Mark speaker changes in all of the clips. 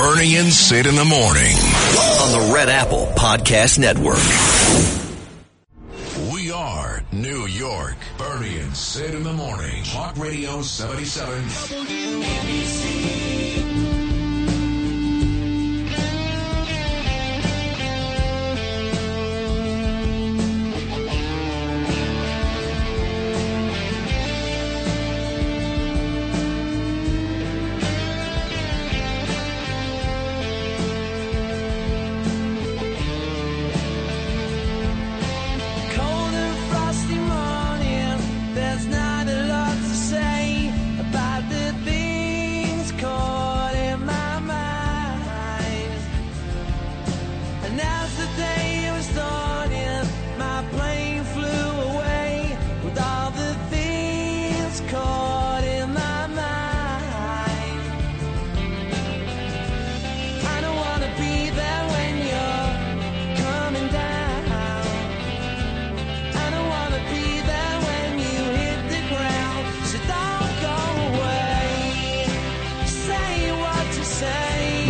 Speaker 1: Bernie and Sid in the morning.
Speaker 2: on the Red Apple Podcast Network.
Speaker 1: We are New York. Bernie and Sid in the morning. Talk Radio 77.
Speaker 3: Cold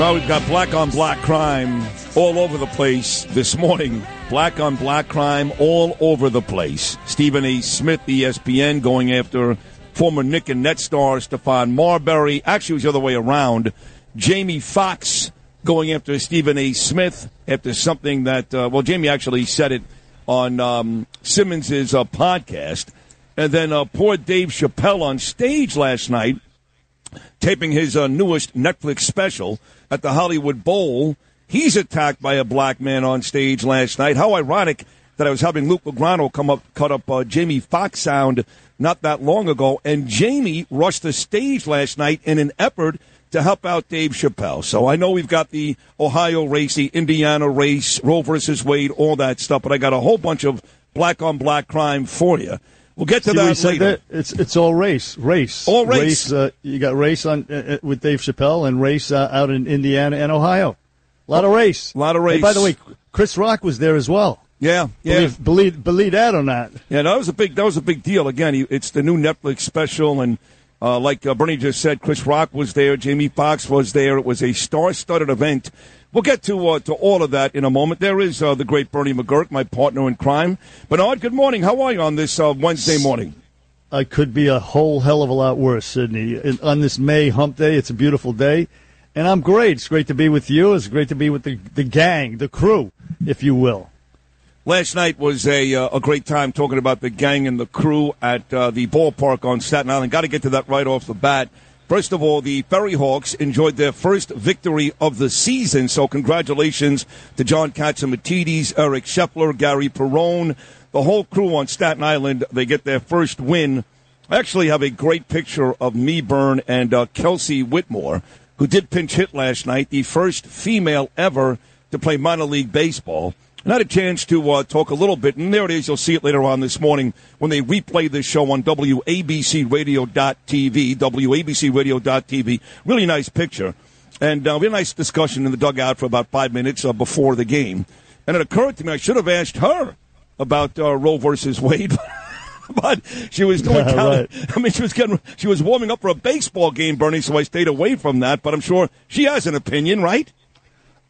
Speaker 4: Well, we've got black on black crime all over the place this morning. Black on black crime all over the place. Stephen A. Smith, ESPN, going after former Nick and Net star Stephon Marbury. Actually, it was the other way around. Jamie Foxx going after Stephen A. Smith after something that, uh, well, Jamie actually said it on um, Simmons' uh, podcast. And then uh, poor Dave Chappelle on stage last night taping his uh, newest Netflix special at the Hollywood Bowl. He's attacked by a black man on stage last night. How ironic that I was having Luke Lograno come up, cut up uh, Jamie Foxx sound not that long ago, and Jamie rushed the stage last night in an effort to help out Dave Chappelle. So I know we've got the Ohio race, the Indiana race, Roe versus Wade, all that stuff, but I got a whole bunch of black on black crime for you. We'll get to
Speaker 5: See
Speaker 4: that later.
Speaker 5: there? It's it's all race, race,
Speaker 4: All race.
Speaker 5: uh, you got race on uh, uh, with Dave Chappelle and race uh, out in Indiana and Ohio. A lot of race.
Speaker 4: A lot of
Speaker 5: Hey,
Speaker 4: race.
Speaker 5: by the way, Chris Rock was there as well.
Speaker 4: Yeah, yeah.
Speaker 5: Believe, believe believe that or not.
Speaker 4: Yeah, that was a big that was a big deal. Again, he- it's the new Netflix special, and uh, like uh, Bernie just said, Chris Rock was there, Jamie Foxx was there. It was a star-studded event. We'll get to uh, to all of that in a moment. There is uh, the great Bernie McGurk, my partner in crime. Bernard, good morning. How are you on this uh, Wednesday morning?
Speaker 5: I could be a whole hell of a lot worse, Sydney. And on this May hump day, it's a beautiful day, and I'm great. It's great to be with you. It's great to be with the the gang, the crew, if you will.
Speaker 4: Last night was a uh, a great time talking about the gang and the crew at uh, the ballpark on Staten Island. Got to get to that right off the bat. First of all, the Ferry Hawks enjoyed their first victory of the season, so congratulations to John Catsimatidis, Eric Scheffler, Gary Perone, the whole crew on Staten Island. They get their first win. I actually have a great picture of me, Byrne, and uh, Kelsey Whitmore, who did pinch hit last night, the first female ever to play minor league baseball. And I had a chance to uh, talk a little bit, and there it is. You'll see it later on this morning when they replay this show on WABCRadio.tv. WABCRadio.tv. Really nice picture. And uh, we had a nice discussion in the dugout for about five minutes uh, before the game. And it occurred to me I should have asked her about uh, Roe versus Wade. but she was doing
Speaker 5: Yeah, right.
Speaker 4: I mean, she was getting, she was warming up for a baseball game, Bernie, so I stayed away from that. But I'm sure she has an opinion, right?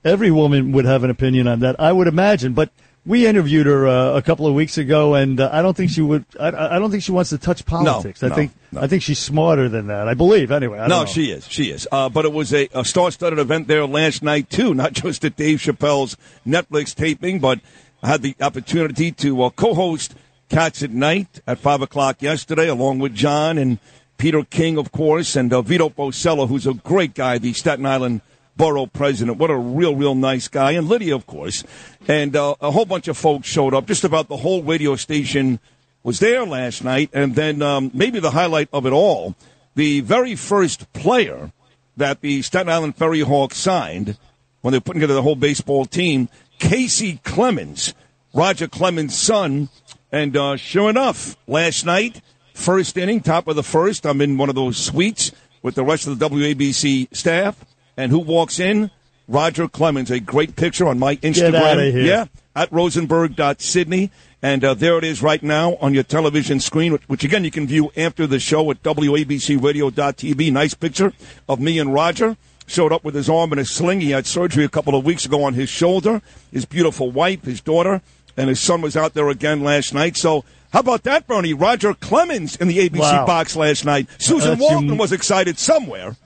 Speaker 5: Every woman would have an opinion on that, I would imagine. But we interviewed her uh, a couple of weeks ago, and uh, I don't think she would. I, I don't think she wants to touch politics. I
Speaker 4: no,
Speaker 5: think
Speaker 4: no.
Speaker 5: I think she's smarter than that. I believe, anyway. I don't
Speaker 4: No,
Speaker 5: know.
Speaker 4: she is. She is. Uh, but it was a, a star-studded event there last night too. Not just at Dave Chappelle's Netflix taping, but I had the opportunity to uh, co-host Cats at Night at five o'clock yesterday, along with John and Peter King, of course, and uh, Vito Fossella, who's a great guy, the Staten Island borough president. What a real, real nice guy, and Lydia, of course, and uh, a whole bunch of folks showed up. Just about the whole radio station was there last night, and then um, maybe the highlight of it all, the very first player that the Staten Island Ferry Hawks signed when they were putting together the whole baseball team, Kacy Clemens, Roger Clemens' son, and uh, sure enough, last night, first inning, top of the first, I'm in one of those suites with the rest of the WABC staff, and who walks in? Roger Clemens, a great picture on my Instagram. Yeah, at rosenberg.sydney. And uh, there it is right now on your television screen, which, which again you can view after the show at WABCRadio.tv. Nice picture of me and Roger. showed up with his arm in a sling. He had surgery a couple of weeks ago on his shoulder. His beautiful wife, his daughter, and his son was out there again last night. So how about that, Bernie? Roger Clemens in the ABC
Speaker 5: Wow.
Speaker 4: box last night. Susan
Speaker 5: That's
Speaker 4: Walton was excited somewhere.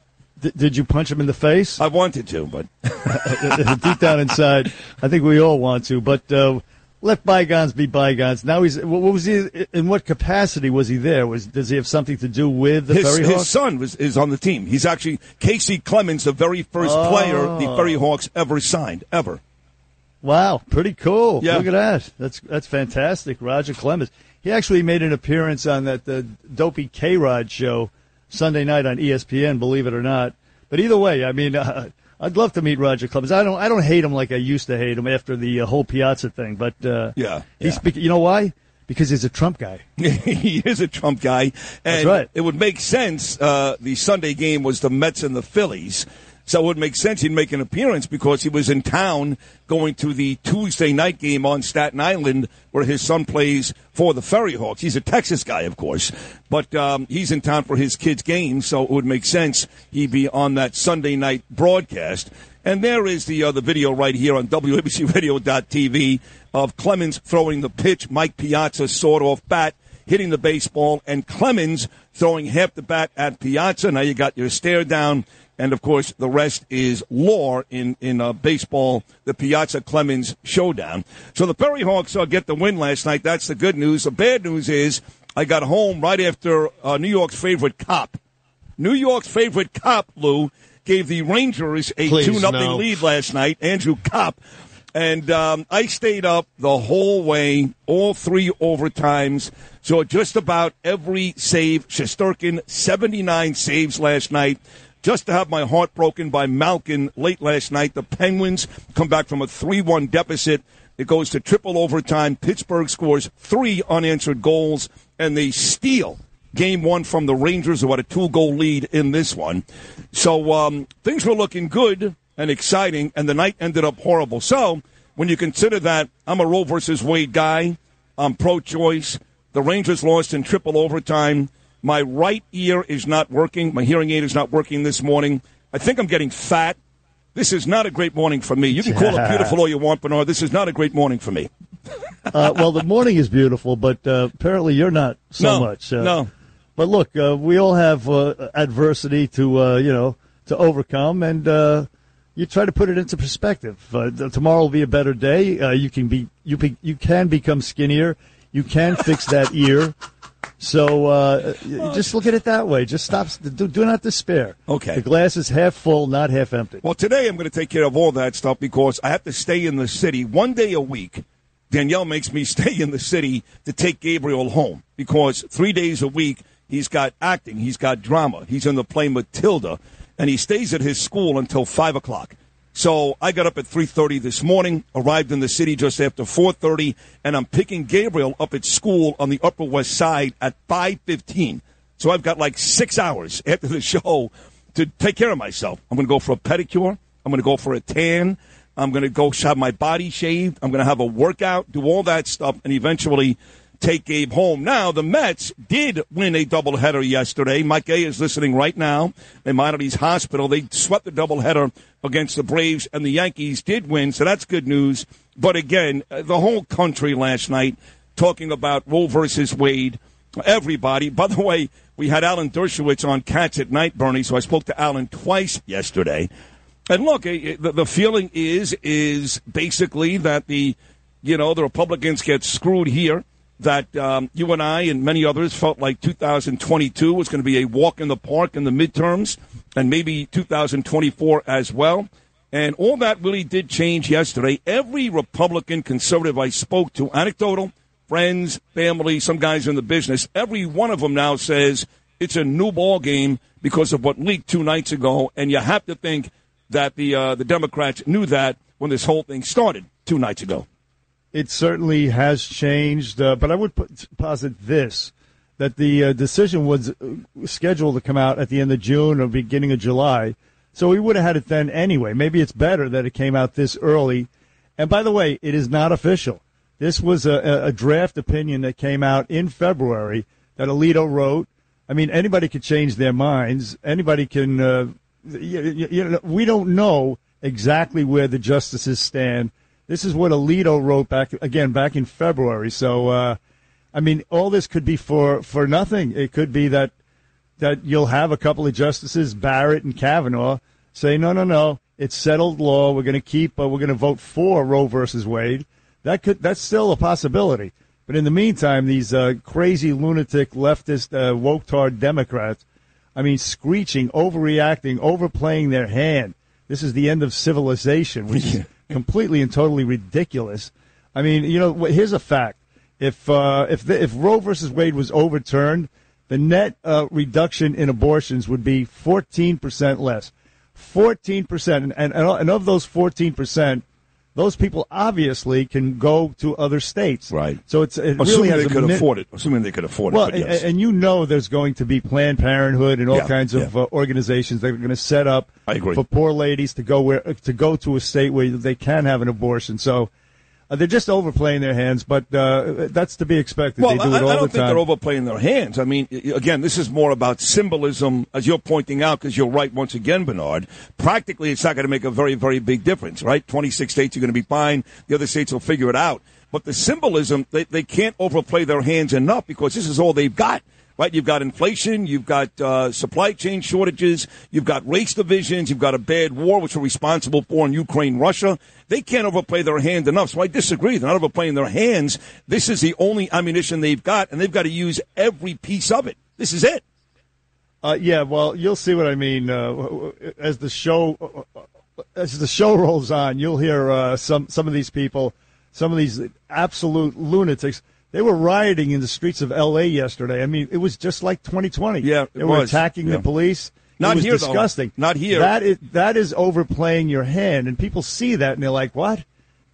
Speaker 5: D- did you punch him in the face?
Speaker 4: I wanted to, but
Speaker 5: Deep down inside, I think we all want to. But uh, let bygones be bygones. Now he's. What was he? In what capacity was he there? Was does he have something to do with the
Speaker 4: his,
Speaker 5: Ferry
Speaker 4: his son was, is on the team. He's actually Kacy Clemens, the very first
Speaker 5: Oh.
Speaker 4: player the Ferry Hawks ever signed, ever.
Speaker 5: Wow, pretty cool.
Speaker 4: Yeah.
Speaker 5: Look at that. That's that's fantastic. Roger Clemens. He actually made an appearance on that the Dopey K Rod show Sunday night on ESPN. Believe it or not. But either way, I mean, uh, I'd love to meet Roger Clemens. I don't I don't hate him like I used to hate him after the uh, whole Piazza thing. But uh,
Speaker 4: Yeah,
Speaker 5: he's
Speaker 4: yeah.
Speaker 5: you know why? Because he's a Trump guy.
Speaker 4: he is a Trump guy, and
Speaker 5: That's right.
Speaker 4: it would make sense. Uh, the Sunday game was the Mets and the Phillies, so it would make sense he'd make an appearance because he was in town going to the Tuesday night game on Staten Island where his son plays for the Ferry Hawks. He's a Texas guy, of course, but um, he's in town for his kids' game, so it would make sense he'd be on that Sunday night broadcast. And there is the uh, the video right here on WABCRadio.tv of Clemens throwing the pitch, Mike Piazza sawed off bat, hitting the baseball, and Clemens throwing half the bat at Piazza. Now you got your stare down, and of course the rest is lore in in uh, baseball. The Piazza Clemens showdown. So the Ferry Hawks uh, get the win last night. That's the good news. The bad news is I got home right after uh, New York's favorite cop. New York's favorite cop, Lou, gave the Rangers a
Speaker 6: Please,
Speaker 4: 2 nothing
Speaker 6: no.
Speaker 4: lead last night. Andrew Copp. And um, I stayed up the whole way, all three overtimes. So just about every save. Shesterkin, 79 saves last night. Just to have my heart broken by Malkin late last night. The Penguins come back from a 3 1 deficit. It goes to triple overtime. Pittsburgh scores three unanswered goals, and they steal game one from the Rangers, who had a two goal lead in this one. So um, things were looking good and exciting, and the night ended up horrible. So when you consider that I'm a Roe versus Wade guy, I'm pro choice, the Rangers lost in triple overtime. My right ear is not working. My hearing aid is not working this morning. I think I'm getting fat. This is not a great morning for me. You can call it beautiful all you want, Bernard. This is not a great morning for me.
Speaker 5: Uh, well, the morning is beautiful, but uh, apparently you're not so
Speaker 4: No,
Speaker 5: much. Uh,
Speaker 4: no.
Speaker 5: But look, uh, we all have uh, adversity to uh, you know to overcome, and uh, you try to put it into perspective. Uh, tomorrow will be a better day. Uh, you can be you be, you can become skinnier. You can fix that ear. So uh, just look at it that way. Just stop. Do, do not despair.
Speaker 4: Okay.
Speaker 5: The glass is half full, not half empty.
Speaker 4: Well, today I'm going to take care of all that stuff because I have to stay in the city one day a week. Danielle makes me stay in the city to take Gabriel home because three days a week he's got acting, he's got drama, he's in the play Matilda, and he stays at his school until five o'clock. So I got up at 3:30 this morning, arrived in the city just after 4:30, and I'm picking Gabriel up at school on the Upper West Side at 5:15. So I've got like six hours after the show to take care of myself. I'm going to go for a pedicure. I'm going to go for a tan. I'm going to go have my body shaved. I'm going to have a workout, do all that stuff, and eventually take Gabe home. Now, the Mets did win a doubleheader yesterday. Mike A is listening right now in Maimonides Hospital. They swept the doubleheader against the Braves, and the Yankees did win, so that's good news. But again, uh, the whole country last night talking about Roe versus Wade. Everybody. By the way, we had Alan Dershowitz on Cats at Night, Bernie, so I spoke to Alan twice yesterday. And look, eh, the, the feeling is is basically that the you know the Republicans get screwed here. That um, you and I and many others felt like 2022 was going to be a walk in the park in the midterms, and maybe 2024 as well. And all that really did change yesterday. Every Republican conservative I spoke to, anecdotal, friends, family, some guys in the business, every one of them now says it's a new ball game because of what leaked two nights ago. And you have to think that the uh, the Democrats knew that when this whole thing started two nights ago.
Speaker 5: It certainly has changed, uh, but I would put, posit this that the uh, decision was uh, scheduled to come out at the end of June or beginning of July. So we would have had it then anyway. Maybe it's better that it came out this early. And by the way, it is not official. This was a, a- draft opinion that came out in February that Alito wrote. I mean, anybody could change their minds. Anybody can, uh, you, you, you know, we don't know exactly where the justices stand. This is what Alito wrote back again back in February. So, uh, I mean, all this could be for for nothing. It could be that that you'll have a couple of justices, Barrett and Kavanaugh, say, no, no, no, it's settled law. We're going to keep. Uh, we're going to vote for Roe versus Wade. That could that's still a possibility. But in the meantime, these uh, crazy lunatic leftist uh, woke tard Democrats, I mean, screeching, overreacting, overplaying their hand. This is the end of civilization, which is completely and totally ridiculous. I mean, you know, here's a fact: if uh, if the, if Roe versus Wade was overturned, the net uh, reduction in abortions would be 14 percent less. 14 percent, and, and of those 14 percent, those people obviously can go to other states.
Speaker 4: Right.
Speaker 5: So it's it
Speaker 4: Assuming
Speaker 5: really
Speaker 4: they could
Speaker 5: mi-
Speaker 4: afford it. Assuming they could afford
Speaker 5: well,
Speaker 4: it. But yes.
Speaker 5: and, and you know there's going to be Planned Parenthood and all
Speaker 4: Yeah,
Speaker 5: kinds of
Speaker 4: yeah.
Speaker 5: uh, organizations that are going to set up for poor ladies to go where to go to a state where they can have an abortion. So uh, they're just overplaying their hands, but uh, that's to be expected.
Speaker 4: Well,
Speaker 5: they do
Speaker 4: I,
Speaker 5: it all
Speaker 4: I don't
Speaker 5: the
Speaker 4: think
Speaker 5: time.
Speaker 4: they're overplaying their hands. I mean, again, this is more about symbolism, as you're pointing out, because you're right once again, Bernard. Practically, it's not going to make a very, very big difference, right? 26 states are going to be fine. The other states will figure it out. But the symbolism, they, they can't overplay their hands enough because this is all they've got. Right, you've got inflation, you've got uh, supply chain shortages, you've got race divisions, you've got a bad war, which we're responsible for in Ukraine, Russia. They can't overplay their hand enough. So I disagree. They're not overplaying their hands. This is the only ammunition they've got, and they've got to use every piece of it. This is it.
Speaker 5: Uh, yeah, well, you'll see what I mean uh, as the show as the show rolls on. You'll hear uh, some some of these people, some of these absolute lunatics. They were rioting in the streets of L.A. yesterday. I mean, it was just like 2020.
Speaker 4: Yeah, it
Speaker 5: they were
Speaker 4: was.
Speaker 5: attacking
Speaker 4: Yeah.
Speaker 5: the police.
Speaker 4: Not
Speaker 5: it was
Speaker 4: here, though.
Speaker 5: disgusting.
Speaker 4: Not here.
Speaker 5: That is that is overplaying your hand, and people see that and they're like, "What?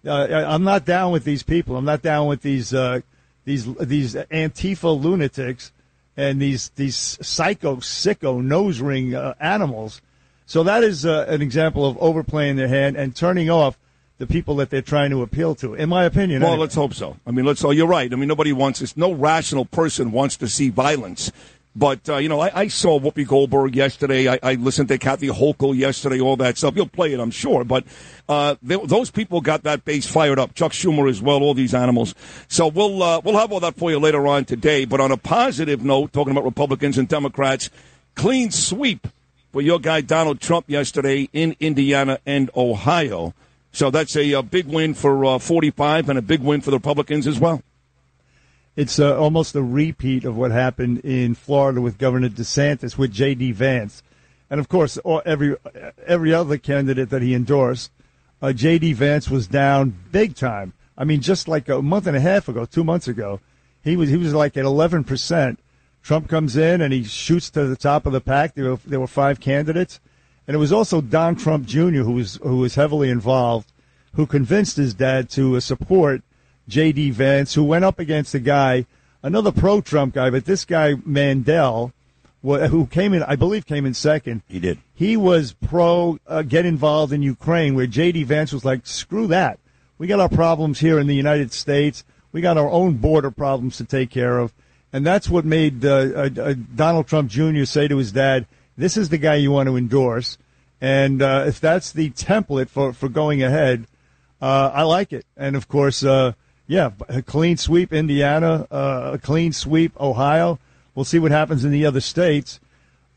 Speaker 5: Uh, I'm not down with these people. I'm not down with these uh, these these Antifa lunatics and these these psycho sicko nose ring uh, animals." So that is uh, an example of overplaying their hand and turning off the people that they're trying to appeal to. In my opinion,
Speaker 4: Well,
Speaker 5: anyway.
Speaker 4: let's hope so. I mean, let's. Oh, you're right. I mean, nobody wants this. No rational person wants to see violence. But uh, you know, I, I saw Whoopi Goldberg yesterday. I, I listened to Kathy Hochul yesterday. All that stuff. You'll play it, I'm sure. But uh, they, those people got that base fired up. Chuck Schumer as well. All these animals. So we'll uh, we'll have all that for you later on today. But on a positive note, talking about Republicans and Democrats, clean sweep for your guy Donald Trump yesterday in Indiana and Ohio. So that's a, uh big win for uh, 45 and a big win for the Republicans as well.
Speaker 5: It's uh, almost a repeat of what happened in Florida with Governor DeSantis with J.D. Vance, and of course every every other candidate that he endorsed. Uh, J.D. Vance was down big time. I mean, just like a month and a half ago, two months ago, he was he was like at eleven percent. Trump comes in and he shoots to the top of the pack. There were, there were five candidates, and it was also Don Trump Jr. who was who was heavily involved, who convinced his dad to uh, support J.D. Vance, who went up against a guy, another pro-Trump guy, but this guy Mandel, who came in, I believe, came in second.
Speaker 4: He did.
Speaker 5: He was pro uh, get involved in Ukraine, where J.D. Vance was like, screw that. We got our problems here in the United States. We got our own border problems to take care of. And that's what made uh, uh, uh, Donald Trump Jr. say to his dad, this is the guy you want to endorse. And uh, if that's the template for, for going ahead, uh, I like it. And of course, uh, yeah, a clean sweep Indiana, uh, a clean sweep Ohio. We'll see what happens in the other states.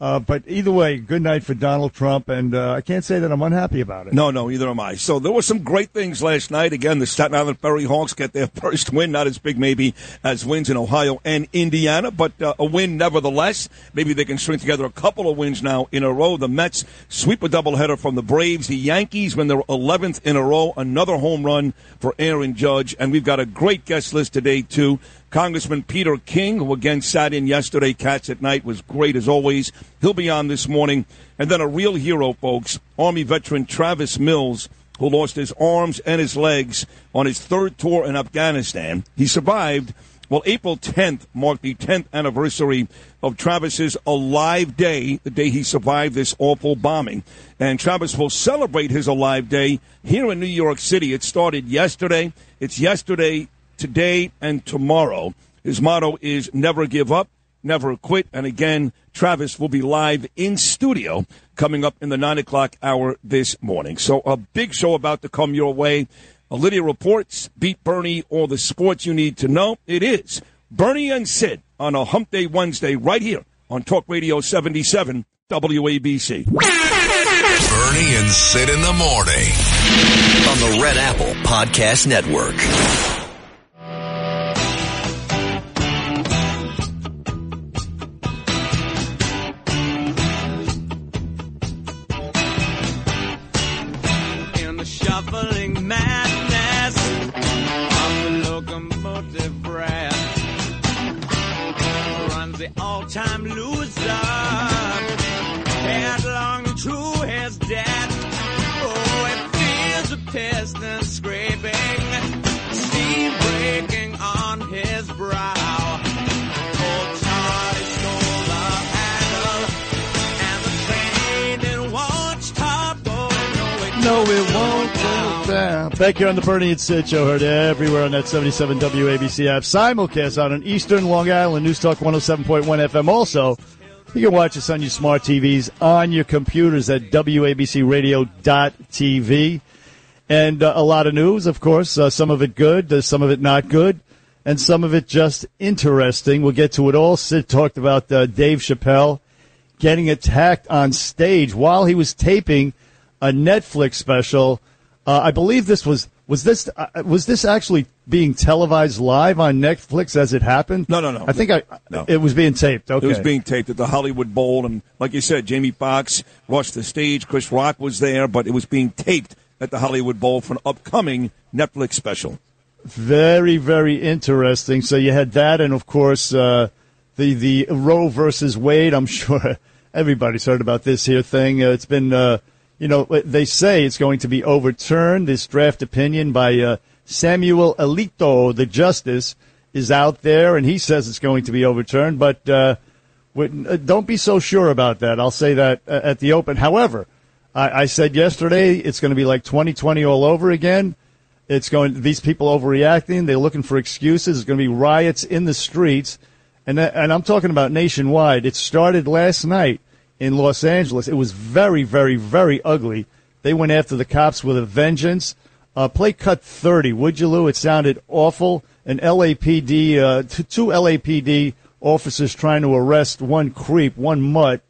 Speaker 5: Uh, but either way, good night for Donald Trump, and uh, I can't say that I'm unhappy about it.
Speaker 4: No, no, either am I. So there were some great things last night. Again, the Staten Island Ferry Hawks get their first win, not as big maybe as wins in Ohio and Indiana, but uh, a win nevertheless. Maybe they can string together a couple of wins now in a row. The Mets sweep a doubleheader from the Braves. The Yankees win their 11th in a row. Another home run for Aaron Judge. And we've got a great guest list today, too. Congressman Peter King, who again sat in yesterday, Cats at Night, was great as always. He'll be on this morning. And then a real hero, folks, Army veteran Travis Mills, who lost his arms and his legs on his third tour in Afghanistan. He survived. Well, April 10th marked the 10th anniversary of Travis's Alive Day, the day he survived this awful bombing. And Travis will celebrate his Alive Day here in New York City. It started yesterday. It's yesterday, today, and tomorrow. His motto is never give up, never quit. And again, Travis will be live in studio coming up in the nine o'clock hour this morning. So a big show about to come your way. Olivia reports, beat Bernie, all the sports you need to know. It is Bernie and Sid on a Hump Day Wednesday right here on Talk Radio 77 WABC.
Speaker 1: Bernie and Sid in the morning.
Speaker 2: on the Red Apple Podcast Network.
Speaker 5: Back here on the Bernie and Sid show, heard everywhere on that 77 WABC app. Simulcast on an Eastern Long Island, News Talk 107.1 FM. Also, you can watch us on your smart TVs, on your computers at WABCRadio.tv. And uh, a lot of news, of course, uh, some of it good, uh, some of it not good, and some of it just interesting. We'll get to it all. Sid talked about uh, Dave Chappelle getting attacked on stage while he was taping a Netflix special. Uh, I believe this was was this uh, was this actually being televised live on Netflix as it happened?
Speaker 4: No, no, no.
Speaker 5: I think I
Speaker 4: No.
Speaker 5: it was being taped. Okay,
Speaker 4: It was being taped at the Hollywood Bowl, and like you said, Jamie Foxx rushed the stage. Chris Rock was there, but it was being taped at the Hollywood Bowl for an upcoming Netflix special.
Speaker 5: Very, very interesting. So you had that, and of course, uh, the the Roe versus Wade. I'm sure everybody's heard about this here thing. Uh, it's been, uh, you know, they say it's going to be overturned. This draft opinion by uh, Samuel Alito, the justice, is out there, and he says it's going to be overturned. But uh, uh, don't be so sure about that. I'll say that uh, at the open. However, I, I said yesterday it's going to be like 2020 all over again. It's going these people overreacting. They're looking for excuses. There's going to be riots in the streets, and and I'm talking about nationwide. It started last night in Los Angeles. It was very, very, very ugly. They went after the cops with a vengeance. Uh, play cut 30, would you, Lou? It sounded awful. An LAPD, uh, t- two LAPD officers trying to arrest one creep, one mutt,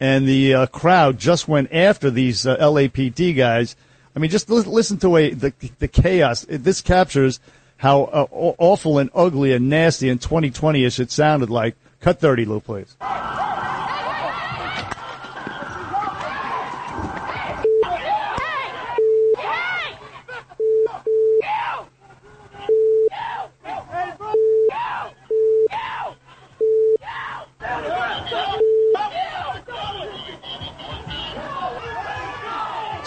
Speaker 5: and the uh, crowd just went after these uh, LAPD guys. I mean, just li- listen to a, the the chaos. This captures how uh, awful and ugly and nasty and 2020ish it sounded like. Cut 30, Lou, please.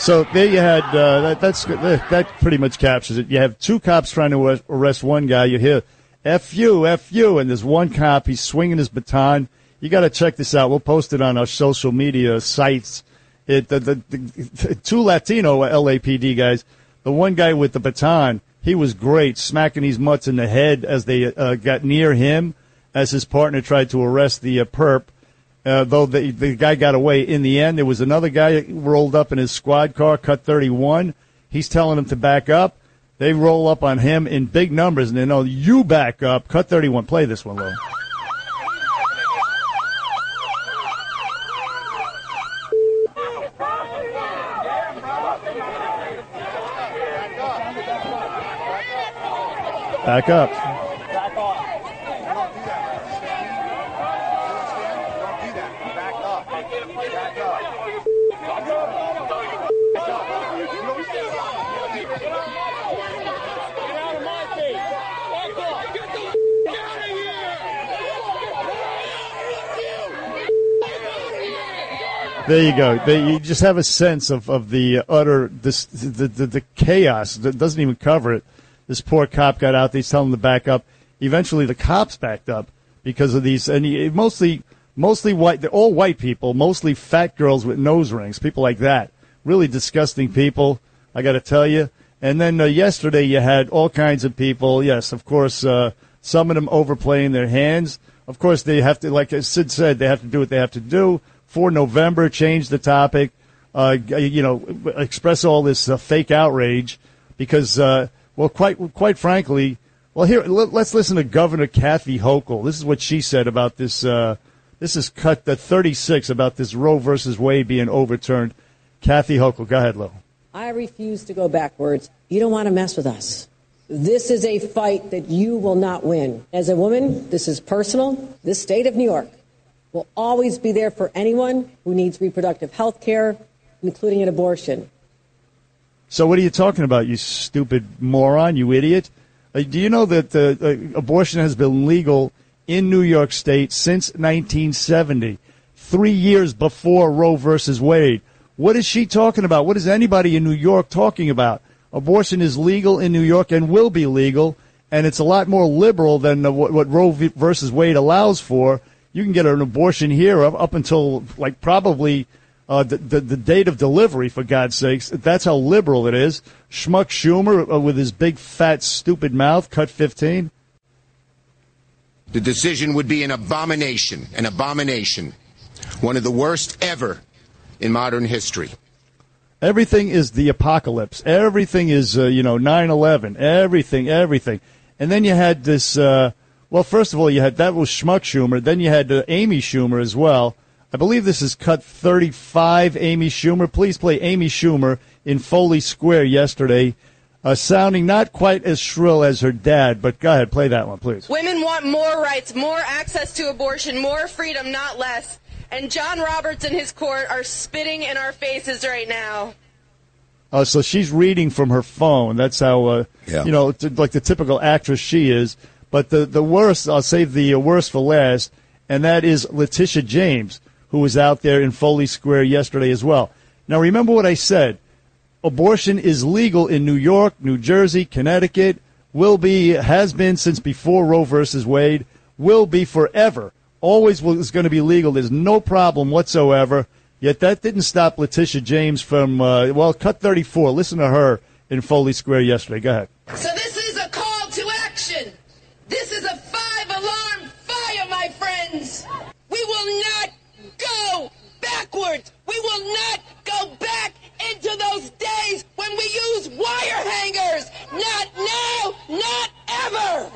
Speaker 5: So there you had uh, that. That's that, pretty much captures it. You have two cops trying to arrest- arrest one guy. You hear "f you, f you," and there's one cop. He's swinging his baton. You got to check this out. We'll post it on our social media sites. It the, the, the two Latino LAPD guys. The one guy with the baton, he was great, smacking these mutts in the head as they uh, got near him, as his partner tried to arrest the uh, perp. Uh, though the, the guy got away in the end, there was another guy rolled up in his squad car, cut 31. He's telling him to back up. They roll up on him in big numbers, and they know you back up. Cut 31. Play this one, Lou. Back up. There you go. There, you just have a sense of, of the utter this the, the the chaos that doesn't even cover it. This poor cop got out. They tell him to back up. Eventually, the cops backed up because of these, and he, mostly mostly white. They're all white people, mostly fat girls with nose rings, people like that. Really disgusting people. I got to tell you. And then uh, yesterday, you had all kinds of people. Yes, of course, uh, some of them overplaying their hands. Of course, they have to, like Sid said, they have to do what they have to do for November. Change the topic. Uh, you know, express all this uh, fake outrage because, uh, well, quite quite frankly, well, here let, us listen to Governor Kathy Hochul. This is what she said about this. Uh, this is cut the 36 about this Roe versus Wade being overturned. Kathy Hochul, go ahead, Lil.
Speaker 6: I refuse to go backwards. You don't want to mess with us. This is a fight that you will not win. As a woman, this is personal. This state of New York will always be there for anyone who needs reproductive health care, including an abortion.
Speaker 5: So, what are you talking about, you stupid moron, you idiot? Uh, do you know that uh, uh, abortion has been legal in New York State since 1970, three years before Roe versus Wade? What is she talking about? What is anybody in New York talking about? abortion is legal in New York and will be legal, and it's a lot more liberal than what, what Roe v. versus Wade allows for. You can get an abortion here up, up until like probably uh, the, the, the date of delivery, for God's sakes. That's how liberal it is. Schmuck Schumer uh, with his big fat stupid mouth, cut fifteen.
Speaker 7: The decision would be an abomination, an abomination, one of the worst ever in modern history.
Speaker 5: Everything is the apocalypse. Everything is, uh, you know, 9-11. Everything, everything. And then you had this, uh, well, first of all, you had, that was Schmuck Schumer. Then you had uh, Amy Schumer as well. I believe this is cut 35, Amy Schumer. Please play Amy Schumer in Foley Square yesterday, uh, sounding not quite as shrill as her dad, but go ahead, play that one, please.
Speaker 8: Women want more rights, more access to abortion, more freedom, not less. And John Roberts and his court are spitting in our faces right now.
Speaker 5: Uh, so she's reading from her phone. That's how, uh, yeah. you know, t- like the typical actress she is. But the, the worst, I'll save the uh, worst for last, and that is Letitia James, who was out there in Foley Square yesterday as well. Now, remember what I said. Abortion is legal in New York, New Jersey, Connecticut, will be, has been since before Roe versus Wade, will be forever always was going to be legal. There's no problem whatsoever. Yet that didn't stop Letitia James from, uh, well, cut 34. Listen to her in Foley Square yesterday. Go ahead.
Speaker 8: So this is a call to action. This is a five alarm fire, my friends. We will not go backwards. We will not go back into those days when we use wire hangers. Not now, not ever.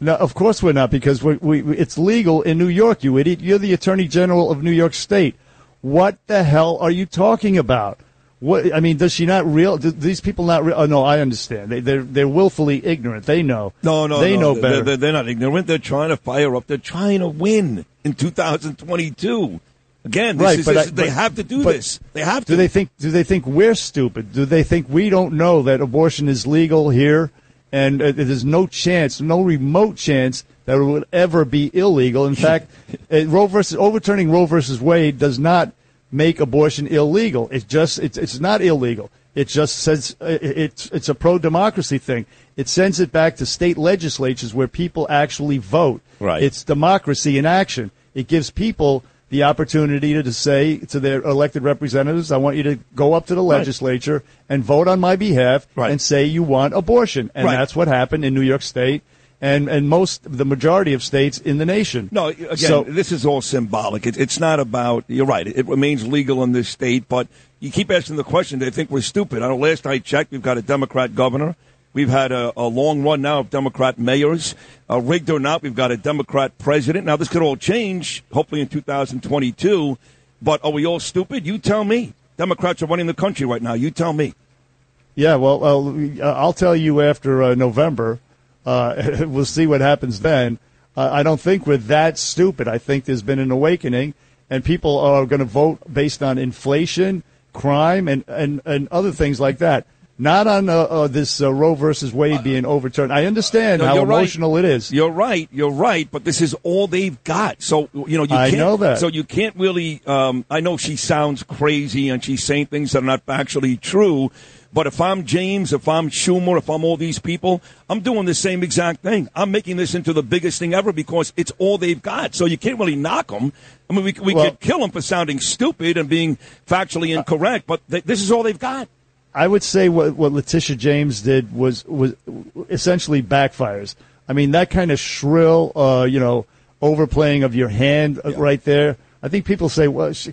Speaker 5: No, of course we're not because we, we, it's legal in New York, you idiot. You're the Attorney General of New York State. What the hell are you talking about? What I mean, does she not real? Do these people not? Real, oh no, I understand. They they're they're willfully ignorant. They know.
Speaker 4: No, no,
Speaker 5: they
Speaker 4: no.
Speaker 5: know better.
Speaker 4: They're, they're, not ignorant. They're trying to fire up. They're trying to win in 2022. Again,
Speaker 5: right,
Speaker 4: is,
Speaker 5: but,
Speaker 4: this,
Speaker 5: I,
Speaker 4: they
Speaker 5: but,
Speaker 4: have to do this. They have to.
Speaker 5: Do they think? Do they think we're stupid? Do they think we don't know that abortion is legal here? and uh, there's no chance, no remote chance that it would ever be illegal. In fact, uh, Roe versus overturning Roe versus Wade does not make abortion illegal. It's just it's it's not illegal. It just says uh, it's it's a pro democracy thing. It sends it back to state legislatures where people actually vote.
Speaker 4: Right.
Speaker 5: It's democracy in action. It gives people the opportunity to, to say to their elected representatives, I want you to go up to the legislature right. and vote on my behalf
Speaker 4: right.
Speaker 5: and say you want abortion. And
Speaker 4: right.
Speaker 5: that's what happened in New York State and, and most, the majority of states in the nation.
Speaker 4: No, again,
Speaker 5: so,
Speaker 4: this is all symbolic. It, it's not about, you're right, it, it remains legal in this state, but you keep asking the question, they think we're stupid. I know last I checked, we've got a Democrat governor. We've had a, a, long run now of Democrat mayors. Uh, rigged or not, we've got a Democrat president. Now, this could all change, hopefully in 2022. But are we all stupid? You tell me. Democrats are running the country right now. You tell me.
Speaker 5: Yeah, well, uh, I'll tell you after uh, November. Uh, we'll see what happens then. Uh, I don't think we're that stupid. I think there's been an awakening, and people are going to vote based on inflation, crime, and, and, and other things like that not on uh, uh, this uh, Roe versus Wade being overturned. I understand
Speaker 4: no,
Speaker 5: how emotional
Speaker 4: right.
Speaker 5: it is.
Speaker 4: You're right. You're right. But this is all they've got. So you know you
Speaker 5: I
Speaker 4: can't,
Speaker 5: know that.
Speaker 4: So you can't really. Um, I know she sounds crazy and she's saying things that are not factually true. But if I'm James, if I'm Schumer, if I'm all these people, I'm doing the same exact thing. I'm making this into the biggest thing ever because it's all they've got. So you can't really knock them. I mean, we, we well, could kill them for sounding stupid and being factually incorrect, but th- this is all they've got.
Speaker 5: I would say what what Letitia James did was was essentially backfires. I mean that kind of shrill, uh, you know, overplaying of your hand uh, right there. I think people say, well, sh-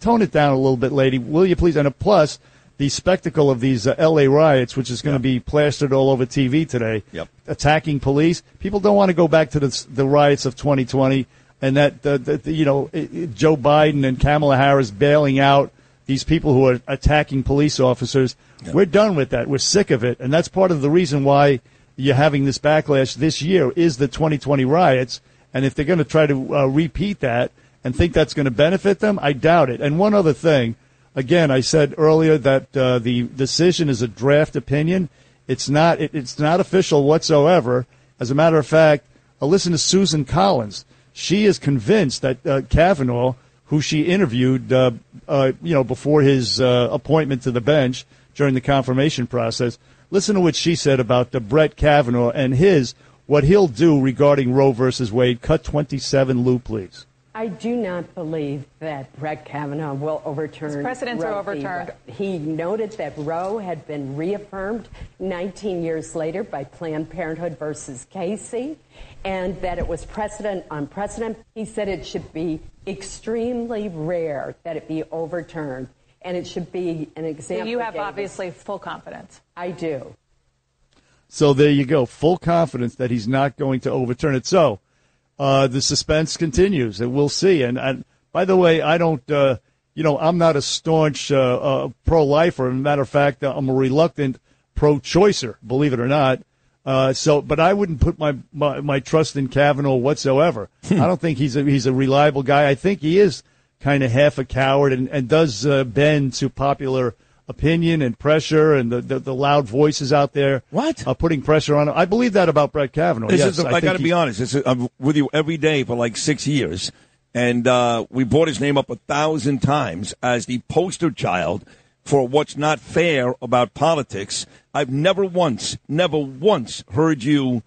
Speaker 5: tone it down a little bit, lady. Will you please? And a plus, the spectacle of these uh, L.A. riots, which is going to be plastered all over TV today,
Speaker 4: Yep.
Speaker 5: attacking police. People don't want to go back to the, the riots of 2020 and that, the, the, you know, i- i- Joe Biden and Kamala Harris bailing out these people who are attacking police officers. We're done with that. We're sick of it. And that's part of the reason why you're having this backlash this year is the 2020 riots. And if they're going to try to uh, repeat that and think that's going to benefit them, I doubt it. And one other thing, again, I said earlier that uh, the decision is a draft opinion. It's not. It, it's not official whatsoever. As a matter of fact, uh, listen to Susan Collins. She is convinced that uh, Kavanaugh, who she interviewed, uh, uh, you know, before his uh, appointment to the bench during the confirmation process. Listen to what she said about the Brett Kavanaugh and his what he'll do regarding Roe versus Wade. Cut twenty-seven, Lou, please.
Speaker 9: I do not believe that Brett Kavanaugh will overturn.
Speaker 10: His precedents are
Speaker 9: Roe v.
Speaker 10: overturned.
Speaker 9: He noted that Roe had been reaffirmed 19 years later by Planned Parenthood versus Casey, and that it was precedent on precedent. He said it should be extremely rare that it be overturned, and it should be an
Speaker 10: So
Speaker 9: example.
Speaker 10: you have obviously full confidence.
Speaker 9: I do.
Speaker 5: So there you go. Full confidence that he's not going to overturn it. So uh, the suspense continues, and we'll see. And, and by the way, I don't, uh, you know, I'm not a staunch uh, uh, pro-lifer. As a matter of fact, I'm a reluctant pro-choicer, believe it or not. Uh, so, but I wouldn't put my, my, my trust in Kavanaugh whatsoever. I don't think he's a, he's a reliable guy. I think he is kind of half a coward and, and does uh, bend to popular opinion and pressure and the, the, the loud voices out there.
Speaker 4: What?
Speaker 5: Uh, putting pressure on him. I believe that about Brett Kavanaugh.
Speaker 4: This
Speaker 5: yes,
Speaker 4: is, I,
Speaker 5: think
Speaker 4: got to be honest. This is, I'm with you every day for like six years, and uh, we brought his name up a thousand times as the poster child for what's not fair about politics. I've never once, never once heard you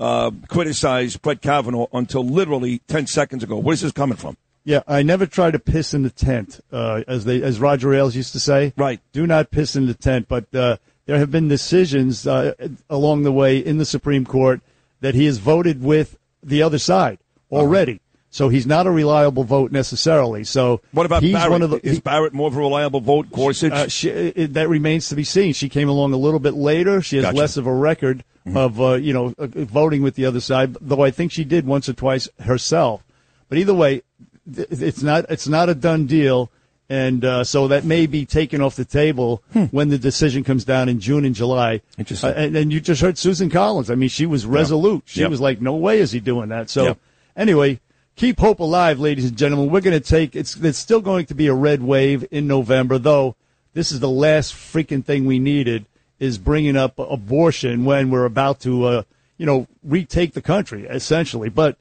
Speaker 4: uh, criticize Brett Kavanaugh until literally ten seconds ago. Where's this coming from?
Speaker 5: Yeah, I never try to piss in the tent, uh, as they as Roger Ailes used to say.
Speaker 4: Right.
Speaker 5: Do not piss in the tent. But uh, there have been decisions uh, along the way in the Supreme Court that he has voted with the other side already. So he's not a reliable vote necessarily. So
Speaker 4: What about
Speaker 5: he's
Speaker 4: Barrett?
Speaker 5: One of the,
Speaker 4: is Barrett more of a reliable vote? Gorsuch?
Speaker 5: uh, she, it, that remains to be seen. She came along a little bit later. She has
Speaker 4: Gotcha.
Speaker 5: less of a record of uh, you know uh, voting with the other side, though I think she did once or twice herself. But either way, it's not it's not a done deal, and uh, so that may be taken off the table when the decision comes down in June and July.
Speaker 4: Hmm. Interesting.
Speaker 5: Uh, and, and you just heard Susan Collins. I mean, she was resolute. She
Speaker 4: Yep.
Speaker 5: was like, "No way is he doing that." So
Speaker 4: Yep.
Speaker 5: anyway. Keep hope alive, ladies and gentlemen. We're going to take it's. It's still going to be a red wave in November, though. This is the last freaking thing we needed is bringing up abortion when we're about to, uh, you know, retake the country essentially. But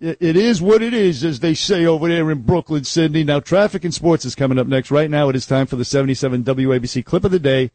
Speaker 5: it is what it is, as they say over there in Brooklyn, Sydney. Now, traffic and sports is coming up next. Right now, it is time for the 77 WABC clip of the day.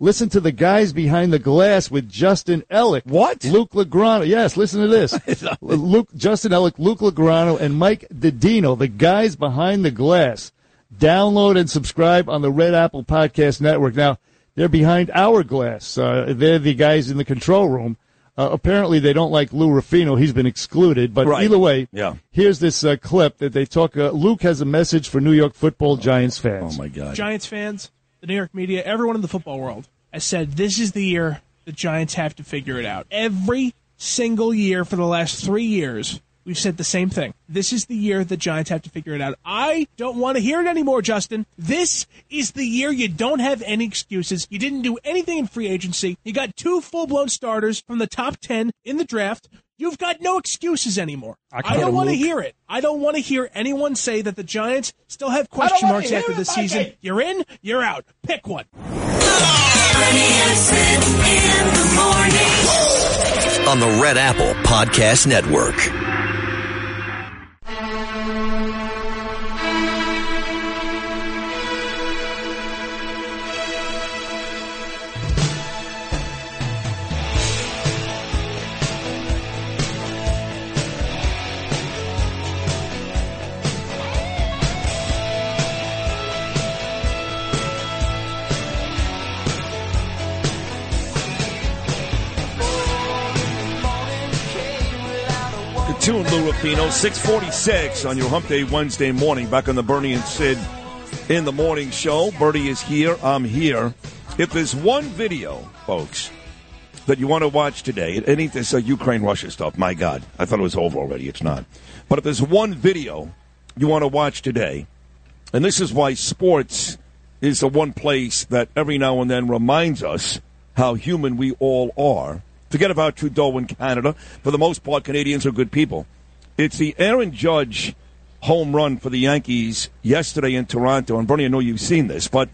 Speaker 5: Listen to the guys behind the glass with Justin Ellick.
Speaker 4: What?
Speaker 5: Luke Legrano. Yes, listen to this. Luke, Justin Ellick, Luke Legrano, and Mike Didino, the guys behind the glass. Download and subscribe on the Red Apple Podcast Network. Now, they're behind our glass. Uh, they're the guys in the control room. Uh, apparently, they don't like Lou Rufino. He's been excluded. But
Speaker 4: Right.
Speaker 5: either way,
Speaker 4: Yeah.
Speaker 5: here's this uh, clip that they talk. Uh, Luke has a message for New York football Giants fans.
Speaker 4: oh my God!
Speaker 11: Giants fans, the New York media, everyone in the football world has said this is the year the Giants have to figure it out. Every single year for the last three years, we've said the same thing. This is the year the Giants have to figure it out. I don't want to hear it anymore, Justin. This is the year you don't have any excuses. You didn't do anything in free agency. You got two full blown starters from the top 10 in the draft. You've got no excuses anymore. I, don't want to hear it. I don't want to hear anyone say that the Giants still have question marks after this
Speaker 12: Mikey.
Speaker 11: season. You're in, you're out. Pick one.
Speaker 13: on the Red Apple Podcast Network.
Speaker 4: Tuned, Lou Rapino. 646 on your Hump Day Wednesday morning. Back on the Bernie and Sid in the morning show. Bernie is here. I'm here. If there's one video, folks, that you want to watch today, ain't this uh, Ukraine-Russia stuff. My God. I thought it was over already. It's not. But if there's one video you want to watch today, and this is why sports is the one place that every now and then reminds us how human we all are. Forget about Trudeau in Canada. For the most part, Canadians are good people. It's the Aaron Judge home run for the Yankees yesterday in Toronto. And Bernie, I know you've seen this, but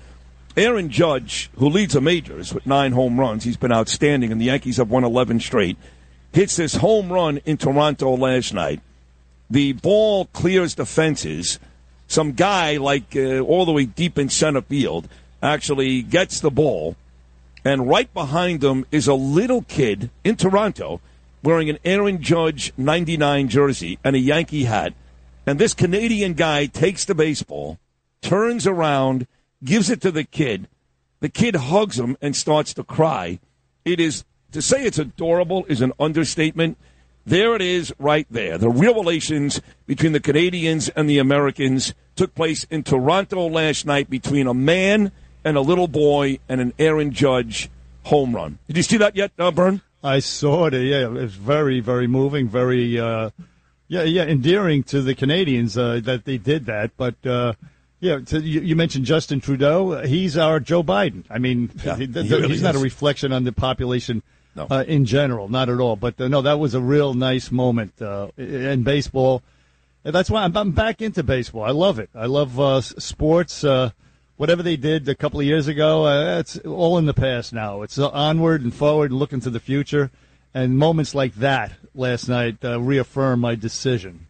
Speaker 4: Aaron Judge, who leads the majors with nine home runs, he's been outstanding, and the Yankees have won 11 straight, hits this home run in Toronto last night. The ball clears the fences. Some guy, like uh, all the way deep in center field, actually gets the ball and right behind them is a little kid in Toronto wearing an Aaron Judge 99 jersey and a Yankee hat. And this Canadian guy takes the baseball, turns around, gives it to the kid. The kid hugs him and starts to cry. It is, to say it's adorable is an understatement. There it is right there. The real relations between the Canadians and the Americans took place in Toronto last night between a man and a little boy and an Aaron Judge home run. Did you see that yet, uh, Bern?
Speaker 5: I saw it. Yeah, it was very, very moving. Very, uh, yeah, yeah, endearing to the Canadians uh, that they did that. But uh, yeah, to, you, you, mentioned Justin Trudeau. He's our Joe Biden. I mean, yeah, he, he really he's is. not a reflection on the population. No. Uh, in general, not at all. But uh, no, that was a real nice moment in baseball. And that's why I'm, I'm, back into baseball. I love it. I love sports whatever they did a couple of years ago, uh, it's all in the past now. It's onward and forward, and looking to the future. And moments like that last night uh, reaffirm my decision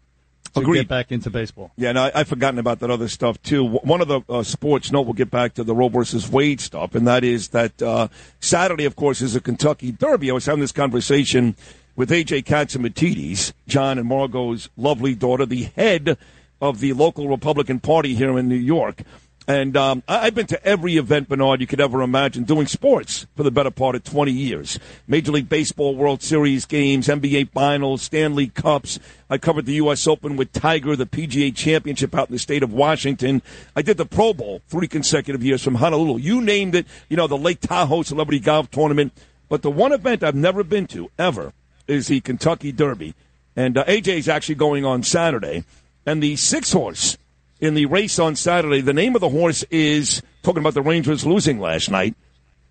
Speaker 5: to
Speaker 4: Agreed.
Speaker 5: get back into baseball.
Speaker 4: Yeah, no, I, have forgotten about that other stuff too. One of the uh, sports note, we'll get back to the Roe versus Wade stuff, and that is that uh, Saturday, of course, is a Kentucky Derby. I was having this conversation with AJ Catsimatidis, John and Margot's lovely daughter, the head of the local Republican Party here in New York. And um, I've been to every event, Bernard, you could ever imagine, doing sports for the better part of 20 years. Major League Baseball World Series games, NBA Finals, Stanley Cups. I covered the U.S. Open with Tiger, the PGA Championship out in the state of Washington. I did the Pro Bowl three consecutive years from Honolulu. You named it, you know, the Lake Tahoe Celebrity Golf Tournament. But the one event I've never been to, ever, is the Kentucky Derby. And uh, AJ is actually going on Saturday. And the six horse in the race on Saturday. The name of the horse is talking about the Rangers losing last night.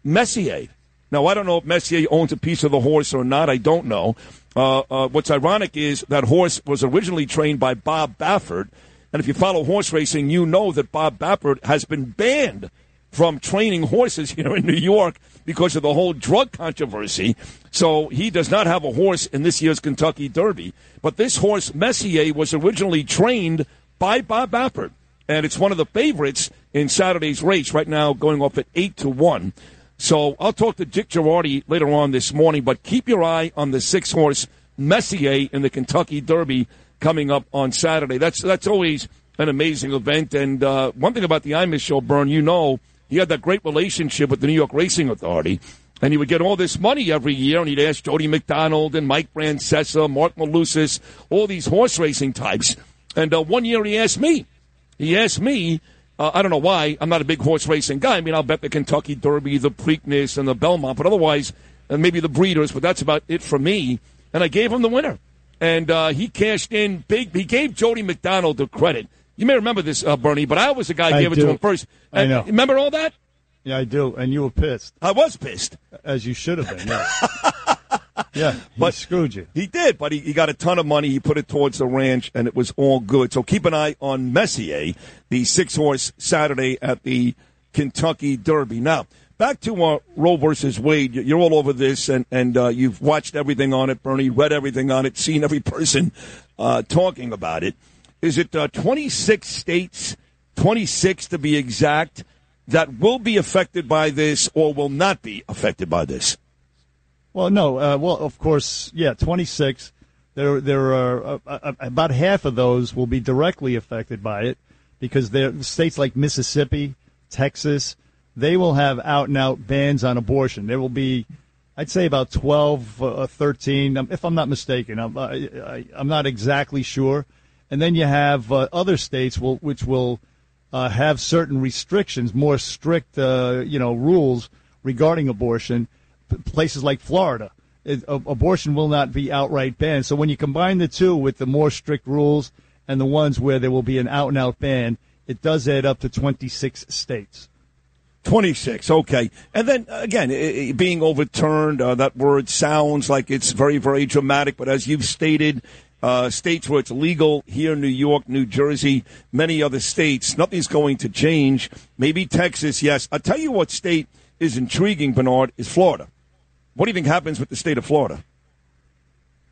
Speaker 4: Messier. Now I don't know if Messier owns a piece of the horse or not. I don't know. Uh, uh, what's ironic is that horse was originally trained by Bob Baffert, and if you follow horse racing, you know that Bob Baffert has been banned from training horses here in New York because of the whole drug controversy. So he does not have a horse in this year's Kentucky Derby. But this horse, Messier, was originally trained by Bob Baffert. And it's one of the favorites in Saturday's race right now, going off at 8 to 1. So I'll talk to Dick Jerardi later on this morning, but keep your eye on the six horse Messier in the Kentucky Derby coming up on Saturday. That's that's always an amazing event. And uh, one thing about the Imus show, Bern, you know, he had that great relationship with the New York Racing Authority. And he would get all this money every year, and he'd ask Jody McDonald and Mike Francesa, Mark Malusis, all these horse racing types and uh, one year he asked me, he asked me, uh, I don't know why, I'm not a big horse racing guy. I mean, I'll bet the Kentucky Derby, the Preakness, and the Belmont, but otherwise, and maybe the Breeders, but that's about it for me. And I gave him the winner. And uh, he cashed in big. He gave Jody McDonald the credit. You may remember this, uh, Bernie, but I was the guy who gave do. it to him first.
Speaker 5: I know.
Speaker 4: Remember all that?
Speaker 5: Yeah, I do. And you were pissed.
Speaker 4: I was pissed.
Speaker 5: As you should have been, yeah. Yeah,
Speaker 4: but
Speaker 5: screwed you.
Speaker 4: He did, but he, he got a ton of money. He put it towards the ranch, and it was all good. So keep an eye on Messier, the six horse Saturday at the Kentucky Derby. Now, back to uh, Roe versus Wade. You're all over this, and and uh, you've watched everything on it, Bernie. Read everything on it, seen every person uh, talking about it. Is it uh, 26 states, 26 to be exact, that will be affected by this or will not be affected by this?
Speaker 5: Well, no. Uh, well, of course, yeah, 26. There, there are uh, uh, about half of those will be directly affected by it because states like Mississippi, Texas, they will have out and out bans on abortion. There will be I'd say about 12, uh, 13, um, if I'm not mistaken. I'm, I, I'm not exactly sure. And then you have uh, other states will, which will uh, have certain restrictions, more strict, uh, you know, rules regarding abortion. Places like Florida, it, a- abortion will not be outright banned. So when you combine the two with the more strict rules and the ones where there will be an out-and-out ban, it does add up to 26 states.
Speaker 4: 26, okay. And then, again, i- i- being overturned, uh, that word sounds like it's very, very dramatic, but as you've stated, uh, states where it's legal, here, New York, New Jersey, many other states, nothing's going to change. Maybe Texas, yes. I'll tell you what state is intriguing, Bernard, is Florida. What do you think happens with the state of Florida?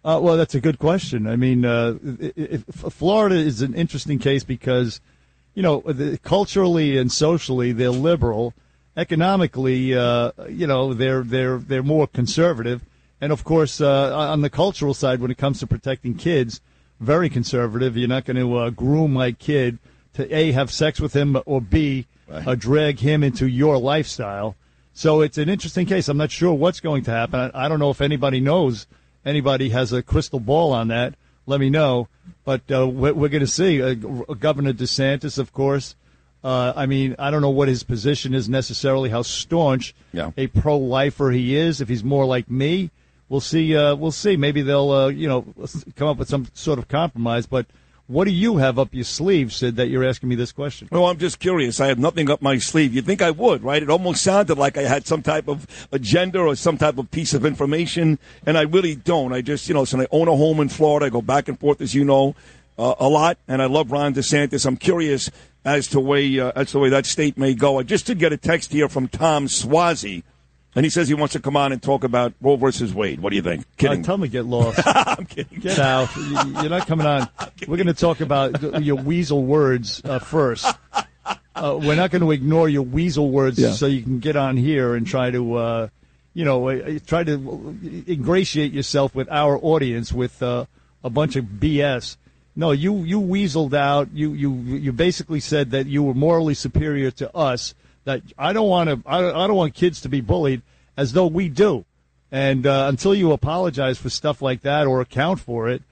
Speaker 5: Uh, well, that's a good question. I mean, uh, i- i- if Florida is an interesting case because, you know, the, culturally and socially they're liberal, economically, uh, you know, they're they're they're more conservative, and of course, uh, on the cultural side, when it comes to protecting kids, very conservative. You're not going to uh, groom my kid to a have sex with him or b uh, drag him into your lifestyle. So it's an interesting case. I'm not sure what's going to happen. I, I don't know if anybody knows. Anybody has a crystal ball on that? Let me know. But uh, we're, we're going to see. Uh, Governor DeSantis, of course. Uh, I mean, I don't know what his position is necessarily, how staunch
Speaker 4: Yeah.
Speaker 5: a pro-lifer he is. If he's more like me, we'll see. Uh, we'll see. Maybe they'll, uh, you know, come up with some sort of compromise. But what do you have up your sleeve, Sid, that you're asking me this question?
Speaker 4: Well, I'm just curious. I have nothing up my sleeve. You'd think I would, right? It almost sounded like I had some type of agenda or some type of piece of information, and I really don't. I just, you know, so I own a home in Florida. I go back and forth, as you know, uh, a lot, and I love Ron DeSantis. I'm curious as to way uh, as to way that state may go. I just did get a text here from Tom Suozzi, and he says he wants to come on and talk about Roe versus Wade. What do you think? Kidding.
Speaker 5: Uh, tell me get lost.
Speaker 4: I'm kidding.
Speaker 5: Get out. You're not coming on. We're going to talk about your weasel words uh, first. Uh, we're not going to ignore your weasel words
Speaker 4: Yeah.
Speaker 5: so you can get on here and try to, uh, you know, uh, try to ingratiate yourself with our audience with uh, a bunch of BS. No, you you weaseled out. You you you basically said that you were morally superior to us. That I don't want to. I I don't want kids to be bullied as though we do. And uh, until you apologize for stuff like that or account for it,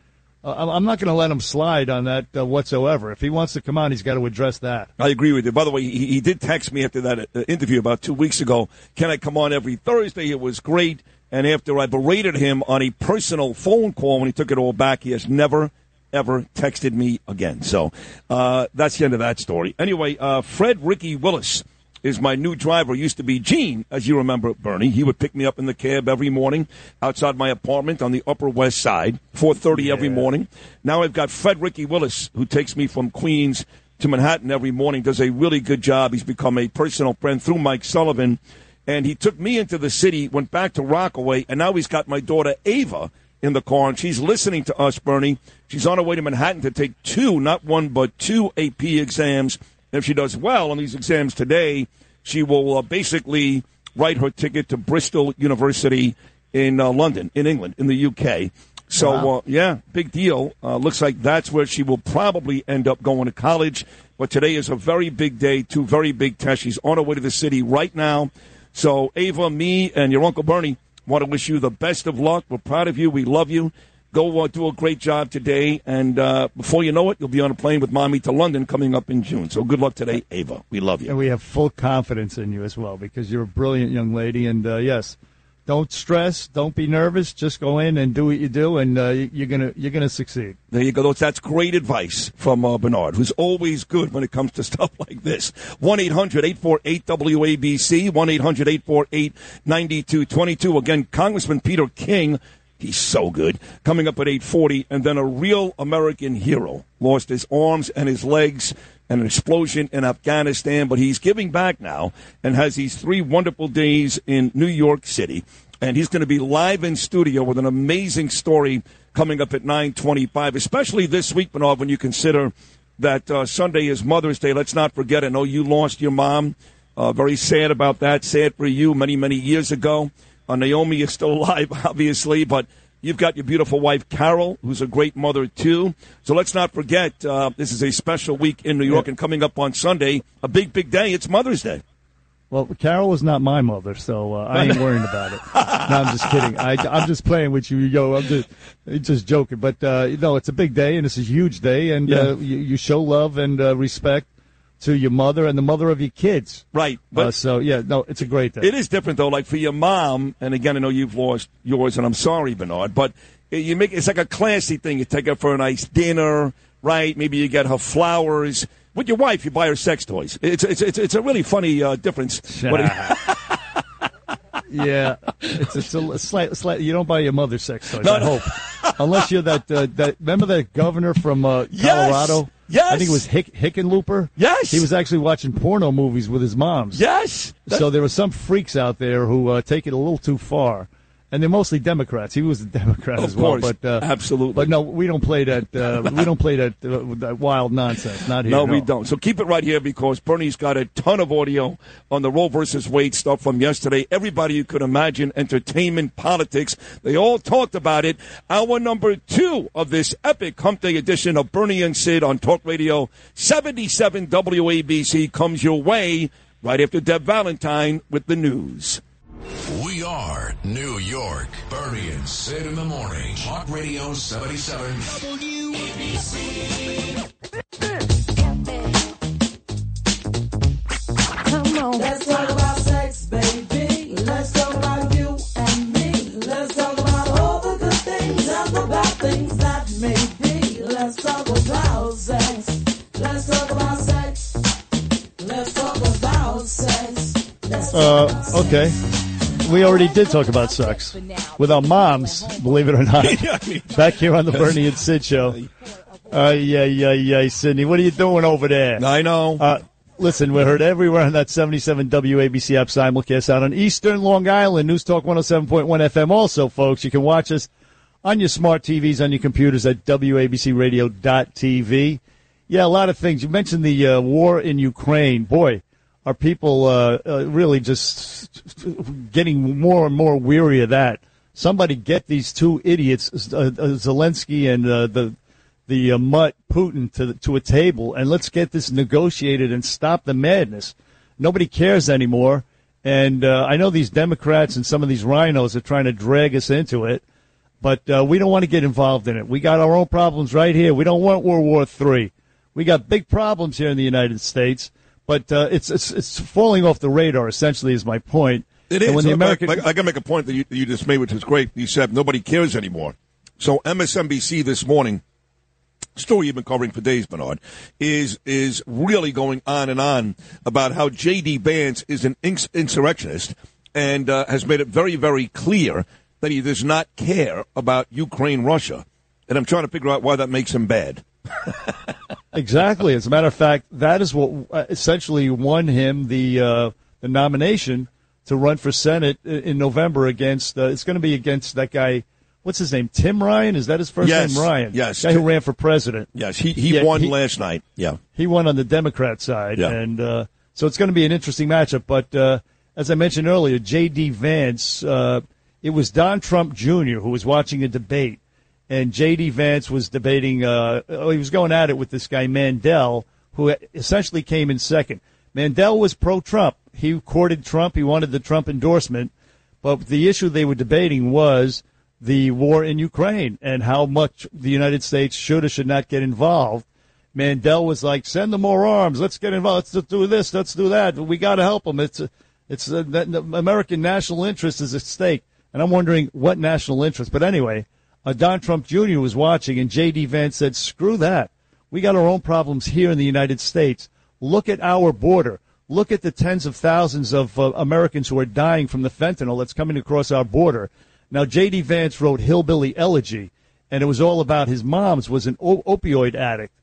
Speaker 5: uh, I'm- I'm not going to let him slide on that uh, whatsoever. If he wants to come on, he's got to address that.
Speaker 4: I agree with you. By the way, he, he did text me after that uh, interview about two weeks ago. Can I come on every Thursday? It was great. And after I berated him on a personal phone call when he took it all back, he has never, ever texted me again. So uh, that's the end of that story. Anyway, uh, Fred Ricky Willis is my new driver. Used to be Gene, as you remember, Bernie. He would pick me up in the cab every morning outside my apartment on the Upper West Side, 4.30 every morning. Now I've got Fred Ricky Willis, who takes me from Queens to Manhattan every morning, does a really good job. He's become a personal friend through Mike Sullivan. And he took me into the city, went back to Rockaway, and now he's got my daughter Ava in the car, and she's listening to us, Bernie. She's on her way to Manhattan to take two, not one, but two AP exams. If she does well on these exams today, she will uh, basically write her ticket to Bristol University in uh, London, in England, in the UK. So,
Speaker 5: Wow.
Speaker 4: uh, yeah, big deal. Uh, looks like that's where she will probably end up going to college. But today is a very big day, two very big tests. She's on her way to the city right now. So, Ava, me, and your Uncle Bernie want to wish you the best of luck. We're proud of you. We love you. Go uh, do a great job today. And uh, before you know it, you'll be on a plane with Mommy to London coming up in June. So, good luck today, Ava. We love you.
Speaker 5: And we have full confidence in you as well because you're a brilliant young lady. And uh, yes, don't stress, don't be nervous. Just go in and do what you do, and uh, you're gonna you're gonna succeed.
Speaker 4: There you go. That's- That's great advice from uh, Bernard, who's always good when it comes to stuff like this. 1 800 848 WABC, 1 800 848 9222. Again, Congressman Peter King, he's so good, coming up at 840. And then a real American hero lost his arms and his legs and an explosion in Afghanistan, but he's giving back now and has these three wonderful days in New York City and he's going to be live in studio with an amazing story coming up at 9:25, especially this week, Bernard, when you consider that uh, Sunday is Mother's Day. Let's not forget. I know you lost your mom. Uh, very sad about that. Sad for you. Many many years ago. Uh, Naomi is still alive, obviously, but you've got your beautiful wife Carol, who's a great mother too. So let's not forget. Uh, this is a special week in New York, and coming up on Sunday, a big big day. It's Mother's Day.
Speaker 5: Well, Carol is not my mother, so uh, I ain't worrying about it. no, I'm just kidding. I, I'm just playing with you, yo. I'm just just joking. But uh, you know, it's a big day, and it's a huge day, and
Speaker 4: Yeah.
Speaker 5: uh, you, you show love and uh, respect to your mother and the mother of your kids.
Speaker 4: Right,
Speaker 5: But
Speaker 4: but
Speaker 5: so yeah, no, it's a great day.
Speaker 4: It is different though. Like for your mom, and again, I know you've lost yours, and I'm sorry, Bernard, but you make it's like a classy thing. You take her for a nice dinner, right? Maybe you get her flowers. With your wife, you buy her sex toys. It's it's it's, it's a really funny uh, difference.
Speaker 5: Yeah, it's, it's a slight, slight. You don't buy your mother sex toys.
Speaker 4: No,
Speaker 5: I
Speaker 4: no.
Speaker 5: hope, unless you're that uh, that. Remember that governor from uh, Colorado?
Speaker 4: Yes!
Speaker 5: I think it was Hick, Hickenlooper.
Speaker 4: Yes!
Speaker 5: he was actually watching porno movies with his moms.
Speaker 4: yes.
Speaker 5: So there were some freaks out there who uh, take it a little too far, and they're mostly Democrats. He was a Democrat
Speaker 4: Of
Speaker 5: as well,
Speaker 4: course.
Speaker 5: but uh,
Speaker 4: Absolutely.
Speaker 5: But no, we don't play that. Uh, we don't play that, uh, that wild nonsense. Not here.
Speaker 4: No, we don't. So keep it right here because Bernie's got a ton of audio on the Roe versus Wade stuff from yesterday. Everybody you could imagine, entertainment, politics, they all talked about it. Hour number two of this epic Hump Day edition of Bernie and Sid on Talk Radio 77 WABC comes your way right after Deb Valentine with the news.
Speaker 1: We are New York. Bernie and Sid in the morning. Talk Radio 77.
Speaker 10: Come on, Let's talk about sex, baby. Let's talk about you and me. Let's talk about all the good things and the bad things that may be. Let's talk about sex. Let's talk about sex. Let's talk about sex. Let's talk about
Speaker 5: Uh, okay. We already did talk about sex with our moms, believe it or not. Back here on the Bernie and Sid show. Uh, yeah, yeah, yeah, Sydney. What are you doing over there?
Speaker 4: I know.
Speaker 5: Uh, listen, we're heard everywhere on that 77 WABC app simulcast out on Eastern Long Island, News Talk 107.1 FM. Also, folks, you can watch us on your smart TVs, on your computers at WABCRadio.tv. Yeah, a lot of things. You mentioned the uh, war in Ukraine. Boy, are people uh, uh, really just getting more and more weary of that. Somebody get these two idiots, uh, uh, Zelensky and uh, the the uh, mutt Putin to to a table and let's get this negotiated and stop the madness. Nobody cares anymore, and I know these Democrats and some of these rhinos are trying to drag us into it, but we don't want to get involved in it. We got our own problems right here. We don't want World War Three. We got big problems here in the United States, but uh, it's, it's it's falling off the radar. Essentially, is my point.
Speaker 4: It is.
Speaker 5: American
Speaker 4: I, I, got to make a point that you, you just made, which is great. You said nobody cares anymore. So MSNBC this morning, story you've been covering for days, Bernard, is is really going on and on about how J.D. Vance is an ins- insurrectionist and uh, has made it very, very clear that he does not care about Ukraine, Russia. And I'm trying to figure out why that makes him bad.
Speaker 5: Exactly. As a matter of fact, that is what uh, essentially won him the uh, the nomination to run for Senate in November against. Uh, it's going to be against that guy. What's his name? Tim Ryan. Is that his first
Speaker 4: Yes.
Speaker 5: name? Ryan.
Speaker 4: Yes.
Speaker 5: Guy who ran for president.
Speaker 4: Yes, he, he
Speaker 5: Yeah,
Speaker 4: won
Speaker 5: he-
Speaker 4: last night. Yeah.
Speaker 5: He won on the Democrat side,
Speaker 4: Yeah.
Speaker 5: and uh, so it's going to be an interesting matchup. But uh, as I mentioned earlier, J.D. Vance, uh, it was Don Trump Jr. who was watching a debate, and J.D. Vance was debating. Uh, oh, he was going at it with this guy Mandel, who essentially came in second. Mandel was pro-Trump. He courted Trump. He wanted the Trump endorsement, but the issue they were debating was the war in Ukraine and how much the United States should or should not get involved. Mandel was like, "Send them more arms. Let's get involved. Let's do this. Let's do that. We got to help them. It's a, it's a, the American national interest is at stake." And I'm wondering what national interest. But anyway, uh, Don Trump Jr. was watching, and J.D. Vance said, "Screw that. We got our own problems here in the United States. Look at our border. Look at the tens of thousands of uh, Americans who are dying from the fentanyl that's coming across our border." Now, J.D. Vance wrote "Hillbilly Elegy," and it was all about his mom's was an opioid addict.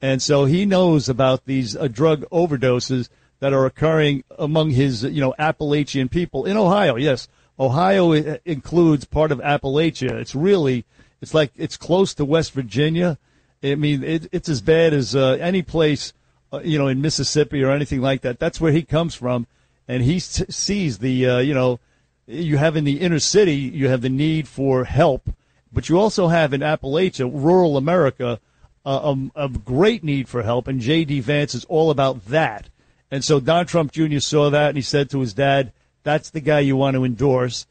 Speaker 5: And so he knows about these uh, drug overdoses that are occurring among his, you know, Appalachian people in Ohio. Yes, Ohio includes part of Appalachia. It's really, it's like it's close to West Virginia. I mean, it, it's as bad as uh, any place, uh, you know, in Mississippi or anything like that. That's where he comes from, and he s- sees the, uh, you know, you have in the inner city, you have the need for help, but you also have in Appalachia, rural America, a, a great need for help, and J.D. Vance is all about that. And so Don Trump Jr. saw that and he said to his dad, "That's the guy you want to endorse."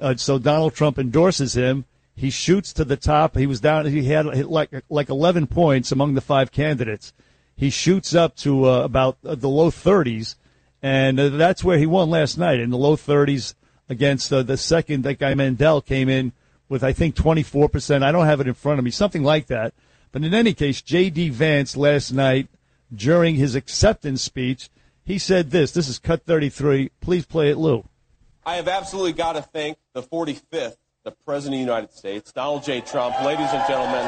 Speaker 5: Uh, so Donald Trump endorses him. He shoots to the top. He was down. He had like like 11 points among the five candidates. He shoots up to uh, about uh, the low 30s, and uh, that's where he won last night in the low 30s against uh, the second. That guy Mandel came in with I think 24 percent. I don't have it in front of me, something like that. But in any case, J.D. Vance last night during his acceptance speech, he said this. This is cut 33. Please play it, Lou.
Speaker 14: I have absolutely got to thank the 45th, the President of the United States, Donald J. Trump. Ladies and gentlemen,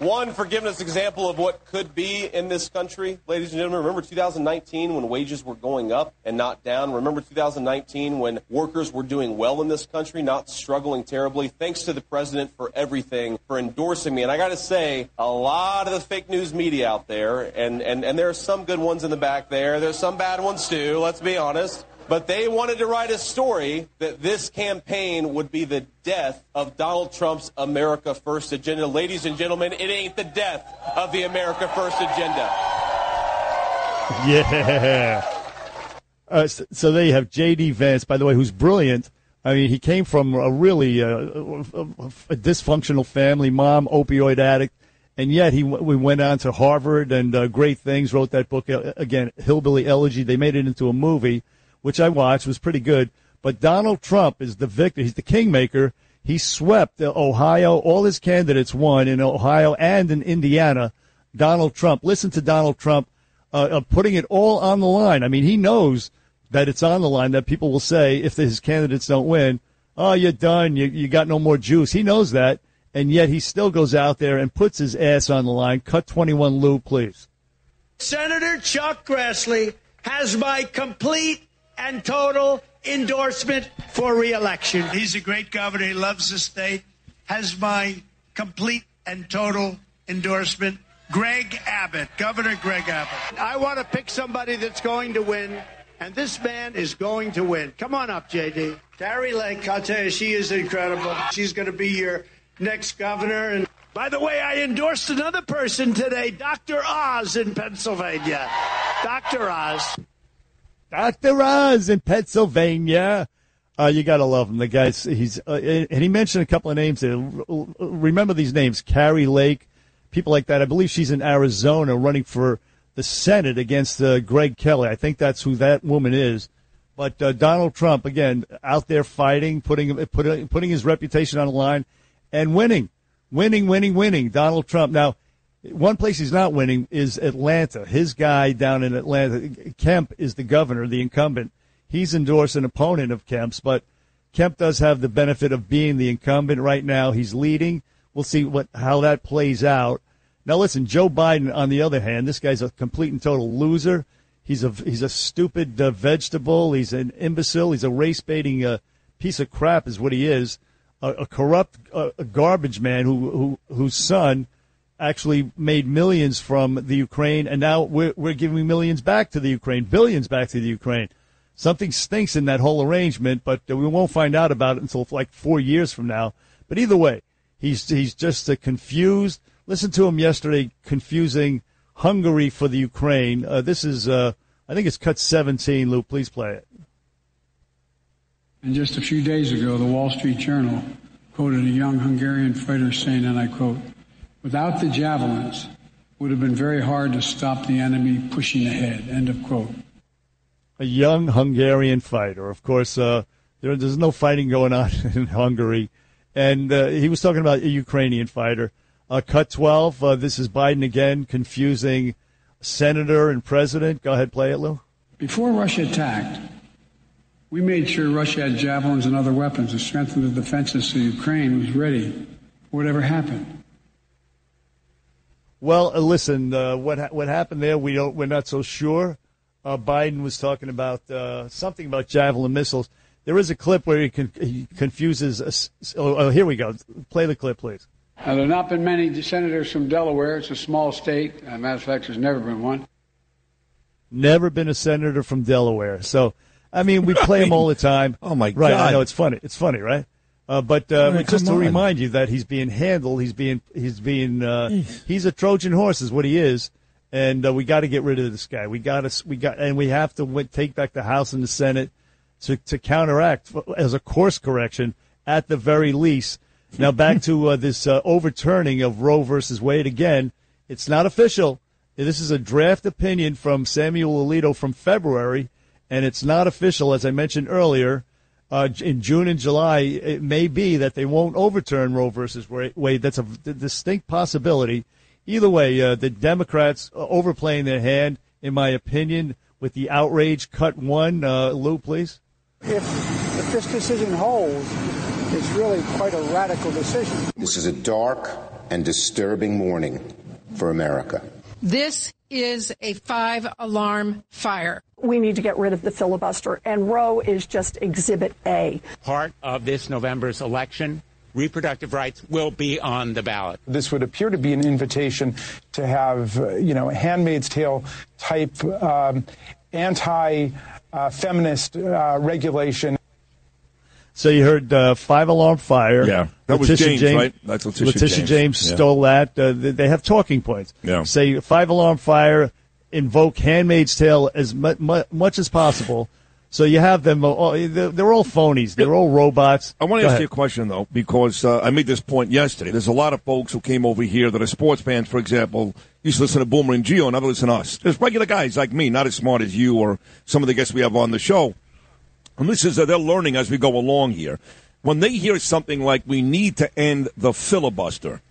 Speaker 14: one forgiveness example of what could be in this country. Ladies and gentlemen, remember 2019 when wages were going up and not down? Remember 2019 when workers were doing well in this country, not struggling terribly? Thanks to the president for everything, for endorsing me. And I got to say, a lot of the fake news media out there, and, and, and there are some good ones in the back there, there's some bad ones too, let's be honest. But they wanted to write a story that this campaign would be the death of Donald Trump's America First agenda. Ladies and gentlemen, it ain't the death of the America First agenda.
Speaker 5: Yeah. Uh, so, so there you have J.D. Vance, by the way, who's brilliant. I mean, he came from a really uh, a, dysfunctional family, mom, opioid addict, and yet he we went on to Harvard and uh, great things. Wrote that book uh, again, Hillbilly Elegy. They made it into a movie, which I watched, was pretty good. But Donald Trump is the victor. He's the kingmaker. He swept Ohio. All his candidates won in Ohio and in Indiana. Donald Trump. Listen to Donald Trump uh, putting it all on the line. I mean, he knows that it's on the line. That people will say if his candidates don't win, "Oh, you're done. You you got no more juice." He knows that, and yet he still goes out there and puts his ass on the line. Cut twenty one, Lou, please.
Speaker 15: Senator Chuck Grassley has my complete and total endorsement for reelection. He's a great governor. He loves the state. Has my complete and total endorsement. Greg Abbott, Governor Greg Abbott. I want to pick somebody that's going to win, and this man is going to win. Come on up, JD. Carrie Lake, I'll tell you, she is incredible. She's going to be your next governor. And by the way, I endorsed another person today, Dr. Oz in Pennsylvania. Dr. Oz.
Speaker 5: Dr. Oz in Pennsylvania. Uh, you got to love him. The guy's he's uh, and he mentioned a couple of names. Remember these names: Carrie Lake, people like that. I believe she's in Arizona running for the Senate against uh, Greg Kelly. I think that's who that woman is. But uh, Donald Trump again out there fighting, putting putting putting his reputation on the line, and winning, winning, winning, winning. Donald Trump now. One place he's not winning is Atlanta. His guy down in Atlanta, Kemp, is the governor, the incumbent. He's endorsed an opponent of Kemp's, but Kemp does have the benefit of being the incumbent right now. He's leading. We'll see what how that plays out. Now, listen, Joe Biden, on the other hand, this guy's a complete and total loser. He's a he's a stupid uh, vegetable. He's an imbecile. He's a race baiting uh, piece of crap, is what he is. A, a corrupt, uh, a garbage man who, who whose son actually made millions from the Ukraine, and now we're, we're giving millions back to the Ukraine, billions back to the Ukraine. Something stinks in that whole arrangement, but we won't find out about it until like four years from now. But either way, he's he's just uh, confused. Listen to him yesterday, confusing Hungary for the Ukraine. Uh, this is, uh, I think it's cut 17. Lou, please play it.
Speaker 16: And just a few days ago, the Wall Street Journal quoted a young Hungarian fighter saying, and I quote, Without the javelins, would have been very hard to stop the enemy pushing ahead. End of quote.
Speaker 5: A young Hungarian fighter. Of course, uh, there, there's no fighting going on in Hungary. And uh, he was talking about a Ukrainian fighter. Uh, cut 12. Uh, this is Biden again confusing senator and president. Go ahead, play it, Lou.
Speaker 16: Before Russia attacked, we made sure Russia had javelins and other weapons to strengthen the defenses so Ukraine was ready for whatever happened.
Speaker 5: Well, uh, listen, uh, what ha- what happened there? We don't. We're not so sure. Uh, Biden was talking about uh, something about javelin missiles. There is a clip where he, con- he confuses. A, oh, oh, here we go. Play the clip, please.
Speaker 16: Now, there have not been many senators from Delaware. It's a small state. As a matter of fact, there's never been one.
Speaker 5: Never been a senator from Delaware. So, I mean, we play them all the time.
Speaker 4: Oh my
Speaker 5: right,
Speaker 4: God!
Speaker 5: I know it's funny. It's funny, right? Uh, but uh, just to
Speaker 4: on.
Speaker 5: remind you that he's being handled, he's being he's being uh, he's a Trojan horse, is what he is, and uh, we got to get rid of this guy. We got to we got and we have to w- take back the House and the Senate to to counteract as a course correction at the very least. Now back to uh, this uh, overturning of Roe versus Wade again. It's not official. This is a draft opinion from Samuel Alito from February, and it's not official, as I mentioned earlier. Uh, in June and July, it may be that they won't overturn Roe versus Wade. That's a distinct possibility. Either way, uh, the Democrats are overplaying their hand, in my opinion, with the outrage. Cut one, uh, Lou, please.
Speaker 17: If, if this decision holds, it's really quite a radical decision.
Speaker 7: This is a dark and disturbing morning for America.
Speaker 18: This is a five alarm fire.
Speaker 19: We need to get rid of the filibuster, and Roe is just exhibit A.
Speaker 20: Part of this November's election, reproductive rights will be on the ballot.
Speaker 21: This would appear to be an invitation to have, uh, you know, a Handmaid's Tale type um, anti uh, feminist uh, regulation.
Speaker 5: So you heard uh, five alarm fire.
Speaker 4: Yeah. That was James, right? That's Letitia James. Yeah.
Speaker 5: stole that. Uh, they they have talking points.
Speaker 4: Yeah.
Speaker 5: Say five alarm fire. Invoke Handmaid's Tale as mu- mu- much as possible. So you have them. All, they're, all phonies. They're all robots.
Speaker 4: I want
Speaker 5: Go
Speaker 4: to ask
Speaker 5: ahead.
Speaker 4: you a question though, because uh, I made this point yesterday. There's a lot of folks who came over here that are sports fans, for example, used to listen to Boomer and Geo, and never listen to us. There's regular guys like me, not as smart as you or some of the guests we have on the show. And this is that they're learning as we go along here. When they hear something like "we need to end the filibuster,"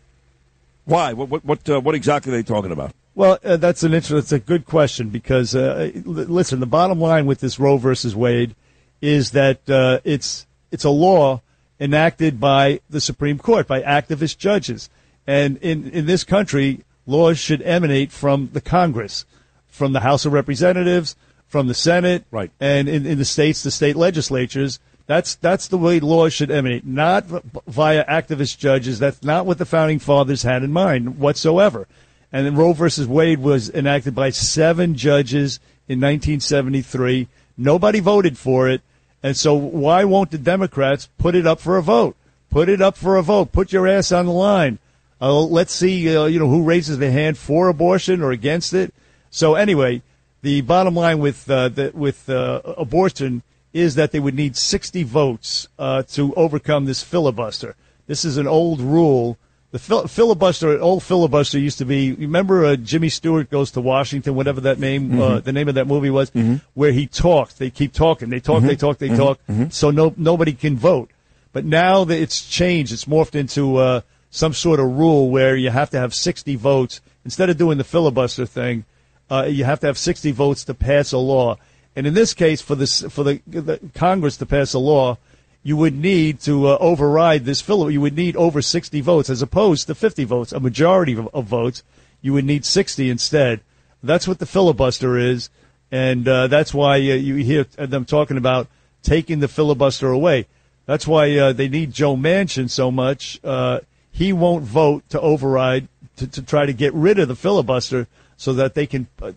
Speaker 4: why? What what what, uh, what exactly are they talking about?
Speaker 5: Well, uh, that's an interesting. It's a good question because uh, l- listen, the bottom line with this Roe versus Wade is that uh, it's it's a law enacted by the Supreme Court by activist judges, and in in this country, laws should emanate from the Congress, from the House of Representatives, from the Senate,
Speaker 4: right,
Speaker 5: and in, in the states, the state legislatures. That's that's the way laws should emanate, not v- via activist judges. That's not what the founding fathers had in mind whatsoever. And then Roe versus Wade was enacted by seven judges in 1973. Nobody voted for it, and so why won't the Democrats put it up for a vote? Put it up for a vote. Put your ass on the line. Uh, let's see, uh, you know, who raises their hand for abortion or against it. So anyway, the bottom line with uh, the, with uh, abortion is that they would need 60 votes uh, to overcome this filibuster. This is an old rule. The fil- filibuster, old filibuster, used to be. Remember, uh, Jimmy Stewart goes to Washington, whatever that name, uh,
Speaker 4: Mhm.
Speaker 5: the name of that movie was, where he talks. They keep talking. They talk. They
Speaker 4: Mhm.
Speaker 5: talk. They
Speaker 4: Mhm.
Speaker 5: talk.
Speaker 4: Mhm.
Speaker 5: So no nobody can vote. But now that it's changed, it's morphed into uh, some sort of rule where you have to have 60 votes instead of doing the filibuster thing. Uh, you have to have 60 votes to pass a law. And in this case, for this for the, the Congress to pass a law, you would need to uh, override this filibuster. You would need over 60 votes as opposed to 50 votes, a majority of, of votes. You would need 60 instead. That's what the filibuster is, and uh, that's why uh, you hear them talking about taking the filibuster away. That's why uh, they need Joe Manchin so much. Uh, he won't vote to override to, to try to get rid of the filibuster so that they can. Uh,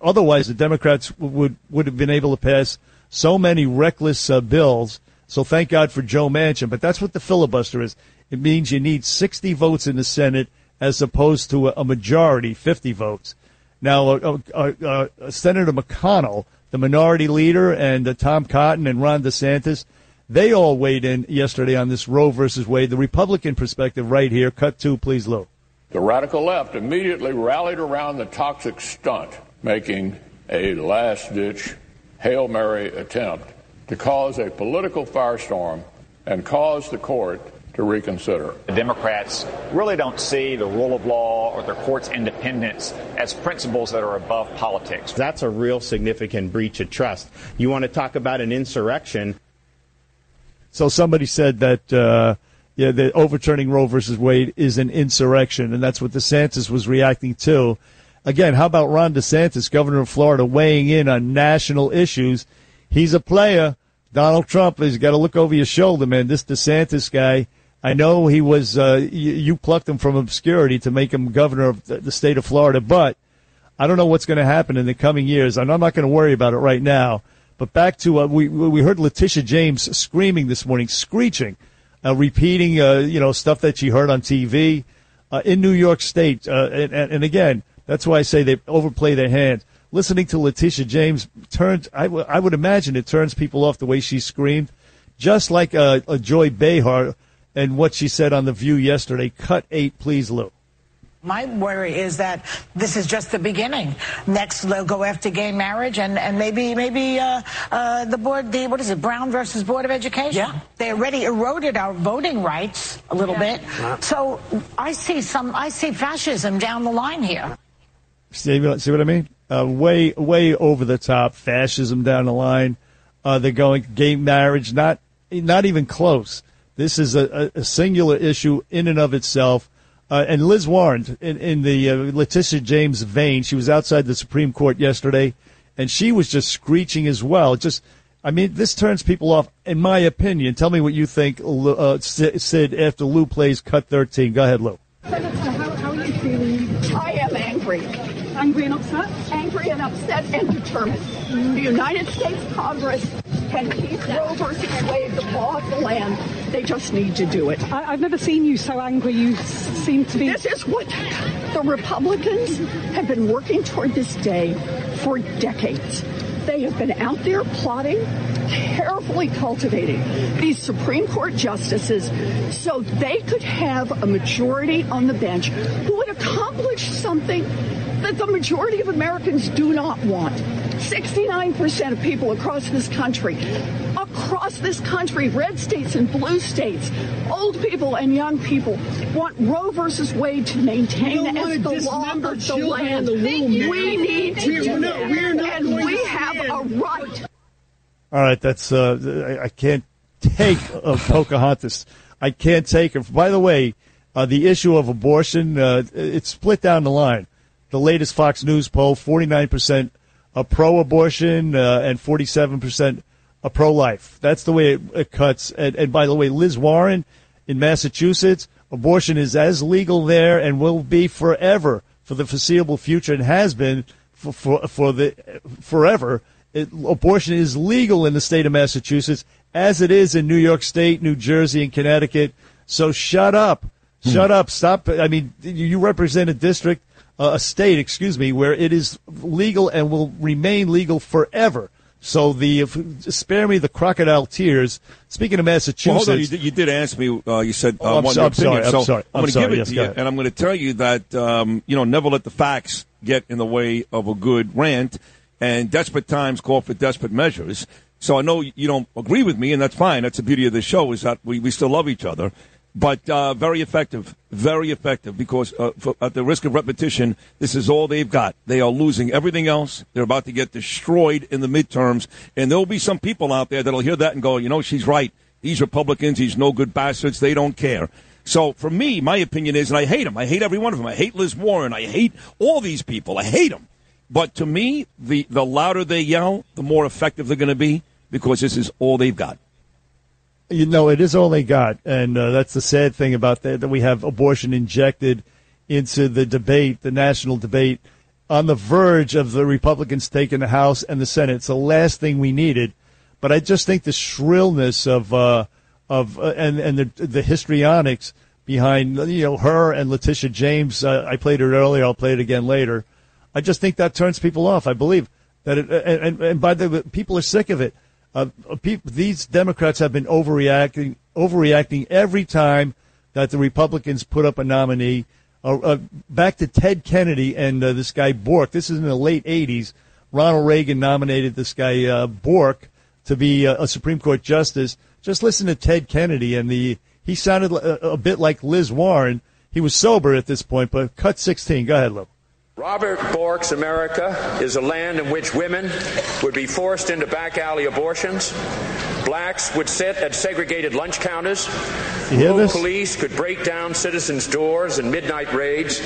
Speaker 5: otherwise, the Democrats would would have been able to pass so many reckless bills. So thank God for Joe Manchin. But that's what the filibuster is. It means you need 60 votes in the Senate as opposed to a, majority, 50 votes. Now, uh, uh, uh, uh, Senator McConnell, the minority leader, and uh, Tom Cotton and Ron DeSantis, they all weighed in yesterday on this Roe versus Wade. The Republican perspective, right here. Cut two, please, Lou.
Speaker 22: The radical left immediately rallied around the toxic stunt, making a last ditch Hail Mary attempt to cause a political firestorm and cause the court to reconsider.
Speaker 23: The Democrats really don't see the rule of law or the court's independence as principles that are above politics.
Speaker 24: That's a real significant breach of trust. You want to talk about an insurrection?
Speaker 5: So somebody said that uh, yeah, that overturning Roe versus Wade is an insurrection, and that's what DeSantis was reacting to. Again, how about Ron DeSantis, governor of Florida, weighing in on national issues? He's a player. Donald Trump has got to look over your shoulder, man. This DeSantis guy, I know he was, uh, you, you plucked him from obscurity to make him governor of the, state of Florida, but I don't know what's going to happen in the coming years, and I'm not going to worry about it right now. But back to uh, we we heard Letitia James screaming this morning, screeching uh, repeating, uh, you know, stuff that she heard on TV uh, in New York State. Uh, and, and again, that's why I say they overplay their hand. Listening to Letitia James turns, I, w- I would imagine it turns people off the way she screamed, just like uh, a Joy Behar and what she said on The View yesterday. Cut eight, please, Lou.
Speaker 25: My worry is that this is just the beginning. Next, they'll go after gay marriage, and, and maybe maybe uh, uh, the board, the what is it, Brown versus Board of Education? Yeah. They already eroded our voting rights a little bit. So I see some, I see fascism down the line here.
Speaker 5: See, see what I mean? Uh, way, way over the top fascism down the line. Uh, they're going gay marriage, not, not even close. This is a, a, singular issue in and of itself. Uh, and Liz Warren, in, in the uh, Letitia James vein, she was outside the Supreme Court yesterday, and she was just screeching as well. Just, I mean, this turns people off, in my opinion. Tell me what you think, uh, Sid, after Lou plays Cut 13. Go ahead, Lou.
Speaker 19: Senator, how, how are you feeling? I am angry. Angry and upset? Angry and upset and determined. The United States Congress can keep Roe versus Wade the law of the land. They just need to do it.
Speaker 26: I, I've never seen you so angry. You seem to be.
Speaker 19: This is what the Republicans have been working toward this day for decades. They have been out there plotting, carefully cultivating these Supreme Court justices so they could have a majority on the bench who would accomplish something that the majority of Americans do not want. 69% of people across this country, across this country, red states and blue states, old people and young people want Roe versus Wade to maintain
Speaker 15: We don't
Speaker 19: as
Speaker 15: wanna
Speaker 19: the law
Speaker 15: dismember
Speaker 19: of the
Speaker 15: children in
Speaker 19: land.
Speaker 15: the womb,
Speaker 19: we
Speaker 15: man.
Speaker 19: need to
Speaker 15: We're not- we're not
Speaker 19: and we
Speaker 15: to
Speaker 19: have a right.
Speaker 5: All right, that's uh, I, I can't take uh, Pocahontas. I can't take her. By the way, uh, the issue of abortion uh, it's split down the line. The latest Fox News poll: forty nine percent a pro-abortion uh, and forty seven percent a pro-life. That's the way it, it cuts. And, and by the way, Liz Warren in Massachusetts, abortion is as legal there and will be forever for the foreseeable future, and has been for for, for the forever it, abortion is legal in the state of Massachusetts as it is in New York State, New Jersey, and Connecticut. So shut up. Shut up. Stop. I mean, you represent a district, uh, a state, excuse me, where it is legal and will remain legal forever. So the if, spare me the crocodile tears. Speaking of
Speaker 4: Well,
Speaker 5: Massachusetts,
Speaker 4: hold on, you did, you did ask me. Uh, you said uh,
Speaker 5: Oh, I'm
Speaker 4: one
Speaker 5: so- I'm sorry,
Speaker 4: opinion.
Speaker 5: I'm
Speaker 4: so
Speaker 5: sorry, I'm
Speaker 4: going to give it
Speaker 5: yes,
Speaker 4: to you,
Speaker 5: ahead.
Speaker 4: and I'm going to tell you that um, you know never let the facts get in the way of a good rant. And desperate times call for desperate measures. So I know you don't agree with me, and that's fine. That's the beauty of the show is that we, we still love each other. But uh, very effective, very effective because uh, for, at the risk of repetition, this is all they've got. They are losing everything else. They're about to get destroyed in the midterms, and there will be some people out there that'll hear that and go, you know, she's right. These Republicans, these no good bastards, they don't care. So for me, my opinion is, and I hate them. I hate every one of them. I hate Liz Warren. I hate all these people. I hate them. But to me, the, the louder they yell, the more effective they're going to be because this is all they've got.
Speaker 5: You know, it is only God, and uh, that's the sad thing about that. That we have abortion injected into the debate, the national debate, on the verge of the Republicans taking the House and the Senate. It's the last thing we needed. But I just think the shrillness of uh, of uh, and and the the histrionics behind you know her and Letitia James. Uh, I played it earlier. I'll play it again later. I just think that turns people off. I believe that, it, and, and, by the people are sick of it. Uh, people, these Democrats have been overreacting, overreacting every time that the Republicans put up a nominee. Uh, uh, back to Ted Kennedy and uh, this guy Bork. This is in the late '80s. Ronald Reagan nominated this guy uh, Bork to be uh, a Supreme Court justice. Just listen to Ted Kennedy, and the he sounded a, a bit like Liz Warren. He was sober at this point, but cut 16. Go ahead, Lou.
Speaker 27: Robert Bork's America is a land in which women would be forced into back alley abortions. Blacks would sit at segregated lunch counters.
Speaker 5: You hear
Speaker 27: Rogue
Speaker 5: this?
Speaker 27: police could break down citizens' doors in midnight raids.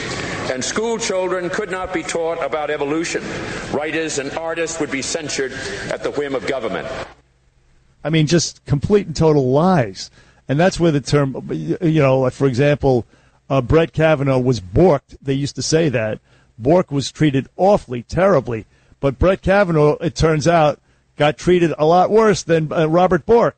Speaker 27: And school children could not be taught about evolution. Writers and artists would be censured at the whim of government.
Speaker 5: I mean, just complete and total lies. And that's where the term, you know, for example, uh, Brett Kavanaugh was borked. They used to say that. Bork was treated awfully, terribly. But Brett Kavanaugh, it turns out, got treated a lot worse than uh, Robert Bork.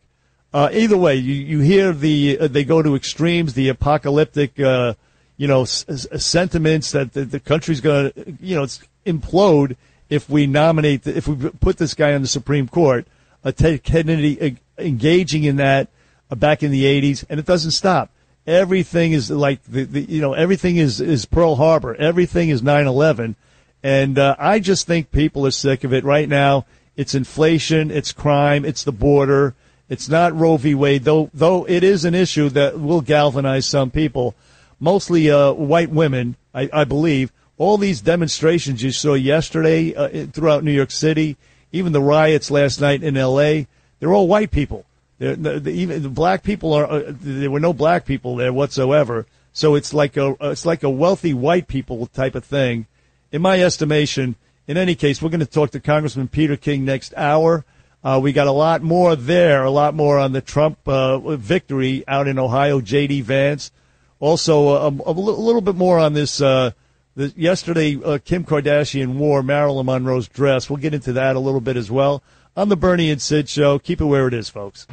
Speaker 5: Uh, either way, you, you hear the uh, they go to extremes, the apocalyptic, uh, you know, s- s- sentiments that the, the country's going to, you know, implode if we nominate, the, if we put this guy on the Supreme Court. Uh, Ted Kennedy uh, engaging in that uh, back in the '80s, and it doesn't stop. Everything is like the, the you know everything is is Pearl Harbor. Everything is 9/11, and uh, I just think people are sick of it right now. It's inflation, it's crime, it's the border. It's not Roe v. Wade, though. Though it is an issue that will galvanize some people, mostly uh, white women, I, I believe. All these demonstrations you saw yesterday uh, throughout New York City, even the riots last night in L.A. They're all white people. The, the, even the black people are. Uh, there were no black people there whatsoever. So it's like a it's like a wealthy white people type of thing. In my estimation, in any case, we're going to talk to Congressman Peter King next hour. Uh, we got a lot more there, a lot more on the Trump uh, victory out in Ohio. J.D. Vance, also uh, a, a little bit more on this. The, yesterday, uh, Kim Kardashian wore Marilyn Monroe's dress. We'll get into that a little bit as well on the Bernie and Sid show. Keep it where it is, folks.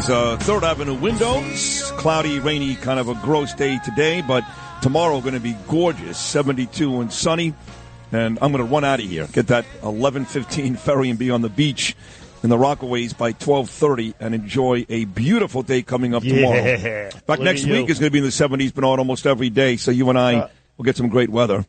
Speaker 4: These uh, Third Avenue windows, cloudy, rainy, kind of a gross day today, but tomorrow going to be gorgeous, 72 and sunny. And I'm going to run out of here, get that 11:15 ferry, and be on the beach in the Rockaways by 12:30, and enjoy a beautiful day coming up tomorrow.
Speaker 5: Yeah.
Speaker 4: In fact,
Speaker 5: Look
Speaker 4: next week is going to be in the 70s, but on almost every day. So you and I
Speaker 5: Uh,
Speaker 4: will get some great weather.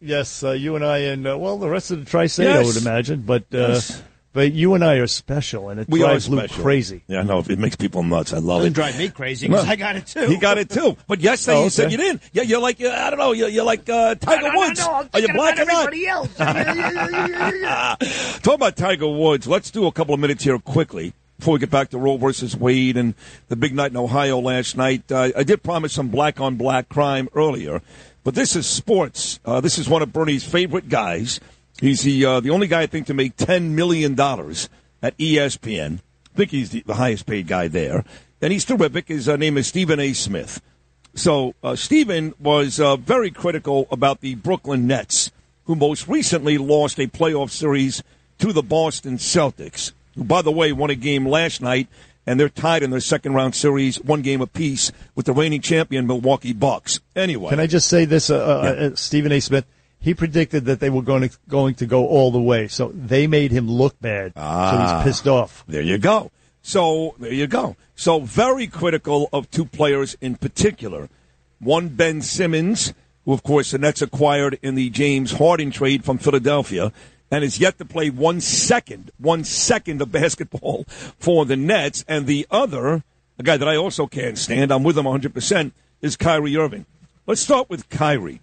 Speaker 5: Yes, uh, you and I, and uh, well, the rest of the tri-state, I would imagine. But uh,
Speaker 4: Yes.
Speaker 5: But you and I are special, and it
Speaker 4: We are
Speaker 5: drives Luke crazy.
Speaker 4: Yeah, I know it makes people nuts. I love
Speaker 11: Doesn't
Speaker 4: it.
Speaker 11: drive me crazy because
Speaker 4: No.
Speaker 11: I got it too.
Speaker 4: He got it too. But yesterday
Speaker 5: Oh,
Speaker 4: you said you didn't. Yeah, you're like uh, I don't know. You're, you're like uh, Tiger
Speaker 11: No, no,
Speaker 4: Woods.
Speaker 11: no, I'm
Speaker 4: Are you
Speaker 11: thinking
Speaker 4: black or not?
Speaker 11: else.
Speaker 4: Talk about Tiger Woods. Let's do a couple of minutes here quickly before we get back to Roe versus Wade and the big night in Ohio last night. Uh, I did promise some black on black crime earlier, but this is sports. Uh, this is one of Bernie's favorite guys. He's the uh, the only guy I think to make ten million dollars at ESPN. I think he's the, the highest paid guy there, and he's terrific. His uh, name is Stephen A. Smith. So uh, Stephen was uh, very critical about the Brooklyn Nets, who most recently lost a playoff series to the Boston Celtics, who, by the way, won a game last night, and they're tied in their second round series, one game apiece, with the reigning champion Milwaukee Bucks. Anyway,
Speaker 5: Can I just say this, uh, uh, uh, Stephen A. Smith? He predicted that they were going to going to go all the way, so they made him look bad.
Speaker 4: Ah.
Speaker 5: so he's pissed off.
Speaker 4: There you go. So there you go. So very critical of two players in particular. One Ben Simmons, who of course the Nets acquired in the James Harden trade from Philadelphia, and is yet to play one second, one second of basketball for the Nets. And the other, a guy that I also can't stand, I'm with him 100 percent, is Kyrie Irving. Let's start with Kyrie.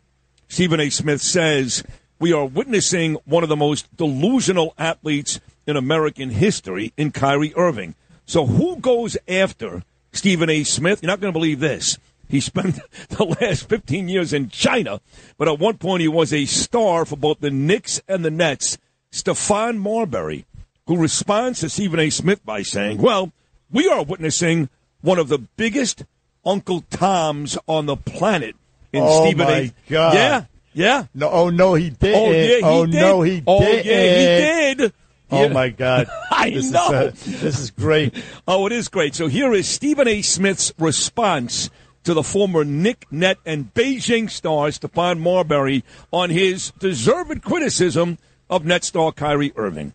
Speaker 4: Stephen A. Smith says we are witnessing one of the most delusional athletes in American history in Kyrie Irving. So who goes after Stephen A. Smith? You're not going to believe this. He spent the last 15 years in China, but at one point he was a star for both the Knicks and the Nets. Stephon Marbury, who responds to Stephen A. Smith by saying, well, we are witnessing one of the biggest Uncle Toms on the planet in
Speaker 5: oh
Speaker 4: Stephen
Speaker 5: my
Speaker 4: A.
Speaker 5: God!
Speaker 4: Yeah, yeah.
Speaker 5: No, oh no, he did.
Speaker 4: Oh yeah, he
Speaker 5: oh
Speaker 4: did.
Speaker 5: no, he
Speaker 4: oh,
Speaker 5: did.
Speaker 4: yeah, he did.
Speaker 5: Oh my God!
Speaker 4: I
Speaker 5: this
Speaker 4: know.
Speaker 5: Is, uh, this is great.
Speaker 4: Oh, it is great. So here is Stephen A. Smith's response to the former Knick Net and Beijing star Stephon Marbury on his deserved criticism of net star Kyrie Irving.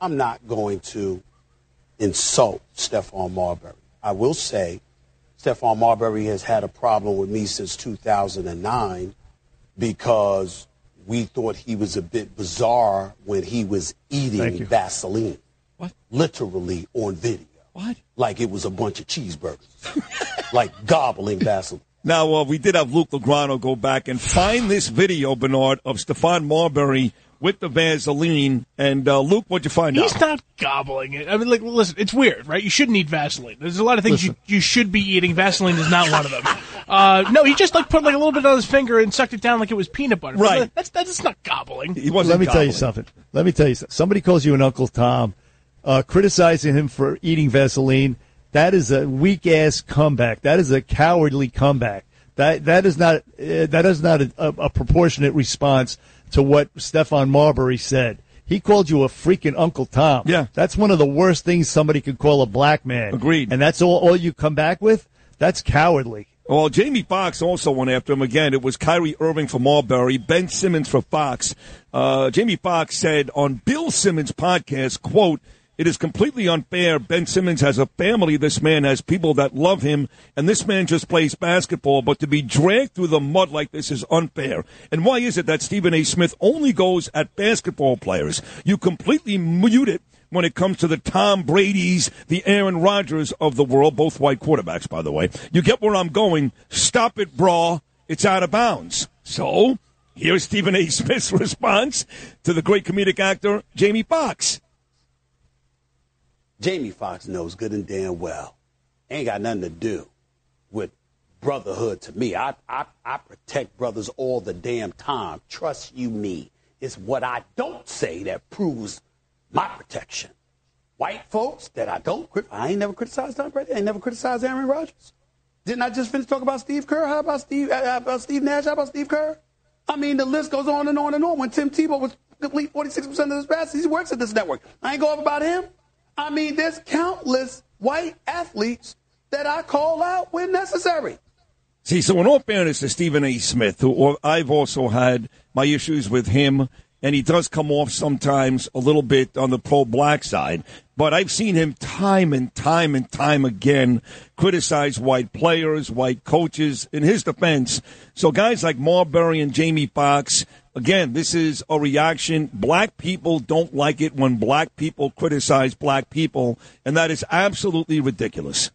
Speaker 28: I'm not going to insult Stephon Marbury. I will say
Speaker 29: Stephon Marbury has had a problem with me since 2009 because we thought he was a bit bizarre when he was eating. Vaseline.
Speaker 4: What?
Speaker 29: Literally on video.
Speaker 4: What?
Speaker 29: Like it was a bunch of cheeseburgers. like gobbling Vaseline.
Speaker 4: Now, uh, we did have Luke Lograno go back and find this video, Bernard, of Stephon Marbury with the Vaseline. And, uh, Luke, what'd you find
Speaker 11: He's
Speaker 4: out?
Speaker 11: not gobbling it. I mean, like, listen, it's weird, right? You shouldn't eat Vaseline. There's a lot of things you, you should be eating. Vaseline is not one of them. Uh, no, he just like put like a little bit on his finger and sucked it down like it was peanut butter.
Speaker 5: Right.
Speaker 11: That's that's not gobbling.
Speaker 5: Let me tell you something. Let me tell you something. Somebody calls you an Uncle Tom, uh, criticizing him for eating Vaseline. That is a weak ass comeback. That is a cowardly comeback. That that is not uh, that is not a, a, a proportionate response to what Stephon Marbury said. He called you a freaking Uncle Tom. Yeah, that's one of the worst things somebody could call a black man. Agreed. And that's all all you come back with. That's cowardly.
Speaker 4: Well, Jamie Foxx also went after him again. It was Kyrie Irving for Marbury, Ben Simmons for Foxx. Uh, Jamie Foxx said on Bill Simmons' podcast, quote, it is completely unfair. Ben Simmons has a family. This man has people that love him, and this man just plays basketball. But to be dragged through the mud like this is unfair. And why is it that Stephen A. Smith only goes at basketball players? You completely mute it when it comes to the Tom Brady's, the Aaron Rodgers of the world, both white quarterbacks, by the way. You get where I'm going. Stop it, brah. It's out of bounds. So, here's Stephen A. Smith's response to the great comedic actor, Jamie Foxx.
Speaker 29: Jamie Foxx knows good and damn well. Ain't got nothing to do with brotherhood to me. I, I, I protect brothers all the damn time. Trust you me. It's what I don't say that proves my protection. White folks that I don't, I ain't never criticized Tom Brady. I ain't never criticized Aaron Rodgers. Didn't I just finish talking about Steve Kerr? How about Steve, uh, how about Steve Nash? How about Steve Kerr? I mean, the list goes on and on and on. When Tim Tebow was complete 46% of his passes, he works at this network. I ain't go off about him. I mean, there's countless white athletes that I call out when necessary.
Speaker 4: See, so in all fairness to Stephen A. Smith, who I've also had my issues with him, and he does come off sometimes a little bit on the pro-black side, but I've seen him time and time and time again criticize white players, white coaches in his defense. So guys like Marbury and Jamie Foxx, again, this is a reaction. Black people don't like it when black people criticize black people, and that is absolutely ridiculous.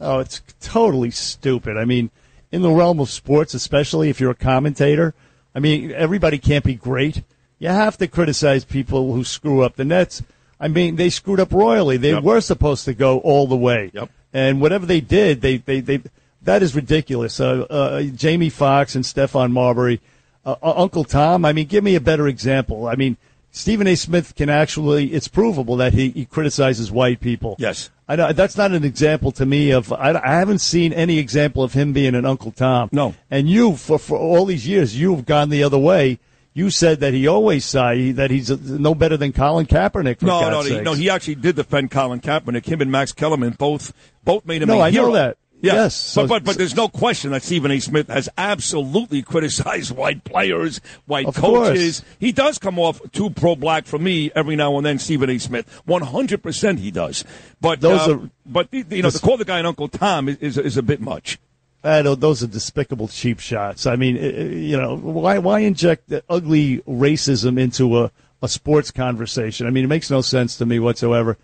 Speaker 5: Oh, it's totally stupid. I mean, in the realm of sports, especially if you're a commentator, I mean, everybody can't be great. You have to criticize people who screw up. The Nets, I mean, they screwed up royally. They were supposed to go all the way.
Speaker 4: Yep.
Speaker 5: And whatever they did, they, they, they that is ridiculous. Uh, uh, Jamie Foxx and Stephon Marbury, uh, uh, Uncle Tom. I mean, give me a better example. I mean, Stephen A. Smith can actually, it's provable that he, he criticizes white people.
Speaker 4: Yes.
Speaker 5: I know that's not an example to me of. I, I haven't seen any example of him being an Uncle Tom.
Speaker 4: No.
Speaker 5: And you, for for all these years, you've gone the other way. You said that he always saw that he's no better than Colin Kaepernick. For
Speaker 4: no,
Speaker 5: God's
Speaker 4: no, he,
Speaker 5: sakes.
Speaker 4: no. He actually did defend Colin Kaepernick. Him and Max Kellerman both both made him.
Speaker 5: No,
Speaker 4: a
Speaker 5: I know that.
Speaker 4: Yeah.
Speaker 5: Yes, so-
Speaker 4: but, but but there's no question that Stephen A. Smith has absolutely criticized white players, white coaches.
Speaker 5: course.
Speaker 4: He does come off too pro-black for me every now and then. Stephen A. Smith, 100 percent he does. But
Speaker 5: Those
Speaker 4: uh,
Speaker 5: are-
Speaker 4: but you know to call the guy an Uncle Tom is is, is a bit much.
Speaker 5: I know those are despicable cheap shots. I mean, uh, uh, you know, why why inject the ugly racism into a, a sports conversation? I mean, it makes no sense to me whatsoever.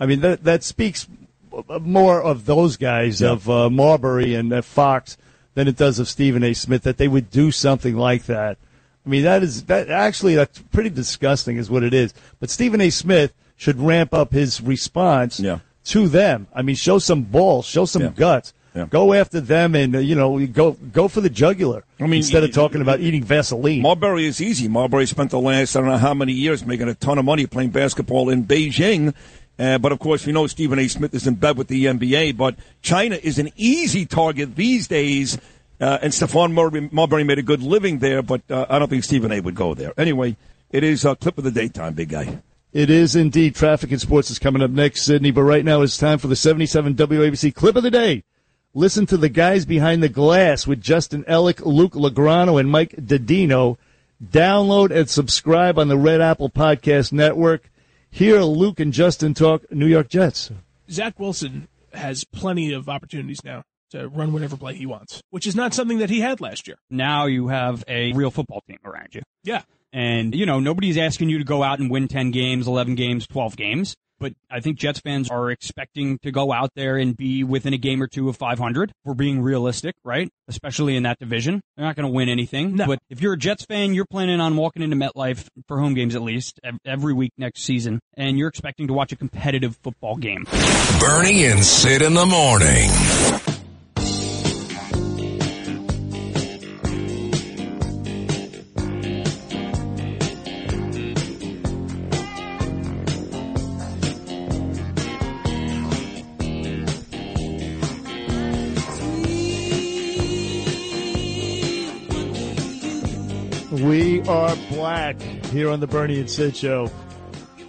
Speaker 5: I mean, that that speaks more of those guys of uh, Marbury and uh, Foxx than it does of Stephen A. Smith that they would do something like that. I mean, that is that actually that's pretty disgusting, is what it is. But Stephen A. Smith should ramp up his response to them. I mean, show some balls, show some guts. Go after them, and uh, you know, go go for the jugular.
Speaker 4: I mean,
Speaker 5: instead of talking about eating Vaseline.
Speaker 4: Marbury is easy. Marbury spent the last I don't know how many years making a ton of money playing basketball in Beijing. Uh, but of course, we know Stephen A. Smith is in bed with the NBA. But China is an easy target these days. Uh, and Stephon Marbury, Marbury made a good living there, but uh, I don't think Stephen A. would go there. Anyway, it is a clip of the daytime, big guy.
Speaker 5: It is indeed. Traffic and sports is coming up next, Sydney. But right now it's time for the 77 WABC clip of the day. Listen to the guys behind the glass with Justin Ellick, Luke Lagrano, and Mike Didino. Download and subscribe on the Red Apple Podcast Network. Hear Luke and Justin talk New York Jets.
Speaker 11: Zach Wilson has plenty of opportunities now to run whatever play he wants, which is not something that he had last year.
Speaker 30: Now you have a real football team around you.
Speaker 11: Yeah.
Speaker 30: And, you know, nobody's asking you to go out and win 10 games, 11 games, 12 games. But I think Jets fans are expecting to go out there and be within a game or two of 500. We're being realistic, right? Especially in that division. They're not going to win anything. But if you're a Jets fan, you're planning on walking into MetLife for home games at least every week next season. And you're expecting to watch a competitive football game.
Speaker 28: Bernie and Sid in the morning.
Speaker 5: We are black here on the Bernie and Sid Show.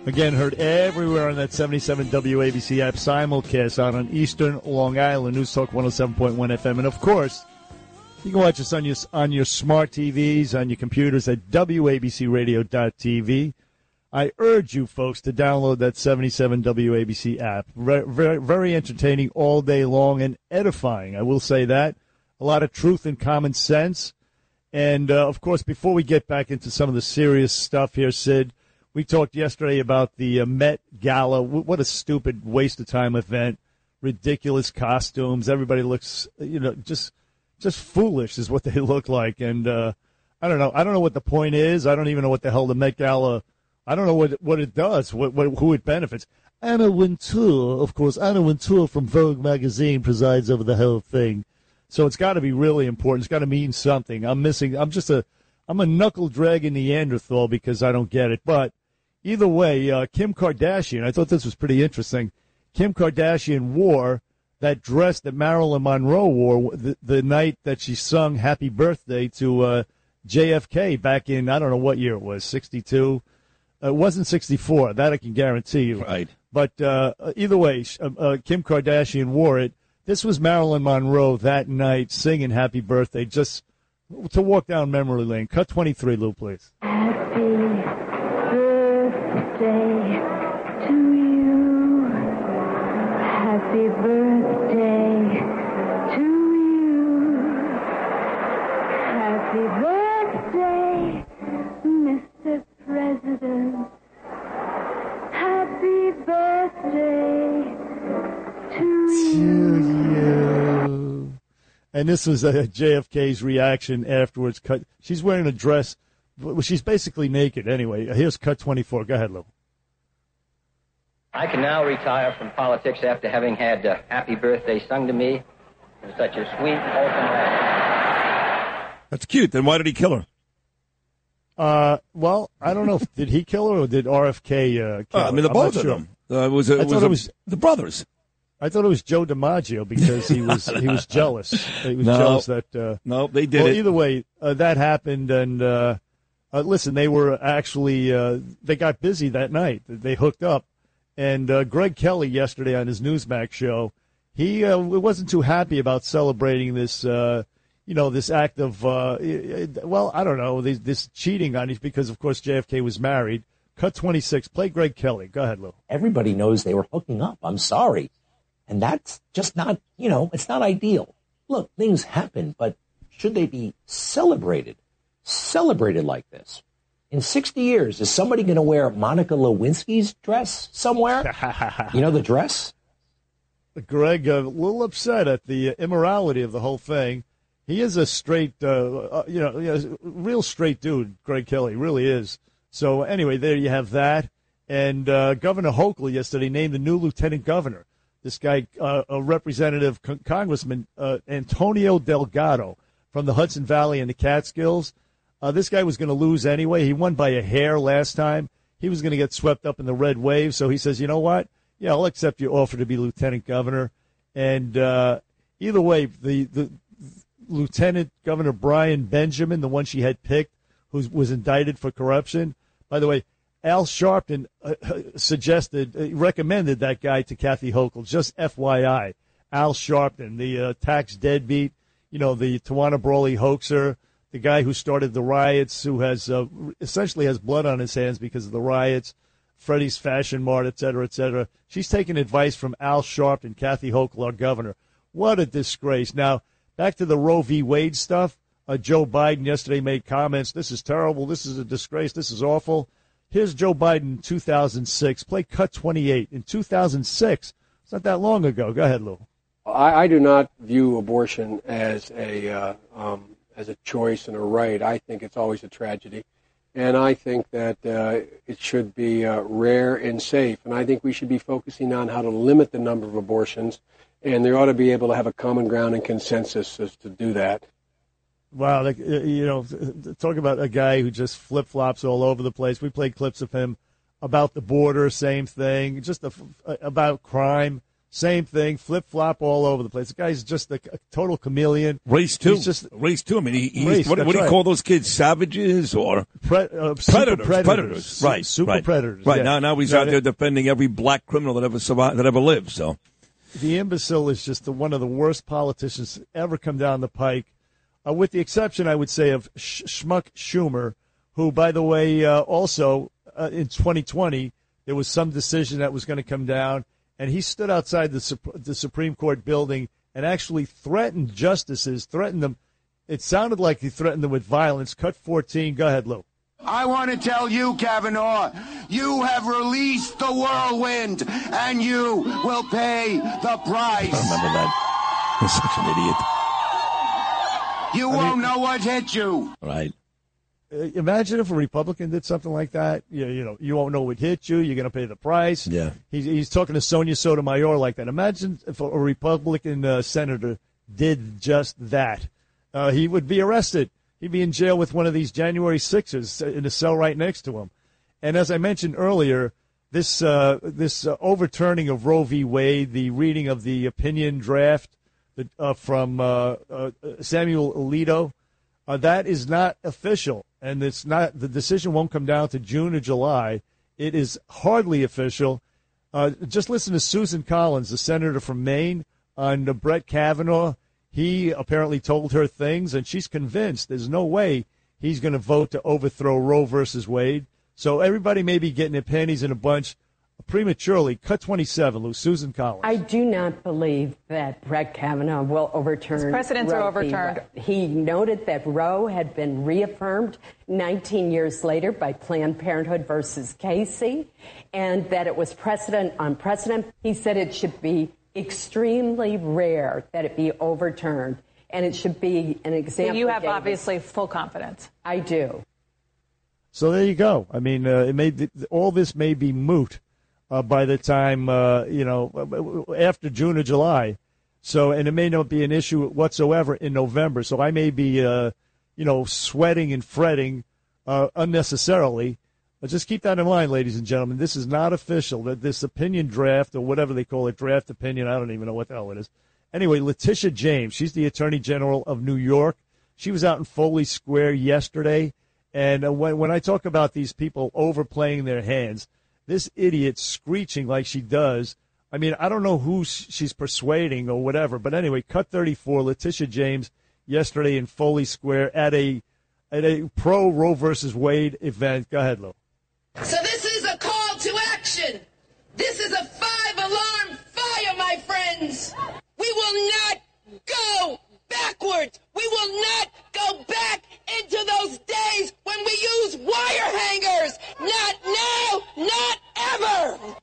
Speaker 5: Again, heard everywhere on that 77 WABC app, simulcast out on Eastern Long Island, News Talk 107.1 FM. And of course, you can watch us on your, on your smart TVs, on your computers at WABCRadio.tv. I urge you folks to download that 77 WABC app. Very, very, very entertaining all day long and edifying. I will say that. A lot of truth and common sense. And uh, of course, before we get back into some of the serious stuff here, Sid, we talked yesterday about the uh, Met Gala. W- what a stupid waste of time event! Ridiculous costumes. Everybody looks, you know, just just foolish is what they look like. And uh, I don't know. I don't know what the point is. I don't even know what the hell the Met Gala. I don't know what what it does. What, what who it benefits. Anna Wintour, of course. Anna Wintour from Vogue magazine presides over the whole thing. So it's got to be really important. It's got to mean something. I'm missing. I'm just a. I'm a knuckle dragging Neanderthal because I don't get it. But either way, uh, Kim Kardashian. I thought this was pretty interesting. Kim Kardashian wore that dress that Marilyn Monroe wore the, the night that she sung "Happy Birthday" to uh, JFK back in I don't know what year it was, 62. Uh, it wasn't 64. That I can guarantee you.
Speaker 4: Right.
Speaker 5: But uh, either way, uh, uh, Kim Kardashian wore it. This was Marilyn Monroe that night singing "Happy Birthday" just to walk down memory lane. Cut 23, Lou, please.
Speaker 10: Happy birthday to you. Happy birthday
Speaker 5: you. And this was uh, JFK's reaction afterwards. Cut. She's wearing a dress. Well, she's basically naked anyway. Here's cut 24. Go ahead, Lou.
Speaker 31: I can now retire from politics after having had uh, Happy Birthday sung to me in such a sweet, wholesome way.
Speaker 4: That's cute. Then why did he kill her?
Speaker 5: Uh, well, I don't know. if, did he kill her or did RFK uh, kill
Speaker 4: Uh, I mean, the?
Speaker 5: I'm
Speaker 4: both of
Speaker 5: sure.
Speaker 4: them. Uh, it was a-
Speaker 5: I
Speaker 4: it
Speaker 5: thought
Speaker 4: was
Speaker 5: it
Speaker 4: a-
Speaker 5: was
Speaker 4: the brothers.
Speaker 5: I thought it was Joe DiMaggio because he was he was jealous. He was
Speaker 4: No.
Speaker 5: jealous that. Uh,
Speaker 4: no, they did
Speaker 5: well,
Speaker 4: it.
Speaker 5: either way, uh, that happened, and uh, uh, listen, they were actually uh, they got busy that night. They hooked up, and uh, Greg Kelly yesterday on his Newsmax show, he uh, wasn't too happy about celebrating this. Uh, you know this act of uh, well, I don't know this, this cheating on it because of course JFK was married. Cut twenty six. Play Greg Kelly. Go ahead, Lou.
Speaker 32: Everybody knows they were hooking up. I'm sorry. And that's just not, you know, it's not ideal. Look, things happen, but should they be celebrated? Celebrated like this? In 60 years, is somebody going to wear Monica Lewinsky's dress somewhere? you know the dress?
Speaker 5: Greg a little upset at the immorality of the whole thing. He is a straight, uh, uh, you know, you know, real straight dude. Greg Kelly really is. So anyway, there you have that. And uh, Governor Hochul yesterday named the new lieutenant governor. This guy, uh, a representative con- congressman uh, Antonio Delgado from the Hudson Valley and the Catskills. Uh, this guy was going to lose anyway. He won by a hair last time. He was going to get swept up in the red wave. So he says, you know what? Yeah, I'll accept your offer to be lieutenant governor. And uh, either way, the, the Lieutenant Governor Brian Benjamin, the one she had picked, who was indicted for corruption. By the way, Al Sharpton uh, suggested, uh, recommended that guy to Kathy Hochul. Just FYI, Al Sharpton, the uh, tax deadbeat, you know, the Tawana Brawley hoaxer, the guy who started the riots, who has uh, essentially has blood on his hands because of the riots, Freddie's Fashion Mart, et cetera, et cetera. She's taking advice from Al Sharpton, Kathy Hochul, our governor. What a disgrace. Now, back to the Roe v. Wade stuff. Uh, Joe Biden yesterday made comments. This is terrible. This is a disgrace. This is awful. Here's Joe Biden in 2006. Play cut 28. In 2006. It's not that long ago. Go ahead, Lou.
Speaker 33: I, I do not view abortion as a uh, um, as a choice and a right. I think it's always a tragedy, and I think that uh, it should be uh, rare and safe. And I think we should be focusing on how to limit the number of abortions, and there ought to be able to have a common ground and consensus as to do that.
Speaker 5: Wow, like, uh, you know, talk about a guy who just flip flops all over the place. We played clips of him about the border, same thing. Just a, about crime, same thing. Flip flop all over the place. The guy's just a, a total chameleon.
Speaker 4: Race two,
Speaker 5: He's just
Speaker 4: race two. I mean, he, he's,
Speaker 5: Race,
Speaker 4: what, what do you
Speaker 5: right.
Speaker 4: call those kids? Savages or
Speaker 5: Pre- uh, super
Speaker 4: predators?
Speaker 5: predators.
Speaker 4: Predators, right?
Speaker 5: super
Speaker 4: right.
Speaker 5: predators,
Speaker 4: Right
Speaker 5: yeah.
Speaker 4: now, now he's
Speaker 5: Got
Speaker 4: out there defending every black criminal that ever survived, that ever lived. So
Speaker 5: the imbecile is just the, one of the worst politicians to ever come down the pike, uh, with the exception, I would say, of Sh- Schmuck Schumer, who, by the way, uh, also uh, in 2020 there was some decision that was going to come down, and he stood outside the Sup- the Supreme Court building and actually threatened justices, threatened them. It sounded like he threatened them with violence. Cut 14. Go ahead, Lou.
Speaker 34: I want to tell you, Kavanaugh, you have released the whirlwind, and you will pay the price.
Speaker 4: I remember that. You're such an idiot.
Speaker 34: You won't know what hit you.
Speaker 4: Right.
Speaker 5: Uh, imagine if a Republican did something like that. You, you know, you won't know what hit you. You're going to pay the price.
Speaker 4: Yeah.
Speaker 5: He's, he's talking to Sonia Sotomayor like that. Imagine if a, a Republican uh, senator did just that. Uh, he would be arrested. He'd be in jail with one of these January Sixers in a cell right next to him. And as I mentioned earlier, this uh, this uh, overturning of Roe v. Wade, the reading of the opinion draft that, uh, from uh, uh, Samuel Alito, uh, that is not official, and it's not. The decision won't come down to June or July. It is hardly official. Uh, just listen to Susan Collins, the senator from Maine, on Brett Kavanaugh. He apparently told her things, and she's convinced there's no way he's going to vote to overthrow Roe versus Wade. So everybody may be getting their panties in a bunch prematurely. Cut 27, Lou. Susan Collins.
Speaker 9: I do not believe that Brett Kavanaugh will overturn.
Speaker 35: His precedents are
Speaker 9: Roe v.
Speaker 35: overturned.
Speaker 9: He noted that Roe had been reaffirmed 19 years later by Planned Parenthood versus Casey, and that it was precedent on precedent. He said it should be extremely rare that it be overturned, and it should be an
Speaker 35: So
Speaker 9: example.
Speaker 35: you have obviously full confidence.
Speaker 9: I do.
Speaker 5: So there you go. I mean, uh, it may all this may be moot uh, by the time uh, you know after June or July. So, and it may not be an issue whatsoever in November. So I may be, uh, you know, sweating and fretting uh, unnecessarily. But just keep that in mind, ladies and gentlemen. This is not official. That this opinion draft or whatever they call it, draft opinion. I don't even know what the hell it is. Anyway, Letitia James, she's the Attorney General of New York. She was out in Foley Square yesterday. And uh, when, when I talk about these people overplaying their hands, this idiot screeching like she does, I mean, I don't know who she's persuading or whatever. But anyway, cut 34, Letitia James yesterday in Foley Square at a at a pro Roe versus Wade event. Go ahead, Lou.
Speaker 36: So this is a call to action. This is a five alarm fire, my friends. We will not go backwards. We will not go back into those days when we use wire hangers. Not now, not ever.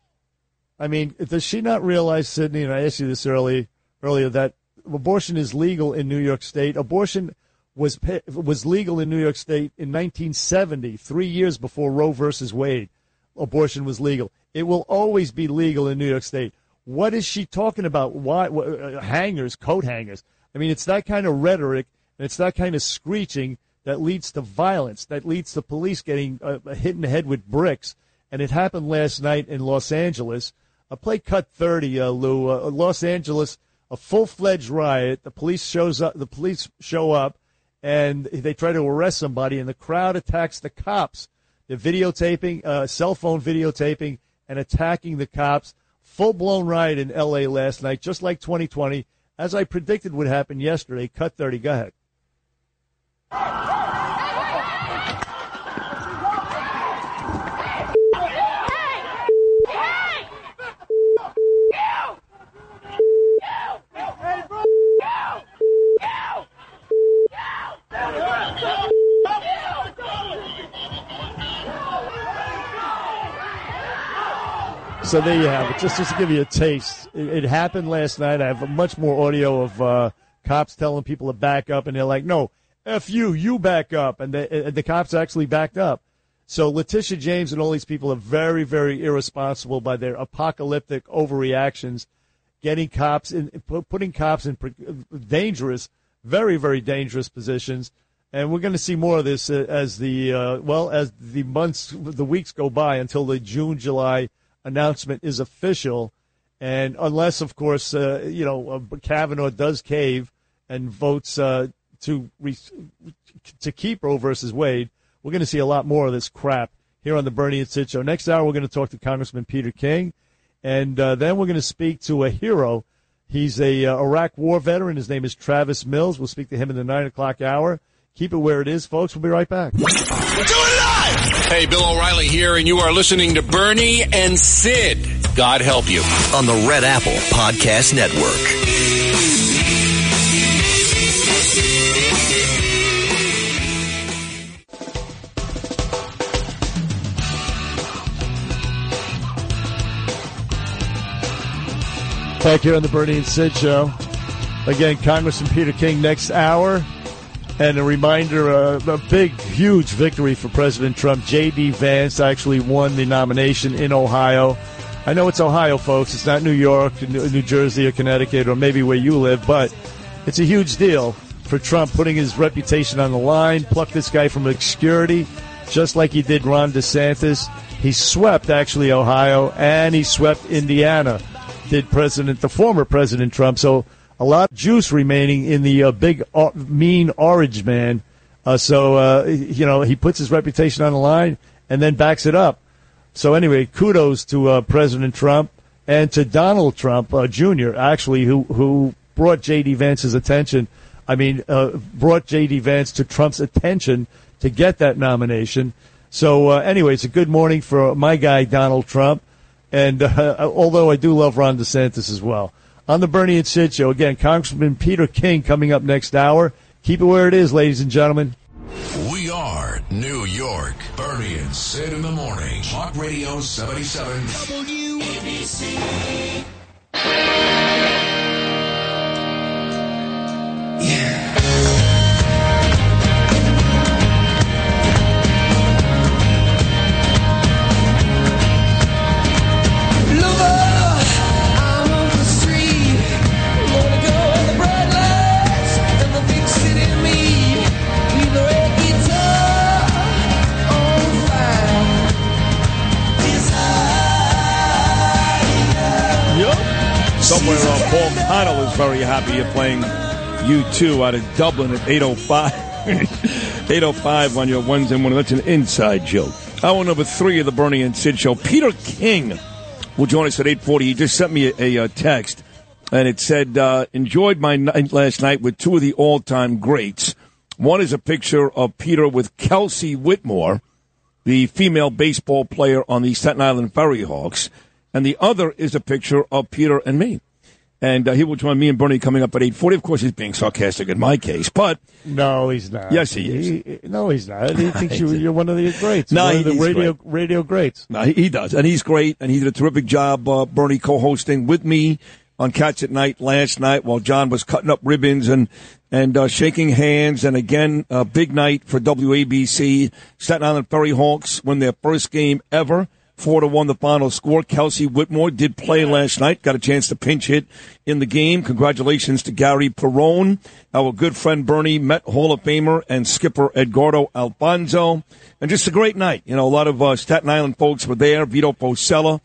Speaker 5: I mean, does she not realize, Sydney, and I asked you this early, earlier, that abortion is legal in New York State? Abortion was was legal in New York State in 1970, three years before Roe versus Wade. Abortion was legal. It will always be legal in New York State. What is she talking about? Why wh- uh, hangers, coat hangers? I mean, it's that kind of rhetoric and it's that kind of screeching that leads to violence, that leads to police getting uh, hit in the head with bricks. And it happened last night in Los Angeles. A play cut 30, uh, Lou. Uh, Los Angeles, a full-fledged riot. The police shows up. The police show up, and they try to arrest somebody, and the crowd attacks the cops. They're videotaping, uh, cell phone videotaping, and attacking the cops. Full-blown riot in L.A. last night, just like 2020, as I predicted would happen yesterday. Cut 30. Go ahead. So there you have it. Just, just to give you a taste, it, it happened last night. I have much more audio of uh, cops telling people to back up, and they're like, "No, f you, you back up," and the, the cops actually backed up. So Letitia James and all these people are very, very irresponsible by their apocalyptic overreactions, getting cops in, putting cops in dangerous, very, very dangerous positions. And we're going to see more of this uh, as the uh, well as the months, the weeks go by until the June, July announcement is official. And unless, of course, uh, you know uh, Kavanaugh does cave and votes uh, to re- to keep Roe versus Wade, we're going to see a lot more of this crap here on the Bernie and Sid show. Next hour, we're going to talk to Congressman Peter King, and uh, then we're going to speak to a hero. He's a uh, Iraq War veteran. His name is Travis Mills. We'll speak to him in the nine o'clock hour. Keep it where it is, folks. We'll be right back. Do it live!
Speaker 35: Hey, Bill O'Reilly here, and you are listening to Bernie and Sid. God help you.
Speaker 13: On the Red Apple Podcast Network.
Speaker 5: Back here on the Bernie and Sid show. Again, Congressman Peter King next hour. And a reminder, uh, a big, huge victory for President Trump. J.D. Vance actually won the nomination in Ohio. I know it's Ohio, folks. It's not New York, New Jersey, or Connecticut, or maybe where you live, but it's a huge deal for Trump putting his reputation on the line, pluck this guy from obscurity, just like he did Ron DeSantis. He swept, actually, Ohio, and he swept Indiana, did President, the former President Trump. So a lot of juice remaining in the uh, big, uh, mean orange man. Uh, so, uh, you know, he puts his reputation on the line and then backs it up. So, anyway, kudos to uh, President Trump and to Donald Trump uh, Jr., actually, who, who brought J.D. Vance's attention. I mean, brought J.D. Vance to Trump's attention to get that nomination. So, anyway, it's a good morning for my guy, Donald Trump. And although I do love Ron DeSantis as well. On the Bernie and Sid show, again, Congressman Peter King coming up next hour. Keep it where it is, ladies and gentlemen.
Speaker 28: We are New York. Bernie and Sid in the morning. Talk Radio 77. WABC.
Speaker 4: Somewhere Paul Connell is very happy you're playing U2 out of Dublin at 805. 805 on your Wednesday morning. That's an inside joke. Hour number three of the Bernie and Sid show. Peter King will join us at 840. He just sent me a, a, uh text, and it said, uh, enjoyed my night last night with two of the all-time greats. One is a picture of Peter with Kelsey Whitmore, the female baseball player on the Staten Island Ferry Hawks, and the other is a picture of Peter and me. And uh, he will join me and Bernie coming up at 8.40. Of course, he's being sarcastic in my case, but...
Speaker 5: No, he's not.
Speaker 4: Yes, he is.
Speaker 5: He- no, he's not. He thinks you, you're one of the greats.
Speaker 4: No,
Speaker 5: one of the radio
Speaker 4: great.
Speaker 5: radio greats.
Speaker 4: No, he, he does, and he's great, and he did a terrific job, uh, Bernie, co-hosting with me on Cats at Night last night while John was cutting up ribbons and and uh, shaking hands. And again, a big night for WABC. Staten Island Ferry Hawks win their first game ever. Four to one, the final score. Kelsey Whitmore did play last night. Got a chance to pinch hit in the game. Congratulations to Gary Perone, our good friend Bernie, Met Hall of Famer, and skipper Edgardo Alfonzo. And just a great night. You know, a lot of uh, Staten Island folks were there. Vito Fossella,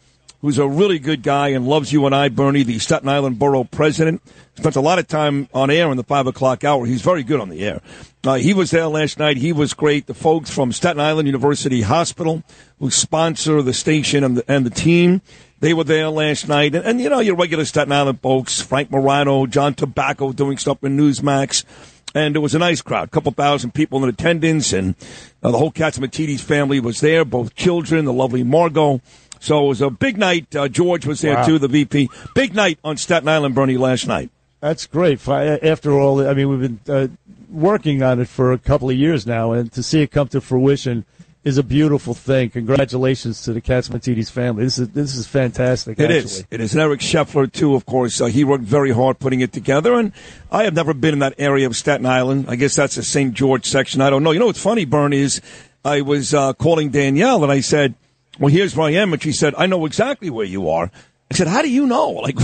Speaker 4: who's a really good guy and loves you and I, Bernie, the Staten Island Borough president. Spent a lot of time on air in the five o'clock hour. He's very good on the air. Uh, he was there last night. He was great. The folks from Staten Island University Hospital, who sponsor the station and the, and the team, they were there last night. And, and, you know, your regular Staten Island folks, Frank Morano, John Tabacco doing stuff in Newsmax. And it was a nice crowd, a couple thousand people in attendance, and uh, the whole Katz Catsimatidis family was there, both children, the lovely Margot. So it was a big night. Uh, George was there
Speaker 5: Wow.
Speaker 4: too, the VP. Big night on Staten Island, Bernie, last night.
Speaker 5: That's great. After all, I mean, we've been uh, working on it for a couple of years now, and to see it come to fruition is a beautiful thing. Congratulations to the Catsimatidis family. This is this is fantastic.
Speaker 4: It
Speaker 5: actually.
Speaker 4: is. It is. And Eric Scheffler, too, of course. Uh, he worked very hard putting it together. And I have never been in that area of Staten Island. I guess that's the St. George section. I don't know. You know what's funny, Bernie, is I was uh, calling Danielle and I said, well, here's where I am. And she said, I know exactly where you are. I said, how do you know? Like,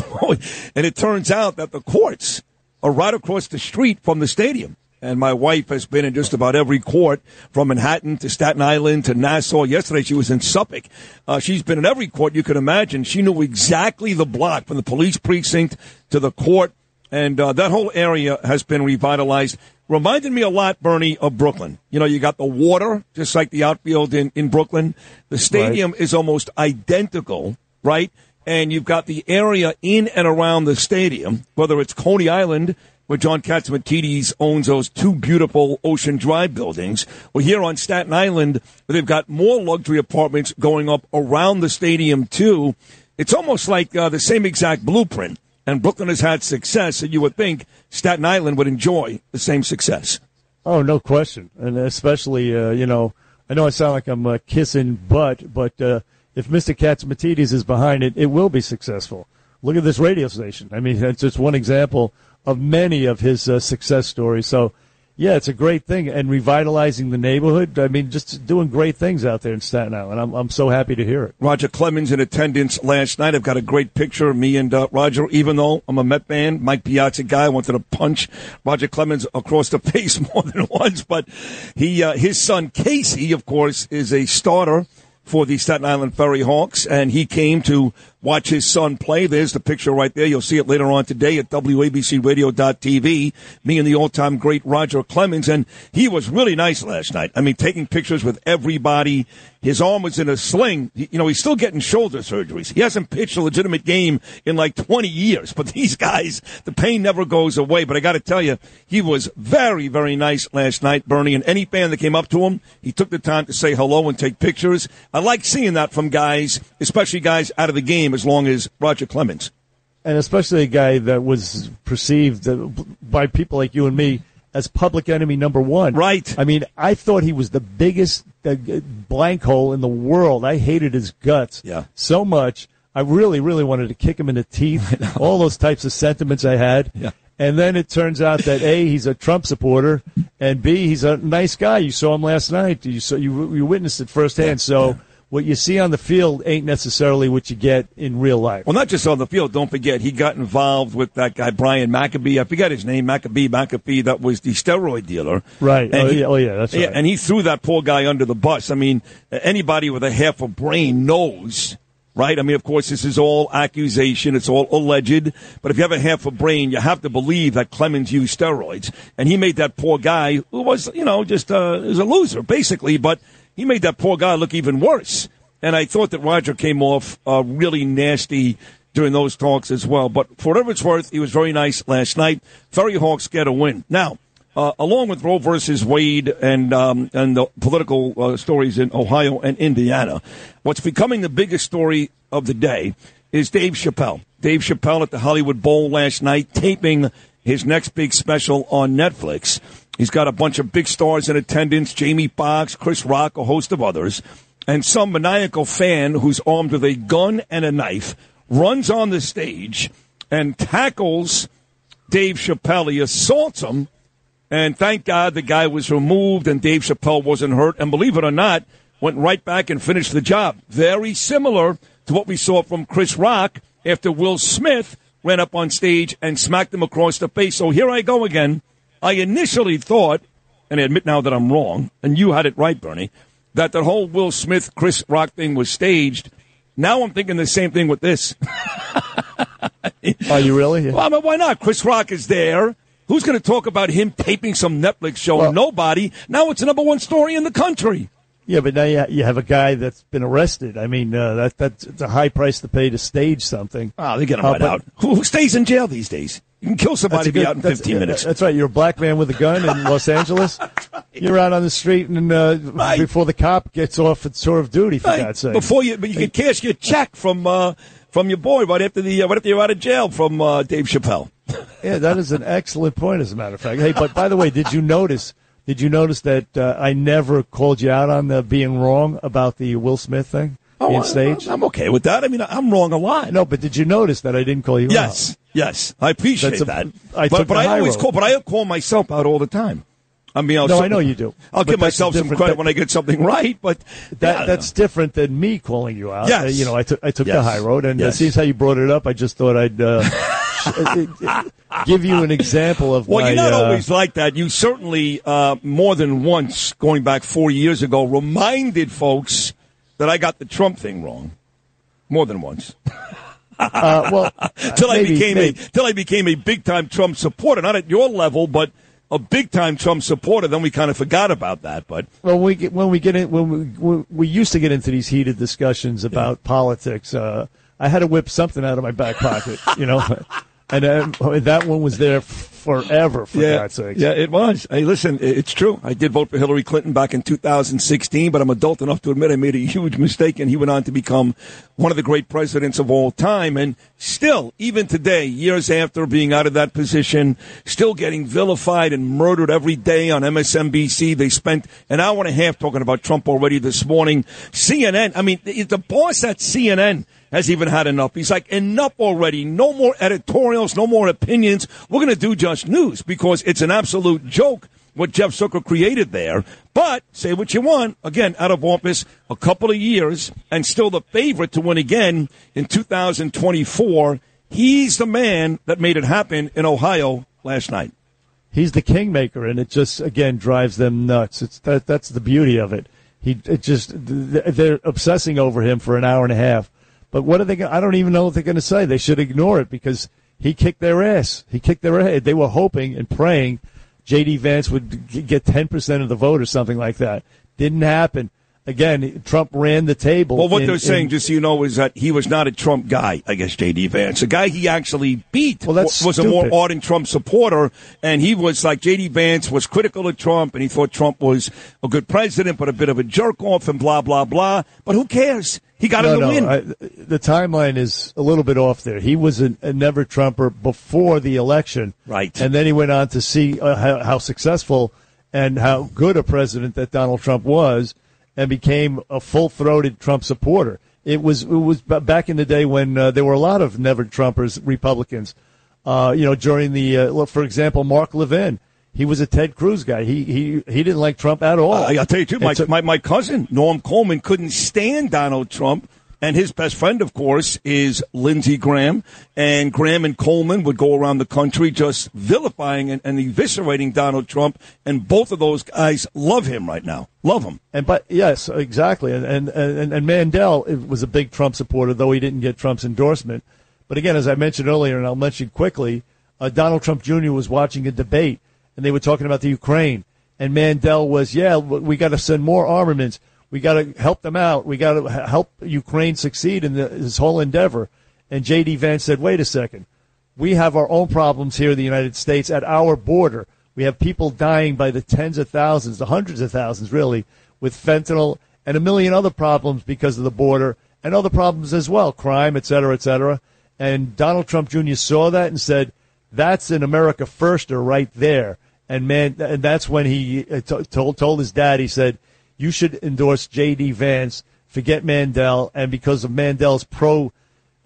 Speaker 4: and it turns out that the courts are right across the street from the stadium. And my wife has been in just about every court from Manhattan to Staten Island to Nassau. Yesterday she was in Suffolk. Uh, she's been in every court you can imagine. She knew exactly the block from the police precinct to the court. And uh, that whole area has been revitalized. Reminded me a lot, Bernie, of Brooklyn. You know, you got the water, just like the outfield in, in Brooklyn. The stadium is almost identical, right? And you've got the area in and around the stadium, whether it's Coney Island, where John Catsimatidis owns those two beautiful Ocean Drive buildings, or here on Staten Island, where they've got more luxury apartments going up around the stadium, too. It's almost like uh, the same exact blueprint. And Brooklyn has had success, and you would think Staten Island would enjoy the same success.
Speaker 5: Oh, no question, and especially uh, you know, I know I sound like I'm uh, kissing butt, but uh, if Mr. Catsimatidis is behind it, it will be successful. Look at this radio station. I mean, that's just one example of many of his uh, success stories. So, yeah, it's a great thing, and revitalizing the neighborhood. I mean, just doing great things out there in Staten Island. I'm I'm so happy to hear it.
Speaker 4: Roger Clemens in attendance last night. I've got a great picture of me and uh, Roger. Even though I'm a Met fan, Mike Piazza guy, I wanted to punch Roger Clemens across the face more than once. But he, uh, his son Kacy, of course, is a starter for the Staten Island Ferry Hawks, and he came to watch his son play. There's the picture right there. You'll see it later on today at WABCRadio.tv. Me and the all-time great Roger Clemens, and he was really nice last night. I mean, taking pictures with everybody. His arm was in a sling. You know, he's still getting shoulder surgeries. He hasn't pitched a legitimate game in like 20 years. But these guys, the pain never goes away. But I got to tell you, he was very, very nice last night, Bernie. And any fan that came up to him, he took the time to say hello and take pictures. I like seeing that from guys, especially guys out of the game, as long as Roger Clemens.
Speaker 5: and especially a guy that was perceived by people like you and me as public enemy number one.
Speaker 4: Right.
Speaker 5: I mean, I thought he was the biggest uh, blank hole in the world. I hated his guts
Speaker 4: Yeah.
Speaker 5: so much. I really, really wanted to kick him in the teeth. All those types of sentiments I had.
Speaker 4: Yeah.
Speaker 5: And then it turns out that A, he's a Trump supporter, and B, he's a nice guy. You saw him last night. You saw you, you witnessed it firsthand. so what you see on the field ain't necessarily what you get in real life.
Speaker 4: Well, not just on the field. Don't forget, he got involved with that guy Brian McNamee. I forgot his name, McNamee. McNamee. That was the steroid dealer.
Speaker 5: Right.
Speaker 4: And
Speaker 5: oh,
Speaker 4: he-
Speaker 5: yeah. oh, yeah. That's right.
Speaker 4: Yeah, and he threw that poor guy under the bus. I mean, anybody with a half a brain knows, right? I mean, of course, this is all accusation. It's all alleged. But if you have a half a brain, you have to believe that Clemens used steroids. And he made that poor guy, who was, you know, just uh, is a loser, basically. But he made that poor guy look even worse. And I thought that Roger came off uh, really nasty during those talks as well. But for whatever it's worth, he was very nice last night. Ferry Hawks get a win. Now, uh, along with Roe versus Wade and um, and the political uh, stories in Ohio and Indiana, what's becoming the biggest story of the day is Dave Chappelle. Dave Chappelle at the Hollywood Bowl last night, taping his next big special on Netflix. He's got a bunch of big stars in attendance: Jamie Foxx, Chris Rock, a host of others, and some maniacal fan who's armed with a gun and a knife runs on the stage and tackles Dave Chappelle. He assaults him. And thank God the guy was removed and Dave Chappelle wasn't hurt. And believe it or not, went right back and finished the job. Very similar to what we saw from Chris Rock after Will Smith ran up on stage and smacked him across the face. So here I go again. I initially thought, and I admit now that I'm wrong, and you had it right, Bernie, that the whole Will Smith Chris Rock thing was staged. Now I'm thinking the same thing with this.
Speaker 5: Are you really?
Speaker 4: Well, I mean, why not? Chris Rock is there. Who's going to talk about him taping some Netflix show? Nobody. Now it's the number one story in the country.
Speaker 5: Yeah, but now you, have a guy that's been arrested. I mean, uh, that that's it's a high price to pay to stage something.
Speaker 4: Oh, they get him
Speaker 5: Uh,
Speaker 4: right out. Who, who stays in jail these days? You can kill somebody
Speaker 5: good-
Speaker 4: out in 15 minutes.
Speaker 5: That's right. You're a black man with a gun in Los Angeles. You're out on the street and uh, before the cop gets off at tour of duty. For
Speaker 4: Right.
Speaker 5: God's sake.
Speaker 4: Before you, but you can cash your check from uh, from your boy right after the uh, right after you're out of jail from uh, Dave Chappelle.
Speaker 5: Yeah, that is an excellent point, as a matter of fact. Hey, but by the way, did you notice Did you notice that uh, I never called you out on the being wrong about the Will Smith thing?
Speaker 4: Oh,
Speaker 5: being staged?
Speaker 4: I'm okay with that. I mean, I'm wrong a lot.
Speaker 5: No, but did you notice that I didn't call you out?
Speaker 4: Yes, yes, I appreciate
Speaker 5: a-
Speaker 4: that.
Speaker 5: I
Speaker 4: but but I always
Speaker 5: road.
Speaker 4: call, but I call myself out all the time. I mean, I'll
Speaker 5: No, I know you do.
Speaker 4: I'll give myself some credit
Speaker 5: that-
Speaker 4: when I get something right, but
Speaker 5: That
Speaker 4: yeah,
Speaker 5: that's different than me calling you out.
Speaker 4: Yes.
Speaker 5: Uh, you know, I took I took the high road, and uh,
Speaker 4: Yes.
Speaker 5: seems how you brought it up. I just thought I'd uh, give you an example of.
Speaker 4: Well,
Speaker 5: my,
Speaker 4: you're not
Speaker 5: uh,
Speaker 4: always like that. You certainly, uh, more than once, going back four years ago, reminded folks that I got the Trump thing wrong. More than once.
Speaker 5: Uh, well,
Speaker 4: till I
Speaker 5: maybe-
Speaker 4: became
Speaker 5: maybe.
Speaker 4: a till I became a big time Trump supporter, not at your level, but a big time Trump supporter. Then we kind of forgot about that. But
Speaker 5: Well, we get, when we get in, when we, when we used to get into these heated discussions about politics, uh, I had to whip something out of my back pocket, you know, and uh, that one was there forever. For
Speaker 4: yeah,
Speaker 5: God's sake,
Speaker 4: yeah, it was. Hey, listen, it's true. I did vote for Hillary Clinton back in 2016, but I'm adult enough to admit I made a huge mistake, and he went on to become one of the great presidents of all time. And still, even today, years after being out of that position, still getting vilified and murdered every day on MSNBC. They spent an hour and a half talking about Trump already this morning. CNN, I mean, the boss at CNN has even had enough. He's like, enough already. No more editorials, no more opinions. We're going to do just news because it's an absolute joke what Jeff Zucker created there. But say what you want. Again, out of office a couple of years and still the favorite to win again in 2024. He's the man that made it happen in Ohio last night.
Speaker 5: he's the kingmaker, and it just again drives them nuts. It's that that's the beauty of it. He it just they're obsessing over him for an hour and a half. But what are they? gonna- I don't even know what they're going to say. They should ignore it because he kicked their ass. He kicked their ass. They were hoping and praying J.D. Vance would get ten percent of the vote or something like that. Didn't happen. Again, Trump ran the table.
Speaker 4: Well, what
Speaker 5: in-
Speaker 4: they're saying,
Speaker 5: in-
Speaker 4: just so you know, is that he was not a Trump guy. I guess J.D. Vance, the guy he actually beat,
Speaker 5: Well, that's
Speaker 4: wa- was a more
Speaker 5: stupid.
Speaker 4: ardent Trump supporter, and he was like J.D. Vance was critical of Trump, and he thought Trump was a good president, but a bit of a jerk off, and blah blah blah. But who cares? He got
Speaker 5: no,
Speaker 4: him to
Speaker 5: no,
Speaker 4: win.
Speaker 5: I, the timeline is a little bit off there. He was a, a never Trumper before the election,
Speaker 4: Right.
Speaker 5: And then he went on to see uh, how, how successful and how good a president that Donald Trump was, and became a full-throated Trump supporter. It was it was b- back in the day when uh, there were a lot of never Trumpers, Republicans. Uh, you know, during the, uh, look, for example, Mark Levin. He was a Ted Cruz guy. He he he didn't like Trump at all.
Speaker 4: I, I'll tell you too. My,
Speaker 5: so-
Speaker 4: my my cousin Norm Coleman couldn't stand Donald Trump, and his best friend, of course, is Lindsey Graham. And Graham and Coleman would go around the country just vilifying and, and eviscerating Donald Trump. And both of those guys love him right now. Love him.
Speaker 5: And but yes, exactly. And and and, and Mandel was a big Trump supporter, though he didn't get Trump's endorsement. But again, as I mentioned earlier, and I'll mention quickly, uh, Donald Trump Jr. was watching a debate, and they were talking about the Ukraine, and Mandel was, yeah, we got to send more armaments. We got to help them out. We got to help Ukraine succeed in the, this whole endeavor. And J.D. Vance said, wait a second. We have our own problems here in the United States at our border. We have people dying by the tens of thousands, the hundreds of thousands, really, with fentanyl and a million other problems because of the border and other problems as well, crime, et cetera, et cetera. And Donald Trump Jr. saw that and said, that's an America firster right there. And man, and that's when he uh, told told his dad. He said, "You should endorse J.D. Vance. Forget Mandel." And because of Mandel's pro,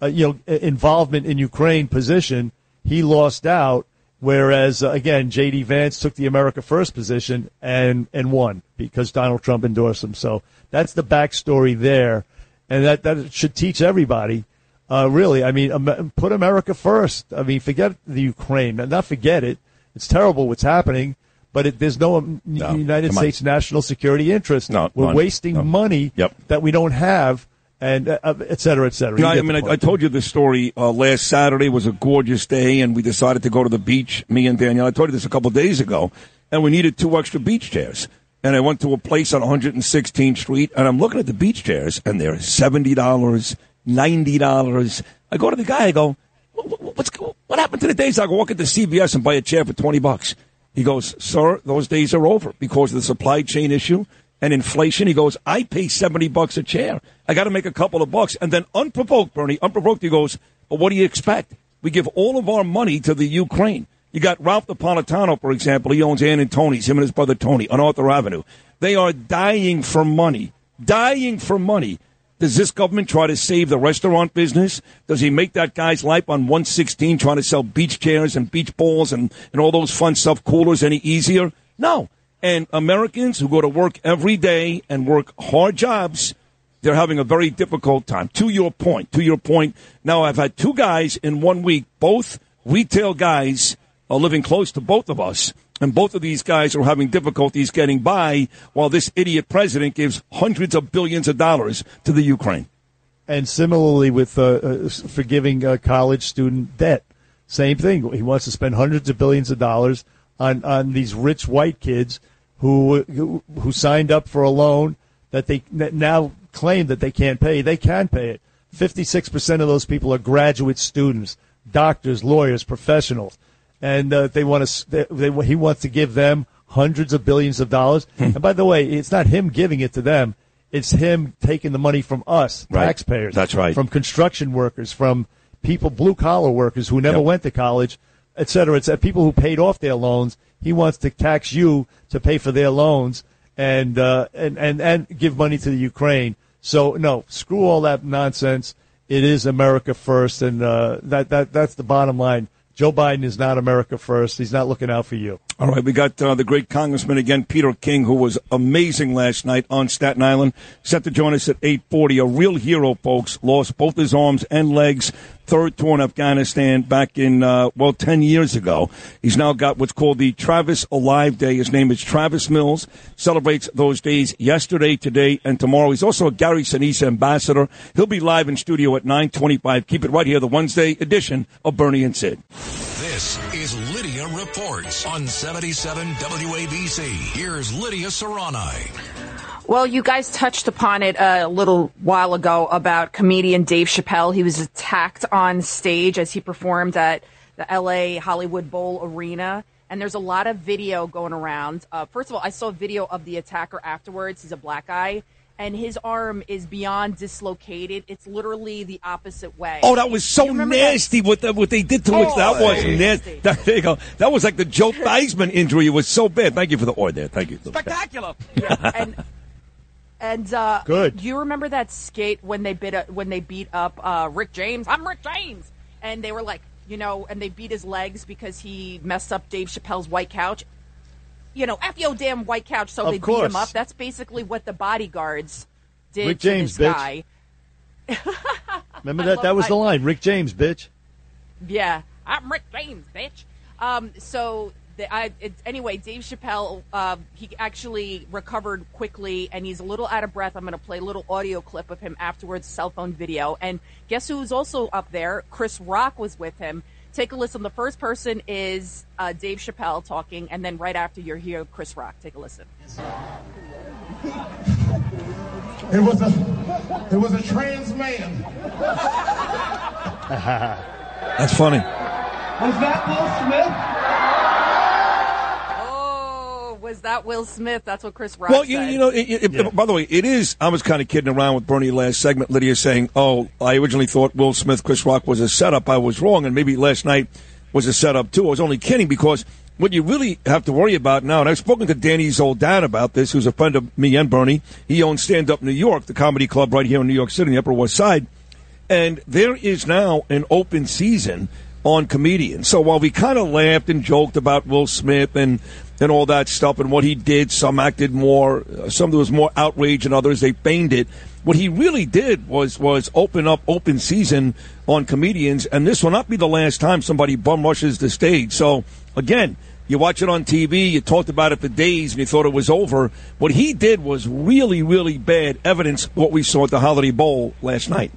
Speaker 5: uh, you know, involvement in Ukraine position, he lost out. Whereas uh, again, J.D. Vance took the America First position and and won because Donald Trump endorsed him. So that's the backstory there, and that that should teach everybody. Uh, really, I mean, put America first. I mean, forget the Ukraine. Not forget it. It's terrible what's happening, but it, there's no, um, United. States national security interest.
Speaker 4: No,
Speaker 5: We're
Speaker 4: none.
Speaker 5: wasting
Speaker 4: No.
Speaker 5: money
Speaker 4: Yep.
Speaker 5: that we don't have, and uh, uh, et cetera, et cetera.
Speaker 4: You know, I mean, I. I told you this story uh, last Saturday was a gorgeous day, and we decided to go to the beach. Me and Danielle. I told you this a couple days ago, and we needed two extra beach chairs. And I went to a place on 116th Street, and I'm looking at the beach chairs, and they're seventy dollars, ninety dollars. I go to the guy, I go, "What- what- "What's what happened to the days I could walk into CVS and buy a chair for twenty bucks?" He goes, "Sir, those days are over because of the supply chain issue." And inflation, he goes, I pay 70 bucks a chair. I got to make a couple of bucks. And then unprovoked, Bernie, unprovoked, he goes, but what do you expect? We give all of our money to the Ukraine. You got Ralph Napolitano, for example. He owns Ann and Tony's, him and his brother Tony on Arthur Avenue. They are dying for money, dying for money. Does this government try to save the restaurant business? Does he make that guy's life on 116 trying to sell beach chairs and beach balls and, and all those fun stuff, coolers, any easier? No. And Americans who go to work every day and work hard jobs, they're having a very difficult time. To your point, to your point. Now, I've had two guys in one week, both retail guys are living close to both of us. And both of these guys are having difficulties getting by while this idiot president gives hundreds of billions of dollars to the Ukraine.
Speaker 5: And similarly with uh, uh, forgiving uh, college student debt, same thing. He wants to spend hundreds of billions of dollars on, on these rich white kids who, who who signed up for a loan that they now claim that they can't pay. They can pay it. Fifty six percent of those people are graduate students, doctors, lawyers, professionals and uh, they want to. They, they, he wants to give them hundreds of billions of dollars. And by the way, it's not him giving it to them; it's him taking the money from us,
Speaker 4: Right.
Speaker 5: taxpayers.
Speaker 4: That's right.
Speaker 5: From construction workers, from people, blue collar workers who never
Speaker 4: Yep.
Speaker 5: went to college, et cetera. It's uh, people who paid off their loans. He wants to tax you to pay for their loans and uh, and and and give money to the Ukraine. So no, screw all that nonsense. It is America first, and uh, that that that's the bottom line. Joe Biden is not America first. He's not looking out for you.
Speaker 4: All right, we got uh, the great Congressman again, Peter King, who was amazing last night on Staten Island. Set to join us at 8:40. A real hero, folks. Lost both his arms and legs. Third tour in Afghanistan back in uh, well 10 years ago. He's now got what's called the Travis Alive Day. His name is Travis Mills. Celebrates those days yesterday, today, and tomorrow. He's also a Gary Sinise ambassador. He'll be live in studio at 9:25. Keep it right here, the Wednesday edition of Bernie and Sid.
Speaker 28: This is Lydia Reports on 77 WABC. Here's Lydia Serrani.
Speaker 37: Well, you guys touched upon it a little while ago about comedian Dave Chappelle. He was attacked on stage as he performed at the LA Hollywood Bowl Arena. And there's a lot of video going around. Uh, first of all, I saw a video of the attacker afterwards. He's a black guy. And his arm is beyond dislocated. It's literally the opposite way.
Speaker 4: Oh, that was so
Speaker 37: You remember that?
Speaker 4: nasty what the, what they did to it.
Speaker 37: Oh,
Speaker 4: That was
Speaker 37: nasty.
Speaker 4: nasty. That, there you go. That was like the Joe Theismann injury. It was so bad. Thank you for the oil there. Thank you.
Speaker 37: Spectacular. and and uh,
Speaker 4: Good.
Speaker 37: Do you remember that skate when they bit up, when they beat up uh, Rick James? I'm Rick James, and they were like, you know, and they beat his legs because he messed up Dave Chappelle's white couch. You know, f yo damn white couch. So
Speaker 5: Of
Speaker 37: they beat him up. That's basically what the bodyguards did
Speaker 5: Rick
Speaker 37: to
Speaker 5: James,
Speaker 37: this
Speaker 5: bitch.
Speaker 37: guy.
Speaker 5: Remember that? That was
Speaker 37: I-
Speaker 5: the line. Rick James, bitch.
Speaker 37: Yeah, I'm Rick James, bitch. Um, so I, it, anyway, Dave Chappelle, uh, he actually recovered quickly, and he's a little out of breath. I'm going to play a little audio clip of him afterwards, cell phone video. And guess who's also up there? Chris Rock was with him. Take a listen. The first person is uh, Dave Chappelle talking, and then right after you'll hear Chris Rock. Take a listen.
Speaker 38: It was a, it was a trans man.
Speaker 4: That's funny.
Speaker 38: Was that Will Smith?
Speaker 37: Was that Will Smith? That's what Chris Rock
Speaker 4: Well, you,
Speaker 37: said.
Speaker 4: you know, it, it, by the way, it is. I was kind of kidding around with Bernie last segment. Lydia saying, "Oh, I originally thought Will Smith, Chris Rock was a setup. I was wrong, and maybe last night was a setup too." I was only kidding because what you really have to worry about now, and I've spoken to Dani Zoldan about this, who's a friend of me and Bernie. He owns Stand Up New York, the comedy club right here in New York City, on the Upper West Side, and there is now an open season on comedians. So while we kind of laughed and joked about Will Smith and and all that stuff and what he did, some acted more, uh, some there was more outrage, and others they feigned it. What he really did was was open up open season on comedians, and this will not be the last time somebody bum rushes the stage. So again. You watch it on TV, you talked about it for days, and you thought it was over. What he did was really, really bad evidence what we saw at the Hollywood Bowl last night.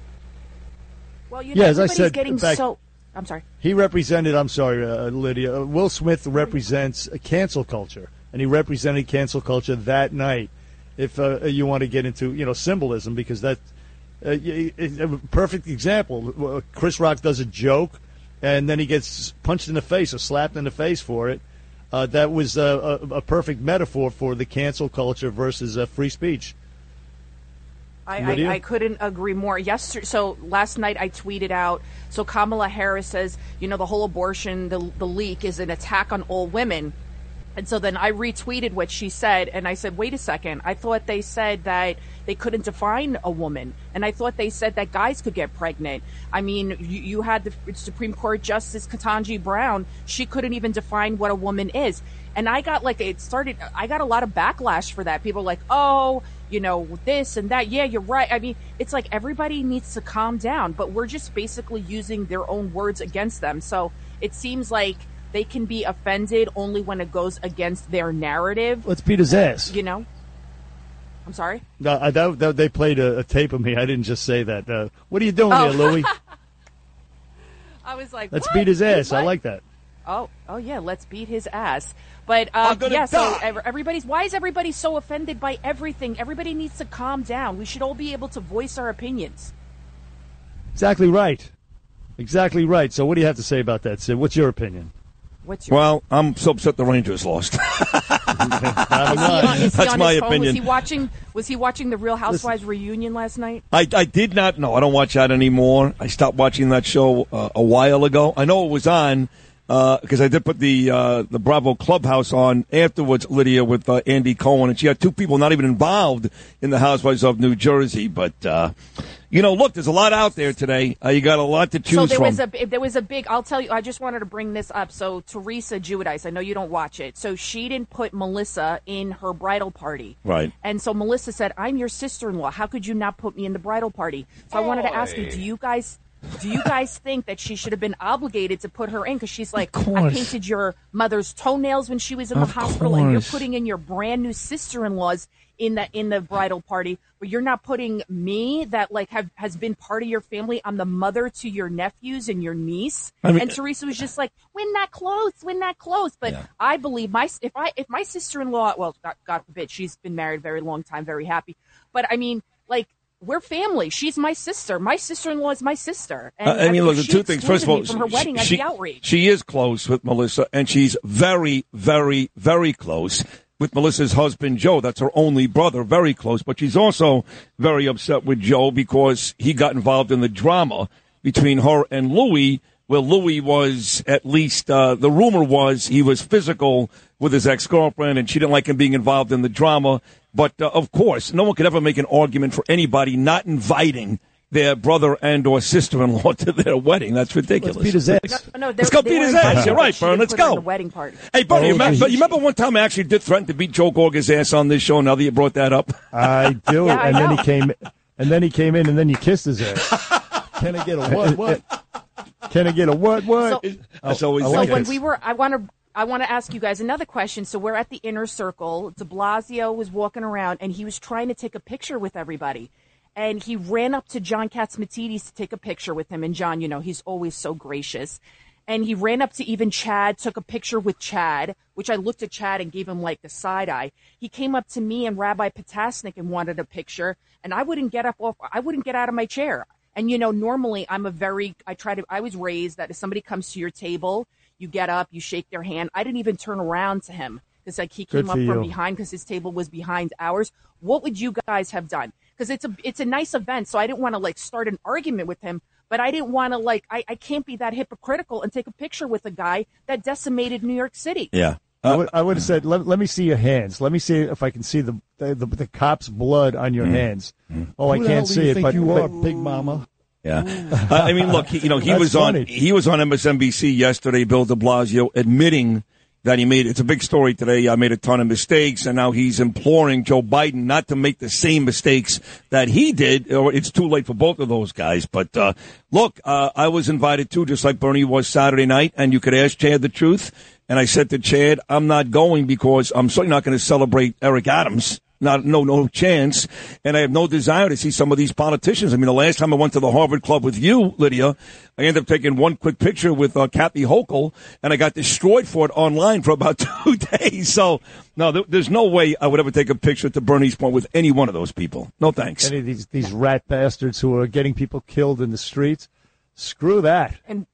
Speaker 37: well, you know,
Speaker 5: Yeah, as I
Speaker 37: everybody's
Speaker 5: said,
Speaker 37: getting
Speaker 5: in fact-
Speaker 37: so. I'm sorry.
Speaker 5: He represented, I'm sorry, uh, Lydia, uh, Will Smith represents a cancel culture, and he represented cancel culture that night. If uh, you want to get into, you know, symbolism, because that, uh, a perfect example. Uh, Chris Rock does a joke, and then he gets punched in the face or slapped in the face for it. Uh, that was uh, a, a perfect metaphor for the cancel culture versus uh, free speech.
Speaker 37: I, I, I couldn't agree more. Yesterday, so last night I tweeted out. So Kamala Harris says, you know, the whole abortion, the the leak is an attack on all women. And so then I retweeted what she said, and I said, wait a second. I thought they said that they couldn't define a woman. And I thought they said that guys could get pregnant. I mean, you, you had the Supreme Court Justice Ketanji Brown. She couldn't even define what a woman is. And I got like, it started, I got a lot of backlash for that. People were like, oh, you know, this and that. Yeah, you're right. I mean, it's like everybody needs to calm down, but we're just basically using their own words against them. So it seems like they can be offended only when it goes against their narrative.
Speaker 5: Let's beat his ass.
Speaker 37: You know? I'm sorry?
Speaker 5: No, I, that, that, they played a, a tape of me. I didn't just say that. Uh, what are you doing
Speaker 37: Oh.
Speaker 5: here, Louis?
Speaker 37: I was like,
Speaker 5: Let's
Speaker 37: what?
Speaker 5: beat his ass. I like that.
Speaker 37: Oh, oh yeah, let's beat his ass. But uh, yeah, so
Speaker 5: die.
Speaker 37: ev- everybody's why is everybody so offended by everything? Everybody needs to calm down. We should all be able to voice our opinions.
Speaker 5: Exactly right. Exactly right. So, what do you have to say about that, Sid? What's your opinion?
Speaker 37: What's your
Speaker 4: Well, I'm so upset the Rangers lost.
Speaker 37: Is he on, is he
Speaker 4: That's
Speaker 37: on
Speaker 4: my
Speaker 37: his phone?
Speaker 4: opinion.
Speaker 37: Was he watching? Was he watching the Real Housewives reunion last night?
Speaker 4: I, I did not know. I don't watch that anymore. I stopped watching that show uh, a while ago. I know it was on because I did put the uh, the Bravo Clubhouse on afterwards, Lydia, with uh, Andy Cohen, and she had two people not even involved in the Housewives of New Jersey. But uh, you know, look, there's a lot out there today. Uh, you got a lot to choose
Speaker 37: so there
Speaker 4: from.
Speaker 37: was a there was a big. I'll tell you. I just wanted to bring this up. So Teresa Giudice, I know you don't watch it. So she didn't put Melissa in her bridal party.
Speaker 4: Right.
Speaker 37: And so Melissa said, "I'm your sister-in-law. How could you not put me in the bridal party?" So I wanted to ask you, do you guys do you guys think that she should have been obligated to put her in because she's like, I painted your mother's toenails when she was in
Speaker 4: Of
Speaker 37: the hospital, and you're putting in your brand new sister-in-laws in the in the bridal party, but you're not putting me that like have has been part of your family. I'm the mother to your nephews and your niece.
Speaker 4: I mean-
Speaker 37: and Teresa was just like, "We're not close. We're not close." But I believe my if I if my sister-in-law, well, God, God forbid, she's been married a very long time, very happy. But I mean, like. We're family. She's my sister. My sister-in-law is my sister. And
Speaker 4: Uh, I mean, look, the two things. First of all,
Speaker 37: from her wedding,
Speaker 4: she,
Speaker 37: I'd be outraged.
Speaker 4: she is close with Melissa, and she's very, very, very close with Melissa's husband, Joe. That's her only brother, very close. But she's also very upset with Joe because he got involved in the drama between her and Louis, where Louis was at least, uh, the rumor was he was physical with his ex girlfriend, and she didn't like him being involved in the drama. But uh, of course, no one could ever make an argument for anybody not inviting their brother and or sister-in-law to their wedding. That's ridiculous.
Speaker 5: Let's beat his ass.
Speaker 37: No, no,
Speaker 4: Let's go
Speaker 37: they
Speaker 4: beat his ass. You're right,
Speaker 37: she
Speaker 4: Bern. Let's
Speaker 37: put her in
Speaker 4: go.
Speaker 37: the wedding party.
Speaker 4: Hey, Bernie,
Speaker 5: Oh,
Speaker 4: you, remember,
Speaker 5: geez.
Speaker 4: you remember one time I actually did threaten to beat Joe Gorga's ass on this show? Now that you brought that up,
Speaker 5: I do.
Speaker 37: Yeah, I
Speaker 5: and then
Speaker 37: know.
Speaker 5: he came, and then he came in, and then you kissed his ass. Can I get a what? What? Can I get a what? What?
Speaker 37: So-
Speaker 4: That's always
Speaker 5: I
Speaker 37: so when we were, I want to, I want to ask you guys another question. So we're at the inner circle. De Blasio was walking around, and he was trying to take a picture with everybody, and he ran up to John Catsimatidis to take a picture with him. And John, you know, he's always so gracious. And he ran up to even Chad, took a picture with Chad, which I looked at Chad and gave him like the side eye. He came up to me and Rabbi Potasnik and wanted a picture, and I wouldn't get up off, I wouldn't get out of my chair. And you know, normally I'm a very, I try to, I was raised that if somebody comes to your table, you get up, you shake their hand. I didn't even turn around to him because like he
Speaker 5: Good
Speaker 37: came up from
Speaker 5: you.
Speaker 37: behind because his table was behind ours. What would you guys have done? Because it's a, it's a nice event, so I didn't want to like start an argument with him, but I didn't want to like, I, I can't be that hypocritical and take a picture with a guy that decimated New York City.
Speaker 4: yeah.
Speaker 5: I would, I would have said, let, let me see your hands. Let me see if I can see the the, the, the cop's blood on your hands. Oh, I
Speaker 39: Who the hell
Speaker 5: can't
Speaker 39: do
Speaker 5: see
Speaker 39: you
Speaker 5: it,
Speaker 39: think
Speaker 5: but,
Speaker 39: you
Speaker 5: but
Speaker 39: are, Big Mama?
Speaker 4: Yeah, Uh, I mean, look, he, you know, he was
Speaker 5: funny.
Speaker 4: on he was on MSNBC yesterday. Bill De Blasio admitting that he made it's a big story today. I made a ton of mistakes, and now he's imploring Joe Biden not to make the same mistakes that he did. Or it's too late for both of those guys. But uh, look, uh, I was invited too, just like Bernie was Saturday night, and you could ask Chad the truth. And I said to Chad, I'm not going because I'm certainly not going to celebrate Eric Adams. Not, no, no chance. And I have no desire to see some of these politicians. I mean, the last time I went to the Harvard Club with you, Lydia, I ended up taking one quick picture with uh, Kathy Hochul, and I got destroyed for it online for about two days. So, no, there, there's no way I would ever take a picture to Bernie's point with any one of those people. No thanks.
Speaker 5: any of these these rat bastards who are getting people killed in the streets, screw that.
Speaker 37: And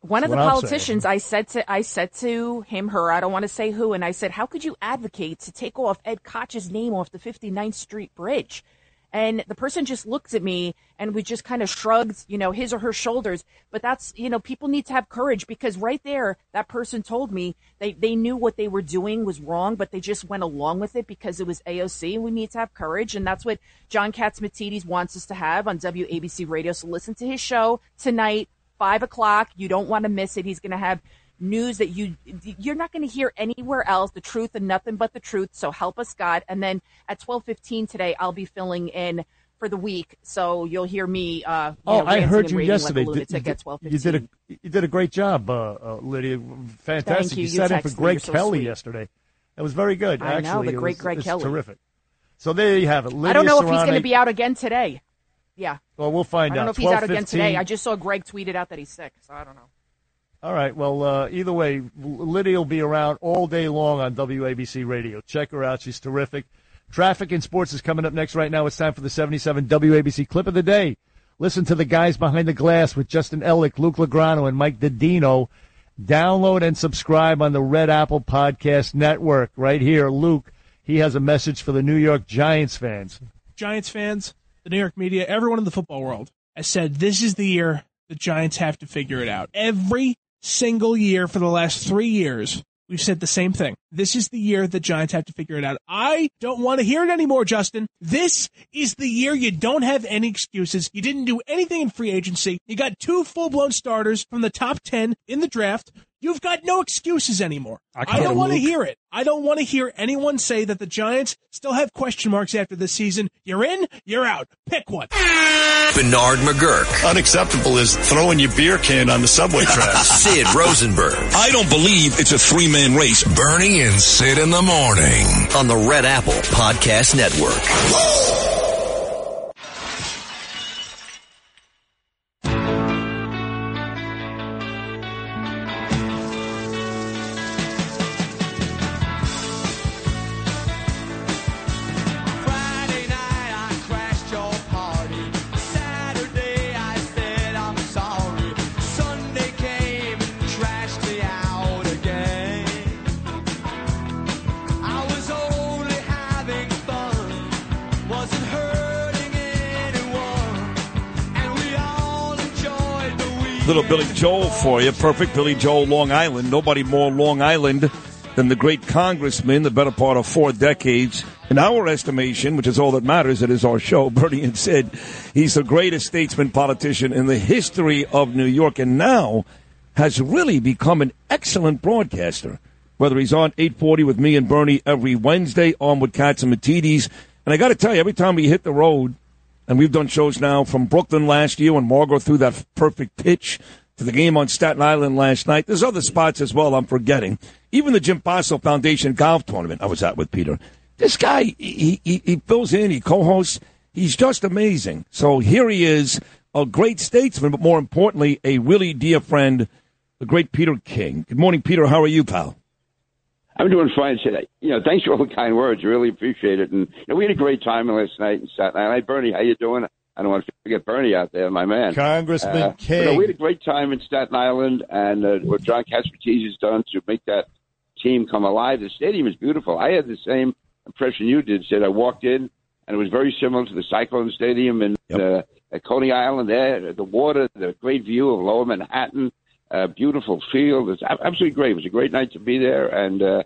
Speaker 37: one of the politicians, I said to, I said to him, her, I don't want to say who, and I said, how could you advocate to take off Ed Koch's name off the 59th Street Bridge? And the person just looks at me and we just kind of shrugs, you know, his or her shoulders. But that's, you know, people need to have courage because right there, that person told me they, they knew what they were doing was wrong, but they just went along with it because it was AOC and we need to have courage. And that's what John Catsimatidis wants us to have on WABC radio. So listen to his show tonight, five o'clock. You don't want to miss it. He's going to have news that you you're not going to hear anywhere else the truth and nothing but the truth so help us god and then at 12:15 today I'll be filling in for the week so you'll hear me uh
Speaker 5: Oh,
Speaker 37: know,
Speaker 5: I heard you yesterday.
Speaker 37: like lunatic
Speaker 5: Did- you did a you did a great job, uh, uh, Lydia. Fantastic.
Speaker 37: you. You
Speaker 5: sat in for. Greg
Speaker 37: so
Speaker 5: Kelly
Speaker 37: sweet.
Speaker 5: yesterday. It was very good.
Speaker 37: I know,
Speaker 5: Actually,
Speaker 37: the
Speaker 5: It
Speaker 37: great
Speaker 5: was-
Speaker 37: Greg Kelly.
Speaker 5: Terrific. So there you have it. Lydia
Speaker 37: I don't know if he's going to be out again today yeah
Speaker 5: Well, we'll find out.
Speaker 37: I don't
Speaker 5: out.
Speaker 37: know if he's out again
Speaker 5: 12:15.
Speaker 37: today I just saw Greg tweeted out that he's sick so I don't know
Speaker 5: All right. Well, uh, either way, Lydia will be around all day long on WABC Radio. Check her out. She's terrific. Traffic and sports is coming up next. Right now, it's time for the 77 WABC clip of the day. Listen to the guys behind the glass with Justin Ellick, Luke Lagrano, and Mike Didino. Download and subscribe on the Red Apple Podcast Network. Right here, Luke. He has a message for the New York Giants fans.
Speaker 11: Giants fans, the New York media, everyone in the football world has said this is the year the Giants have to figure it out. Every single year for the last three years, we've said the same thing. This is the year the Giants have to figure it out. I don't want to hear it anymore, Justin. This is the year you don't have any excuses. You didn't do anything in free agency. You got two full blown starters from the top 10 in the draft. You've got no excuses anymore.
Speaker 30: I
Speaker 11: I, don't want to hear it. I don't want to hear anyone say that the Giants still have question marks after this season. You're in, you're out. Pick one.
Speaker 13: Bernard McGurk.
Speaker 39: Unacceptable is throwing your beer can on the subway track.
Speaker 13: Sid Rosenberg.
Speaker 28: I don't believe it's a three man race. Bernie and Sid in the morning.
Speaker 13: On the Red Apple Podcast Network.
Speaker 4: Little Billy Joel for you. Perfect Billy Joel, Long Island. Nobody more Long Island than the great congressman, the better part of four decades. In our estimation, which is all that matters, it is our show, Bernie and Sid. He's the greatest statesman politician in the history of New York and now has really become an excellent broadcaster. Whether he's on 840 with me and Bernie every Wednesday, on with Catsimatidis. And I got to tell you, every time we hit the road, and we've done shows now from Brooklyn last year when Margot threw that perfect pitch to the game on Staten Island last night. There's other spots as well I'm forgetting. Even the Jim Paso Foundation golf tournament I was at with Peter. This guy, he, he, he fills in, he co-hosts. He's just amazing. So here he is, a great statesman, but more importantly, a really dear friend, the great Peter King. Good morning, Peter. How are you, pal?
Speaker 40: I'm doing fine. today. You know, thanks for all the kind words. Really appreciate it. And you know, we had a great time last night in Staten Island. Hey, Bernie, how you doing? I don't want to forget Bernie out there, my man.
Speaker 5: Congressman
Speaker 40: Uh, but,
Speaker 5: King.
Speaker 40: no, we had a great time in Staten Island, and uh, what John Catsimatidis has done to make that team come alive. The stadium is beautiful. I had the same impression you did, Sid. I walked in, and it was very similar to the Cyclone Stadium in uh, at Coney Island. There, the water, the great view of Lower Manhattan, uh, beautiful field. It's absolutely great. It was a great night to be there, and uh,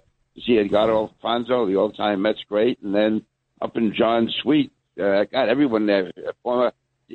Speaker 40: see Edgardo Alfonzo, the all-time Mets great, and then up in John's suite. Uh, got everyone there. Uh, Former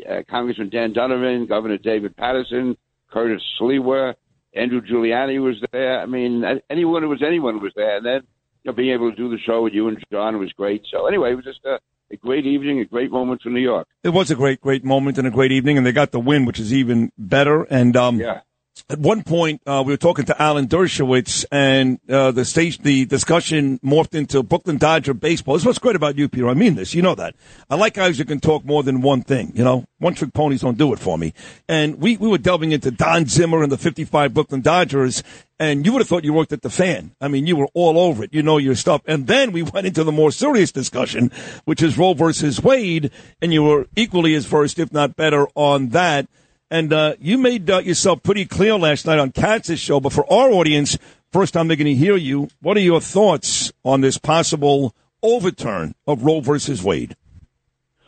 Speaker 40: uh, Congressman Dan Donovan, Governor David Paterson, Curtis Sliwa, Andrew Giuliani was there. I mean, anyone who was anyone was there. And then you know, being able to do the show with you and John was great. So anyway, it was just a, a great evening, a great moment for New York.
Speaker 4: It was a great, great moment and a great evening, and they got the win, which is even better. And um,
Speaker 40: yeah.
Speaker 4: At one point, uh, we were talking to Alan Dershowitz, and uh, the station, the discussion morphed into Brooklyn Dodger baseball. This is what's great about you, Peter. I mean this. You know that. I like guys who can talk more than one thing. You know, one trick ponies don't do it for me. And we, we were delving into Don Zimmer and the 55 Brooklyn Dodgers, and you would have thought you worked at the fan. I mean, you were all over it. You know your stuff. And then we went into the more serious discussion, which is Roe versus Wade, and you were equally as versed, if not better, on that. And uh, you made uh, yourself pretty clear last night on Katz's show. But for our audience, first time they're going to hear you, what are your thoughts on this possible overturn of Roe versus Wade?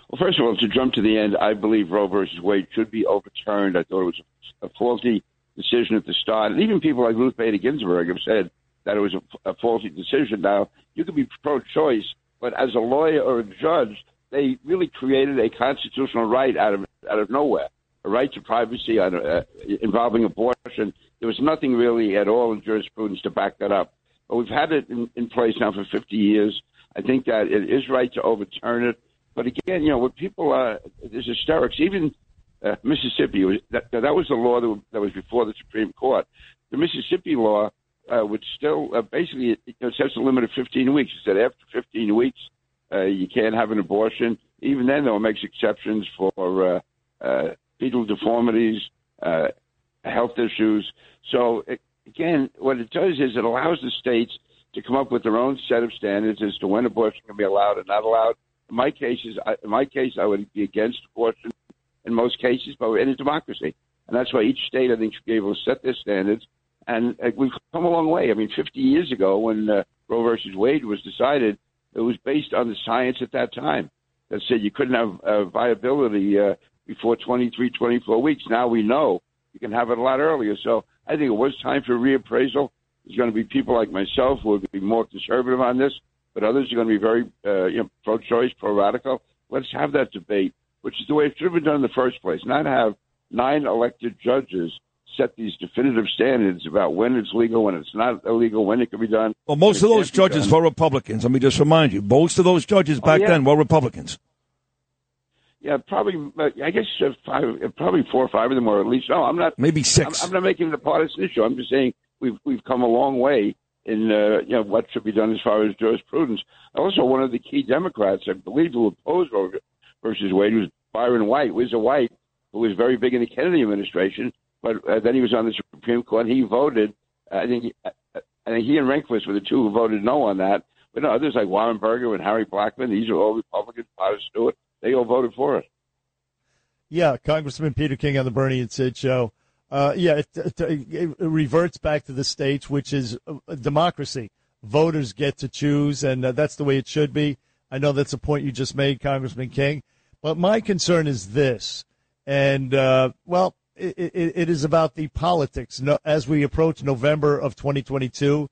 Speaker 40: Well, first of all, to jump to the end, I believe Roe versus Wade should be overturned. I thought it was a, faulty decision at the start. And even people like Ruth Bader Ginsburg have said that it was a, a faulty decision. Now, you could be pro choice, but as a lawyer or a judge, they really created a constitutional right out of out of nowhere, a right to privacy on, uh, involving abortion. There was nothing really at all in jurisprudence to back that up. But we've had it in, in place now for 50 years. I think that it is right to overturn it. But again, you know, what people are, there's hysterics. Even uh, Mississippi, that, that was the law that, that was before the Supreme Court. The Mississippi law uh, would still uh, basically it, it sets a limit of 15 weeks. It said after 15 weeks, uh, you can't have an abortion. Even then, though, it makes exceptions for uh, uh, fetal deformities, uh, health issues. So, it, again, what it does is it allows the states to come up with their own set of standards as to when abortion can be allowed and not allowed. In my cases, I, in my case, I would be against abortion in most cases, but we're in a democracy, and that's why each state, I think, should be able to set their standards. And uh, we've come a long way. I mean, 50 years ago, when uh, Roe versus Wade was decided, it was based on the science at that time that said you couldn't have uh, viability uh, before 23, 24 weeks. Now we know you can have it a lot earlier. So I think it was time for reappraisal. There's going to be people like myself who will be more conservative on this, but others are going to be very uh, you know, pro-choice, pro-radical. Let's have that debate, which is the way it should have been done in the first place. Not have nine elected judges set these definitive standards about when it's legal, when it's not illegal, when it can be done.
Speaker 4: Well, most of those judges were Republicans. Let me just remind you. Most of those judges back
Speaker 40: yeah.
Speaker 4: then were Republicans.
Speaker 40: Yeah, probably. I guess five, probably four or five of them, or at least. No, I'm not.
Speaker 4: Maybe six.
Speaker 40: I'm, not making it a partisan issue. I'm just saying we've we've come a long way in uh, you know what should be done as far as jurisprudence. Also, one of the key Democrats, I believe, who opposed Roe versus Wade was Byron White. Was a white who was very big in the Kennedy administration, but uh, then he was on the Supreme Court. And He voted. I think. He, uh, I think he and Rehnquist were the two who voted no on that. But no, others like Warren Burger and Harry Blackmun, these are all Republicans. Potter Stewart, they all voted for it.
Speaker 5: Yeah, Congressman Peter King on the Bernie and Sid show. Uh, yeah, it, it, reverts back to the states, which is a democracy. Voters get to choose, and uh, that's the way it should be. I know that's a point you just made, Congressman King. But my concern is this, and uh, well, it, it, it is about the politics. No, as we approach November of 2022,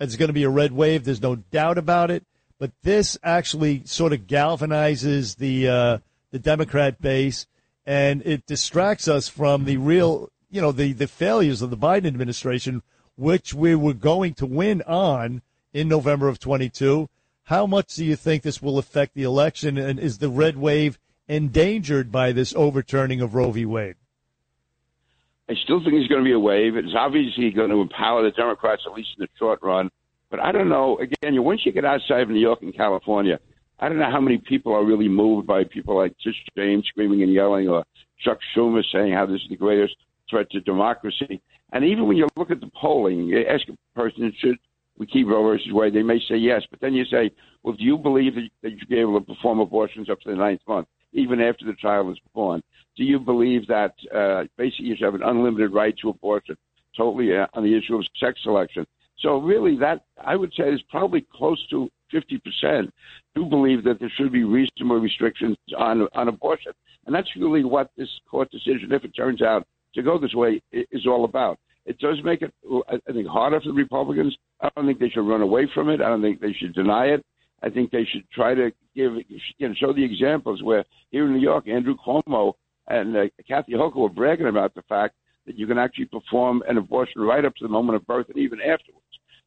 Speaker 5: it's going to be a red wave. There's no doubt about it. But this actually sort of galvanizes the uh, the Democrat base, and it distracts us from the real, you know, the the failures of the Biden administration, which we were going to win on in November of 22. How much do you think this will affect the election, and is the red wave endangered by this overturning of Roe v. Wade?
Speaker 40: I still think it's going to be a wave. It's obviously going to empower the Democrats, at least in the short run. But I don't know. Again, once you get outside of New York and California, I don't know how many people are really moved by people like Tish James screaming and yelling, or Chuck Schumer saying how this is the greatest threat to democracy. And even when you look at the polling, you ask a person, should we keep Roe versus Wade? They may say yes, but then you say, well, do you believe that that you should be able to perform abortions up to the ninth month, even after the child is born? Do you believe that uh, basically you should have an unlimited right to abortion, totally uh, on the issue of sex selection? So really, that I would say is probably close to 50% do believe that there should be reasonable restrictions on on abortion, and that's really what this court decision, if it turns out to go this way, is all about. It does make it, I think, harder for the Republicans. I don't think they should run away from it. I don't think they should deny it. I think they should try to give, you know, show the examples where here in New York, Andrew Cuomo and uh, Kathy Hochul were bragging about the fact that you can actually perform an abortion right up to the moment of birth and even afterwards.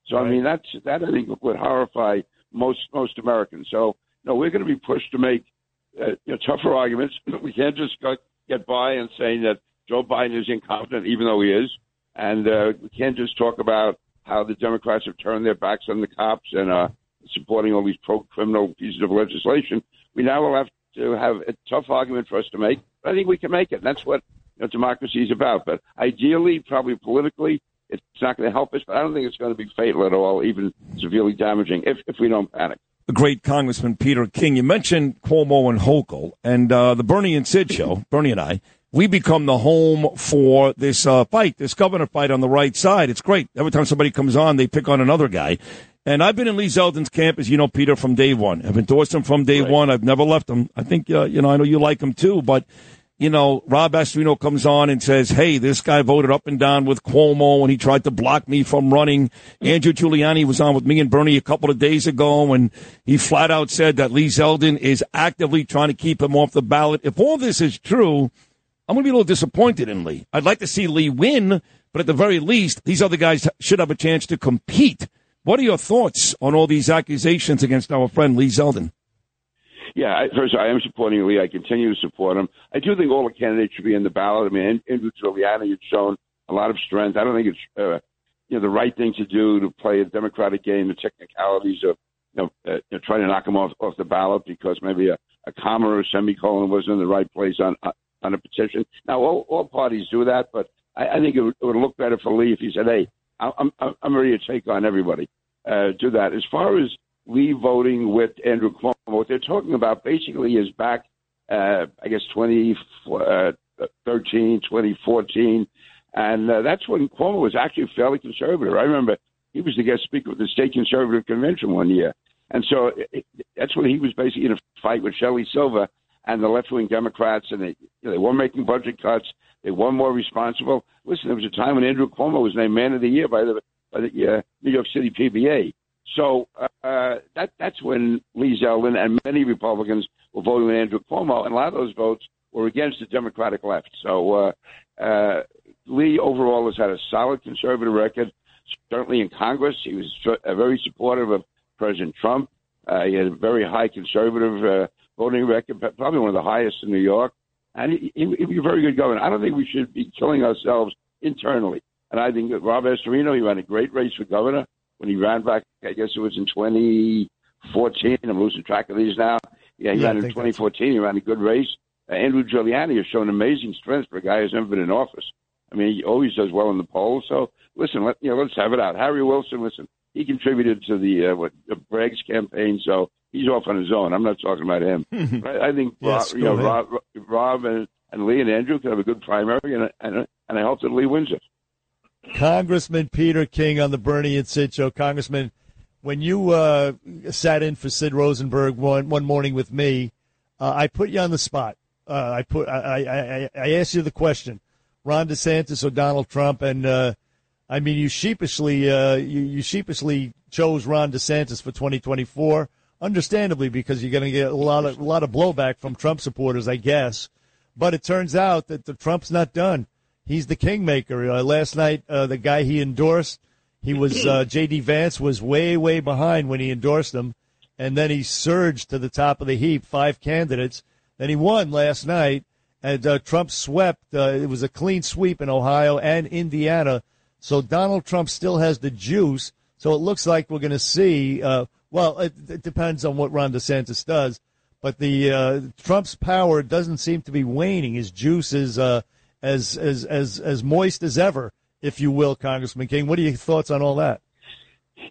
Speaker 40: So I mean, that's that I think would horrify most most Americans. So no, we're going to be pushed to make uh, you know, tougher arguments. We can't just go, get by and saying that Joe Biden is incompetent, even though he is, and uh, we can't just talk about how the Democrats have turned their backs on the cops and uh, supporting all these pro-criminal pieces of legislation. We now will have to have a tough argument for us to make. I think we can make it. And that's what you know, democracy is about. But ideally, probably politically, it's not going to help us. But I don't think it's going to be fatal at all, even severely damaging, if if we don't panic.
Speaker 4: the great Congressman Peter King. You mentioned Cuomo and Hochul and uh, the Bernie and Sid show. Bernie and I, we become the home for this uh, fight, this governor fight on the right side. It's great. Every time somebody comes on, they pick on another guy. And I've been in Lee Zeldin's camp, as you know, Peter, from day one. I've endorsed him from day one. I've never left him. I think, uh, you know, I know you like him too, but, you know, Rob Astorino comes on and says, hey, this guy voted up and down with Cuomo and he tried to block me from running. Andrew Giuliani was on with me and Bernie a couple of days ago and he flat out said that Lee Zeldin is actively trying to keep him off the ballot. If all this is true, I'm going to be a little disappointed in Lee. I'd like to see Lee win, but at the very least, these other guys should have a chance to compete. What are your thoughts on all these accusations against our friend Lee Zeldin?
Speaker 40: Yeah, I, first I am supporting Lee. I continue to support him. I do think all the candidates should be in the ballot. I mean, Andrew Giuliani has shown a lot of strength. I don't think it's uh, you know the right thing to do to play a Democratic game, the technicalities of you know, uh, you know trying to knock him off off the ballot because maybe a, a comma or a semicolon wasn't in the right place on on a petition. Now all, all parties do that, but I, I think it would, it would look better for Lee if he said, "Hey, I'm I'm, I'm ready to take on everybody." Uh, do that. As far as Lee voting with Andrew Cuomo, what they're talking about basically is back, uh, I guess, 2013, 2014. And uh, that's when Cuomo was actually fairly conservative. I remember he was the guest speaker of the state conservative convention one year. And so it, that's when he was basically in a fight with Shelley Silver and the left wing Democrats. And they, you know, they weren't making budget cuts. They were more responsible. Listen, there was a time when Andrew Cuomo was named Man of the Year by the, by the uh, New York City PBA. So uh, that that's when Lee Zeldin and many Republicans were voting with Andrew Cuomo, and a lot of those votes were against the Democratic left. So uh, uh, Lee overall has had a solid conservative record. Certainly in Congress, he was uh, very supportive of President Trump. Uh, he had a very high conservative uh, voting record, probably one of the highest in New York. And he, he, he'd be a very good governor. I don't think we should be killing ourselves internally. And I think that Rob Astorino, he ran a great race for governor when he ran back, I guess it was in 2014. I'm losing track of these now. Yeah, he
Speaker 5: Yeah,
Speaker 40: ran in
Speaker 5: think
Speaker 40: 2014. He ran a good race. Uh, Andrew Giuliani has shown amazing strength for a guy who's never been in office. I mean, he always does well in the polls. So listen, let, you know, let's have it out. Harry Wilson, listen, he contributed to the uh, what the Bragg's campaign, so he's off on his own. I'm not talking about him. But I think
Speaker 5: Yeah,
Speaker 40: Rob, you know. Rob, Rob and, and Lee and Andrew could have a good primary, and and, and I hope that Lee wins it.
Speaker 5: Congressman Peter King on the Bernie and Sid show. Congressman, when you uh, sat in for Sid Rosenberg one one morning with me, uh, I put you on the spot. Uh, I put I, I I asked you the question: Ron DeSantis or Donald Trump? And uh, I mean, you sheepishly uh, you, you sheepishly chose Ron DeSantis for 2024, understandably because you're going to get a lot of a lot of blowback from Trump supporters, I guess. But it turns out that the Trump's not done. He's the kingmaker. Uh, last night, uh, the guy he endorsed, he was uh, J.D. Vance was way way behind when he endorsed him, and then he surged to the top of the heap. Five candidates. Then he won last night, and uh, Trump swept. Uh, it was a clean sweep in Ohio and Indiana. So Donald Trump still has the juice. So it looks like we're going to see. Uh, well, it, it depends on what Ron DeSantis does, but the uh, Trump's power doesn't seem to be waning. His juice is uh, as as as as moist as ever, if you will, Congressman King. What are your thoughts on all that?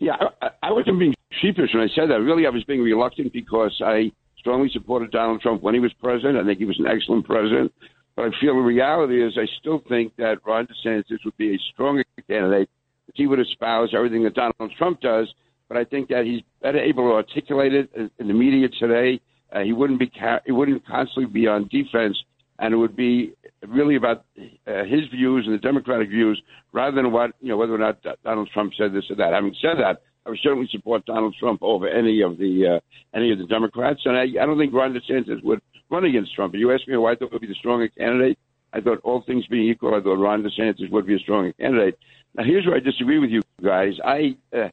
Speaker 40: Yeah, I, I wasn't being sheepish when I said that. Really, I was being reluctant because I strongly supported Donald Trump when he was president. I think he was an excellent president. But I feel the reality is I still think that Ron DeSantis would be a stronger candidate if he would espouse everything that Donald Trump does. But I think that he's better able to articulate it in- the media today. Uh, he wouldn't be ca- he wouldn't constantly be on defense, and it would be really about uh, his views and the Democratic views rather than what you know whether or not Donald Trump said this or that. Having said that, I would certainly support Donald Trump over any of the uh, any of the Democrats, and I, I don't think Ron DeSantis would run against Trump. If you ask me who I thought would be the stronger candidate, I thought all things being equal, I thought Ron DeSantis would be a stronger candidate. Now, here's where I disagree with you guys. I uh,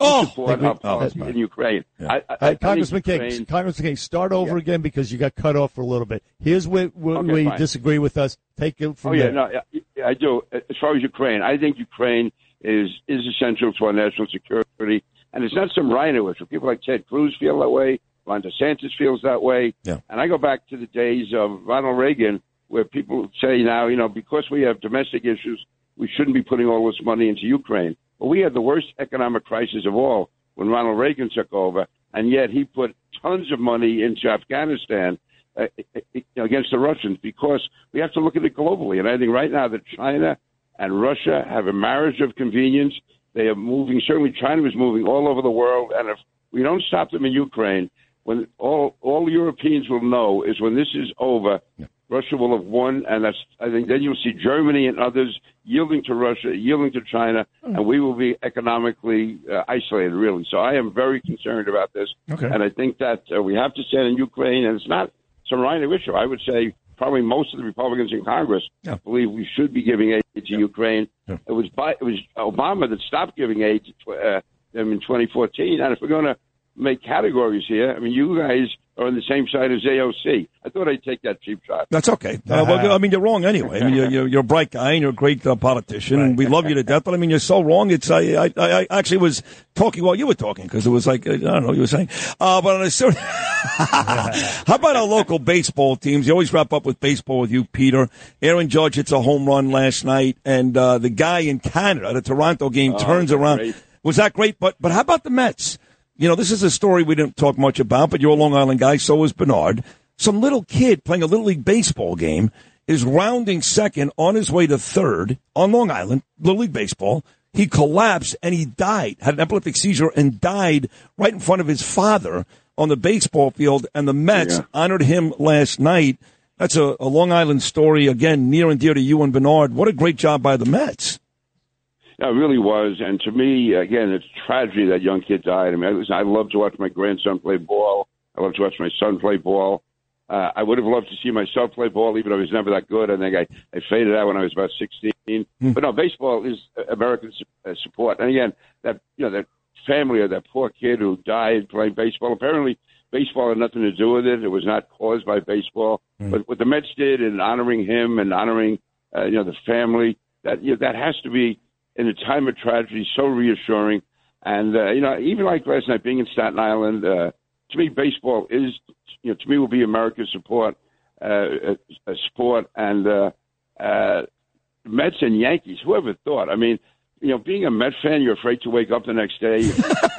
Speaker 40: support our policy in Ukraine. I, I, I think
Speaker 5: Congressman
Speaker 40: Ukraine-
Speaker 5: King, Congressman King, start over again because you got cut off for a little bit. Here's where, where,
Speaker 40: Okay, fine.
Speaker 5: disagree with us. Take it from
Speaker 40: oh yeah,
Speaker 5: there.
Speaker 40: no, yeah, yeah, I do. As far as Ukraine, I think Ukraine is is essential to our national security, and it's not some rhinoish. People like Ted Cruz feel that way. Ron DeSantis feels that way.
Speaker 4: Yeah.
Speaker 40: And I go back to the days of Ronald Reagan, where people say now, you know, because we have domestic issues, we shouldn't be putting all this money into Ukraine. But we had the worst economic crisis of all when Ronald Reagan took over, and yet he put tons of money into Afghanistan uh, uh, uh, uh, against the Russians because we have to look at it globally. And I think right now that China and Russia have a marriage of convenience. They are moving. Certainly, China is moving all over the world, and if we don't stop them in Ukraine, when all all Europeans will know is when this is over, Russia will have won, and that's I think then you'll see Germany and others yielding to Russia, yielding to China, and we will be economically uh, isolated. Really, so I am very concerned about this,
Speaker 4: Okay.
Speaker 40: and I think that uh, we have to stand in Ukraine, and it's not some minor issue. I would say probably most of the Republicans in Congress believe we should be giving aid to Ukraine. It was Bi- it was Obama that stopped giving aid to uh, them in 2014, and if we're going to make categories here, I mean, you guys are on the same side as AOC. I thought I'd take that cheap shot.
Speaker 4: That's okay. Uh, well, I mean, you're wrong anyway. I mean, you're, you're, you're a bright guy and you're a great uh, politician, and we love you to death. But I mean, you're so wrong. It's I I, I actually was talking while you were talking because it was like uh, I don't know what you were saying. Uh, but on a certain, how about our local baseball teams? You always wrap up with baseball with you, Peter. Aaron Judge hits a home run last night, and uh, the guy in Canada, the Toronto game,
Speaker 40: Oh,
Speaker 4: turns around.
Speaker 40: great.
Speaker 4: Was that great? But but how about the Mets? You know, this is a story we didn't talk much about, but you're a Long Island guy, so is Bernard. Some little kid playing a little league baseball game is rounding second on his way to third on Long Island, little league baseball. He collapsed and he died, had an epileptic seizure and died right in front of his father on the baseball field. And the Mets
Speaker 40: Yeah.
Speaker 4: honored him last night. That's a, a Long Island story, again, near and dear to you and Bernard. What a great job by the Mets.
Speaker 40: Yeah, it really was. And to me, again, it's tragedy that young kid died. I mean, I, listen, I love to watch my grandson play ball. I love to watch my son play ball. Uh, I would have loved to see myself play ball, even though I was never that good. I think I, I faded out when I was about 16. But no, baseball is American su- uh, support. And again, that, you know, that family of that poor kid who died playing baseball, apparently baseball had nothing to do with it. It was not caused by baseball. But what the Mets did in honoring him and honoring, uh, you know, the family, that, you know, that has to be, in a time of tragedy, so reassuring. And, uh, you know, even like last night being in Staten Island, uh, to me, baseball is, you know, to me will be America's support, uh, a, a sport. And, uh, uh, Mets and Yankees, whoever thought? I mean, you know, being a Met fan, you're afraid to wake up the next day,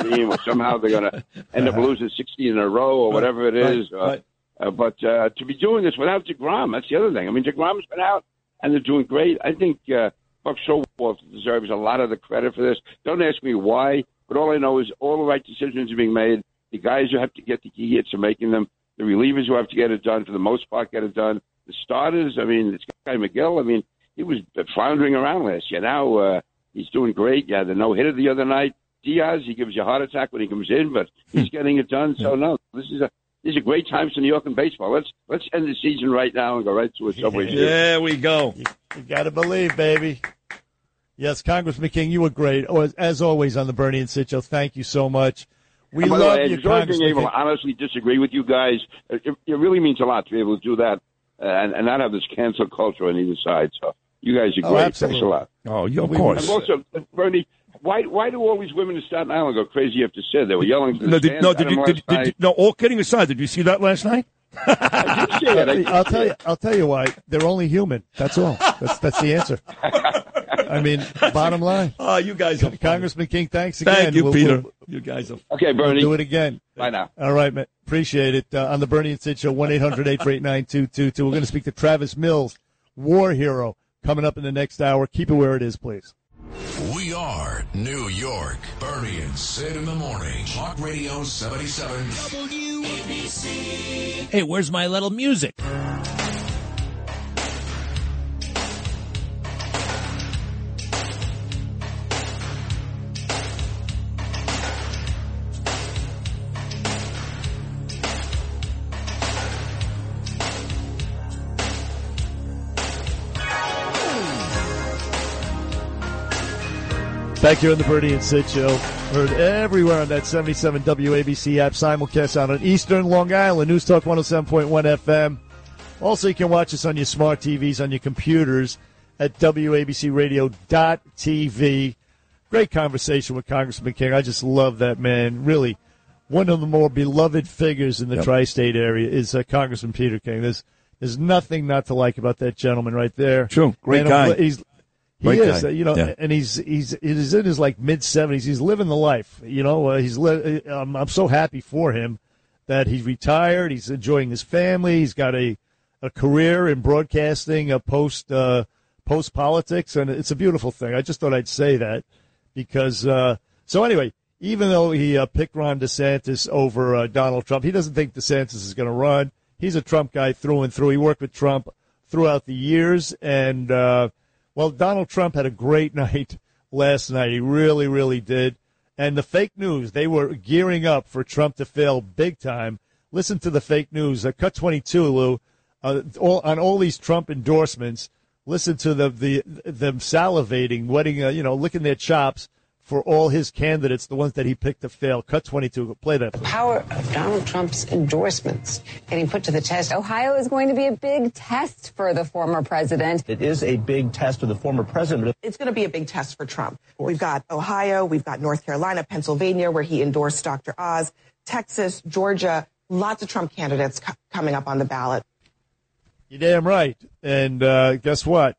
Speaker 40: team, or somehow they're going to end up losing 60 in a row or whatever it is.
Speaker 4: Right.
Speaker 40: Uh, uh, but uh, to be doing this without deGrom, that's the other thing. I mean, deGrom's been out and they're doing great. I think uh, Buck Showalter deserves a lot of the credit for this. Don't ask me why, but all I know is all the right decisions are being made. The guys who have to get the key hits are making them. The relievers who have to get it done, for the most part, get it done. The starters, I mean, this guy Megill, I mean, he was floundering around last year. Now uh, he's doing great. Yeah, the no hitter the other night. Diaz, he gives you a heart attack when he comes in, but he's getting it done. So no, this is a these are great times for New York and baseball. Let's let's end the season right now and go right to a subway. series.
Speaker 4: There we go.
Speaker 5: You got to believe, baby. Yes, Congressman King, you were great. Oh, as, as always on the Bernie and Sid Show, thank you so much. We
Speaker 40: And by the
Speaker 5: love
Speaker 40: way, I
Speaker 5: you,
Speaker 40: enjoy being
Speaker 5: Congressman
Speaker 40: able to honestly disagree with you guys. It, it really means a lot to be able to do that uh, and, and not have this cancel culture on either side. So you guys are
Speaker 5: Oh,
Speaker 40: great.
Speaker 5: absolutely.
Speaker 40: Thanks a lot.
Speaker 4: Oh, you, of
Speaker 5: We-
Speaker 4: course.
Speaker 40: And also, uh, Bernie, why why do all these women in Staten Island go crazy after Sid? They were yelling.
Speaker 4: No, did, no, did you,
Speaker 40: last
Speaker 4: did, did, did- no, all kidding aside, did you see that last night?
Speaker 40: I did see it. I did
Speaker 5: I'll tell
Speaker 40: it.
Speaker 5: you. I'll tell you why. They're only human. That's all. That's that's the answer. I mean, bottom line.
Speaker 4: Oh, you guys are
Speaker 5: Congressman King, thanks again.
Speaker 4: Thank you,
Speaker 5: We'll-
Speaker 4: Peter.
Speaker 5: we'll-
Speaker 4: you guys are.
Speaker 40: Okay,
Speaker 5: we'll
Speaker 40: Bernie.
Speaker 5: do it again.
Speaker 40: Bye now.
Speaker 5: All right, man. Appreciate it. Uh, on the Bernie and Sid Show, 1 800 848 9222. We're going to speak to Travis Mills, war hero, coming up in the next hour. Keep it where it is, please.
Speaker 28: We are New York. Bernie and Sid in the morning. Talk Radio 77. WABC.
Speaker 41: Hey, where's my little music?
Speaker 5: Back here on the Bernie and Sid Show. Heard everywhere on that 77 WABC app, simulcast out on Eastern Long Island, News Talk 107.1 FM. Also, you can watch us on your smart TVs, on your computers at WABCRadio.tv. Great conversation with Congressman King. I just love that man. Really, one of the more beloved figures in the
Speaker 4: Yep.
Speaker 5: tri-state area is uh, Congressman Peter King. There's there's nothing not to like about that gentleman right there.
Speaker 4: True. Great
Speaker 5: Man
Speaker 4: guy.
Speaker 5: He's he
Speaker 4: Great
Speaker 5: is,
Speaker 4: guy.
Speaker 5: uh, you know,
Speaker 4: Yeah.
Speaker 5: and he's he's he's in his like mid seventies. He's living the life, you know. Uh, he's li- uh, um, I'm so happy for him that he's retired. He's enjoying his family. He's got a a career in broadcasting, uh, post uh, post politics, and it's a beautiful thing. I just thought I'd say that because uh, so anyway, even though he uh, picked Ron DeSantis over uh, Donald Trump, he doesn't think DeSantis is going to run. He's a Trump guy through and through. He worked with Trump throughout the years, and uh, well, Donald Trump had a great night last night. He really, really did. And the fake news, they were gearing up for Trump to fail big time. Listen to the fake news. Uh, cut 22, Lou, uh, all, on all these Trump endorsements. Listen to the, the them salivating, wetting, uh, you know, licking their chops for all his candidates, the ones that he picked to fail. Cut 22. Play that.
Speaker 41: The power of Donald Trump's endorsements getting put to the test.
Speaker 42: Ohio is going to be a big test for the former president.
Speaker 43: It is a big test for the former president.
Speaker 44: It's going to be a big test for Trump. We've got Ohio, we've got North Carolina, Pennsylvania, where he endorsed Dr. Oz, Texas, Georgia, lots of Trump candidates co- coming up on the ballot.
Speaker 5: You're damn right. And uh, guess what?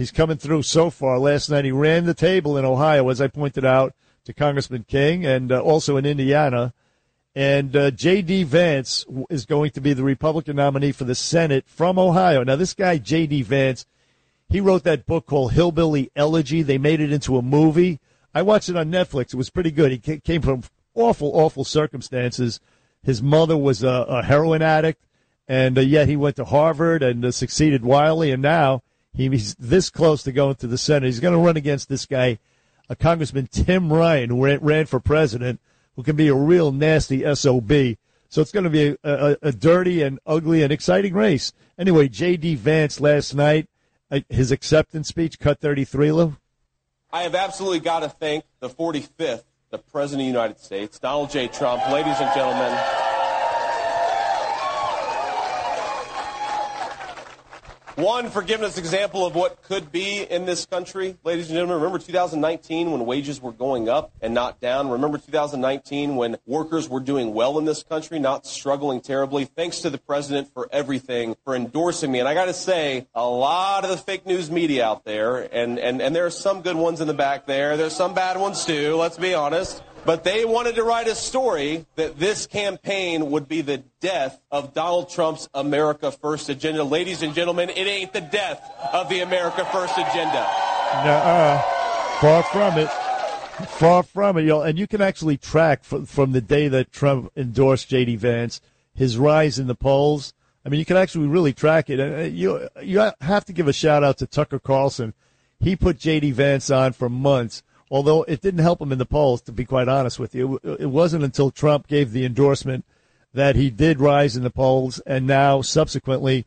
Speaker 5: He's coming through so far. Last night he ran the table in Ohio, as I pointed out to Congressman King, and uh, also in Indiana. And uh, J.D. Vance is going to be the Republican nominee for the Senate from Ohio. Now, this guy, J.D. Vance, he wrote that book called Hillbilly Elegy. They made it into a movie. I watched it on Netflix. It was pretty good. He came from awful, awful circumstances. His mother was a, a heroin addict, and uh, yet he went to Harvard and uh, succeeded wildly. And now he's this close to going to the Senate. He's going to run against this guy, uh, Congressman Tim Ryan, who ran, ran for president, who can be a real nasty SOB. So it's going to be a, a, a dirty and ugly and exciting race. Anyway, J.D. Vance last night, uh, his acceptance speech, cut 33, Lou.
Speaker 45: I have absolutely got to thank the 45th, the President of the United States, Donald J. Trump. Ladies and gentlemen, one forgiveness example of what could be in this country. Ladies and gentlemen, remember 2019 when wages were going up and not down? Remember 2019 when workers were doing well in this country, not struggling terribly? Thanks to the President for everything, for endorsing me. And I got to say, a lot of the fake news media out there, and, and, and there are some good ones in the back there. There's some bad ones too, let's be honest. But they wanted to write a story that this campaign would be the death of Donald Trump's America First agenda. Ladies and gentlemen, it ain't the death of the America First agenda.
Speaker 5: Nuh-uh. Far from it. Far from it. Y'all. And you can actually track from, from the day that Trump endorsed J.D. Vance his rise in the polls. I mean, you can actually really track it. And uh, you you have to give a shout out to Tucker Carlson. He put J.D. Vance on for months, although it didn't help him in the polls. To be quite honest with you, it wasn't until Trump gave the endorsement that he did rise in the polls, and now subsequently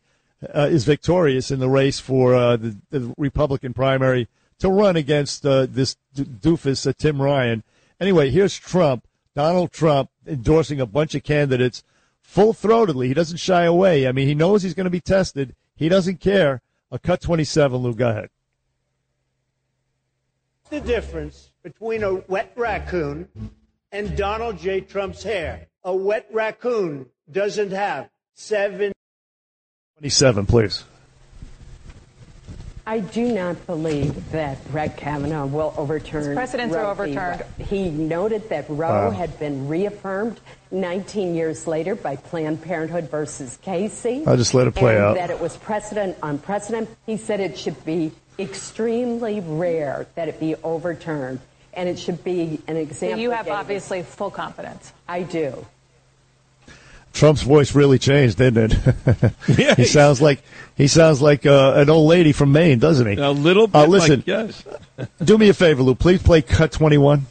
Speaker 5: uh, is victorious in the race for uh, the, the Republican primary to run against uh, this doofus uh, Tim Ryan. Anyway, here's Trump, Donald Trump, endorsing a bunch of candidates full throatedly. He doesn't shy away. I mean, he knows he's going to be tested. He doesn't care. A cut 27, Lou. Go ahead.
Speaker 46: The difference between a wet raccoon and Donald J. Trump's hair. A wet raccoon doesn't have seven.
Speaker 5: 27, please.
Speaker 9: I do not believe that Brett Kavanaugh will overturn.
Speaker 47: His precedents are
Speaker 9: Roe v.
Speaker 47: overturned.
Speaker 9: He noted that Roe
Speaker 5: Uh.
Speaker 9: had been reaffirmed 19 years later by Planned Parenthood versus Casey.
Speaker 5: I'll just let it play
Speaker 9: and
Speaker 5: out.
Speaker 9: That it was precedent on precedent. He said it should be extremely rare that it be overturned, and it should be an
Speaker 47: So
Speaker 9: example.
Speaker 47: you have
Speaker 9: given.
Speaker 47: obviously full confidence.
Speaker 9: I do.
Speaker 5: Trump's voice really changed, didn't it? he sounds like he sounds like uh, an old lady from Maine, doesn't he?
Speaker 4: A little bit.
Speaker 5: Uh, listen,
Speaker 4: like, yes.
Speaker 5: do me a favor, Lou. Please play cut 21.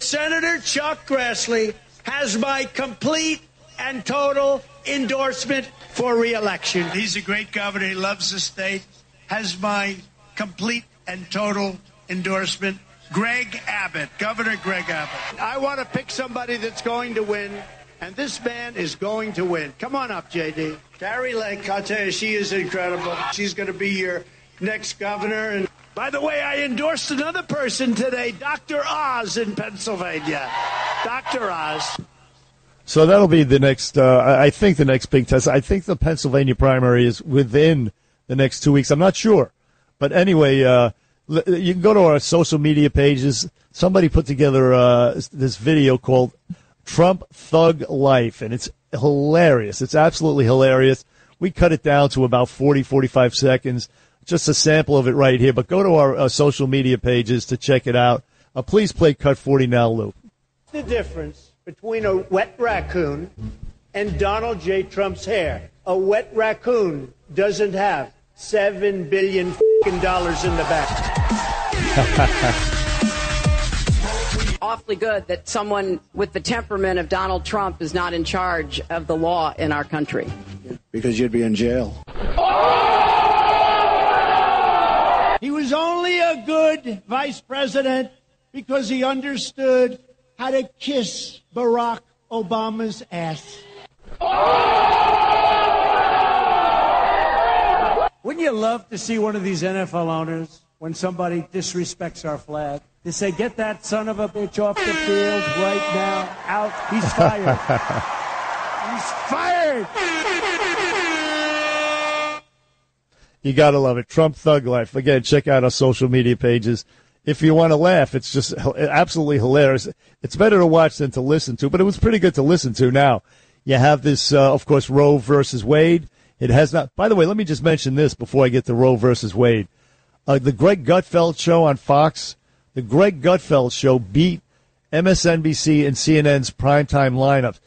Speaker 46: Senator Chuck Grassley has my complete and total endorsement for reelection. He's a great governor. He loves the state. Has my complete and total endorsement. Greg Abbott, Governor Greg Abbott. I want to pick somebody that's going to win, and this man is going to win. Come on up, JD. Kari Lake, I'll tell you, she is incredible. She's going to be your next governor. And by the way, I endorsed another person today, Dr. Oz in Pennsylvania. Dr. Oz.
Speaker 5: So that'll be the next. Uh, I I think the next big test. I think the Pennsylvania primary is within the next two weeks. I'm not sure, but anyway, uh, you can go to our social media pages. Somebody put together uh, this video called "Trump Thug Life," and it's hilarious. It's absolutely hilarious. We cut it down to about 40, 45 seconds. just a sample of it right here. But go to our uh, social media pages to check it out. Uh, please play cut 40 now, Lou.
Speaker 46: the difference between a wet raccoon and Donald J. Trump's hair. A wet raccoon doesn't have seven billion fing dollars in the back.
Speaker 48: Awfully good that someone with the temperament of Donald Trump is not in charge of the law in our country.
Speaker 43: Because you'd be in jail.
Speaker 46: He was only a good vice president because he understood how to kiss Barack Obama's ass. Wouldn't you love to see one of these NFL owners, when somebody disrespects our flag, to say, get that son of a bitch off the field right now, out, he's fired. he's fired!
Speaker 5: You gotta love it. Trump Thug Life. Again, check out our social media pages. If you want to laugh, it's just absolutely hilarious. It's better to watch than to listen to, but it was pretty good to listen to. Now, you have this, uh, of course, Roe versus Wade. It has not, by the way, let me just mention this before I get to Roe versus Wade. Uh, the Greg Gutfeld show on Fox, the Greg Gutfeld show beat MSNBC and CNN's primetime lineups.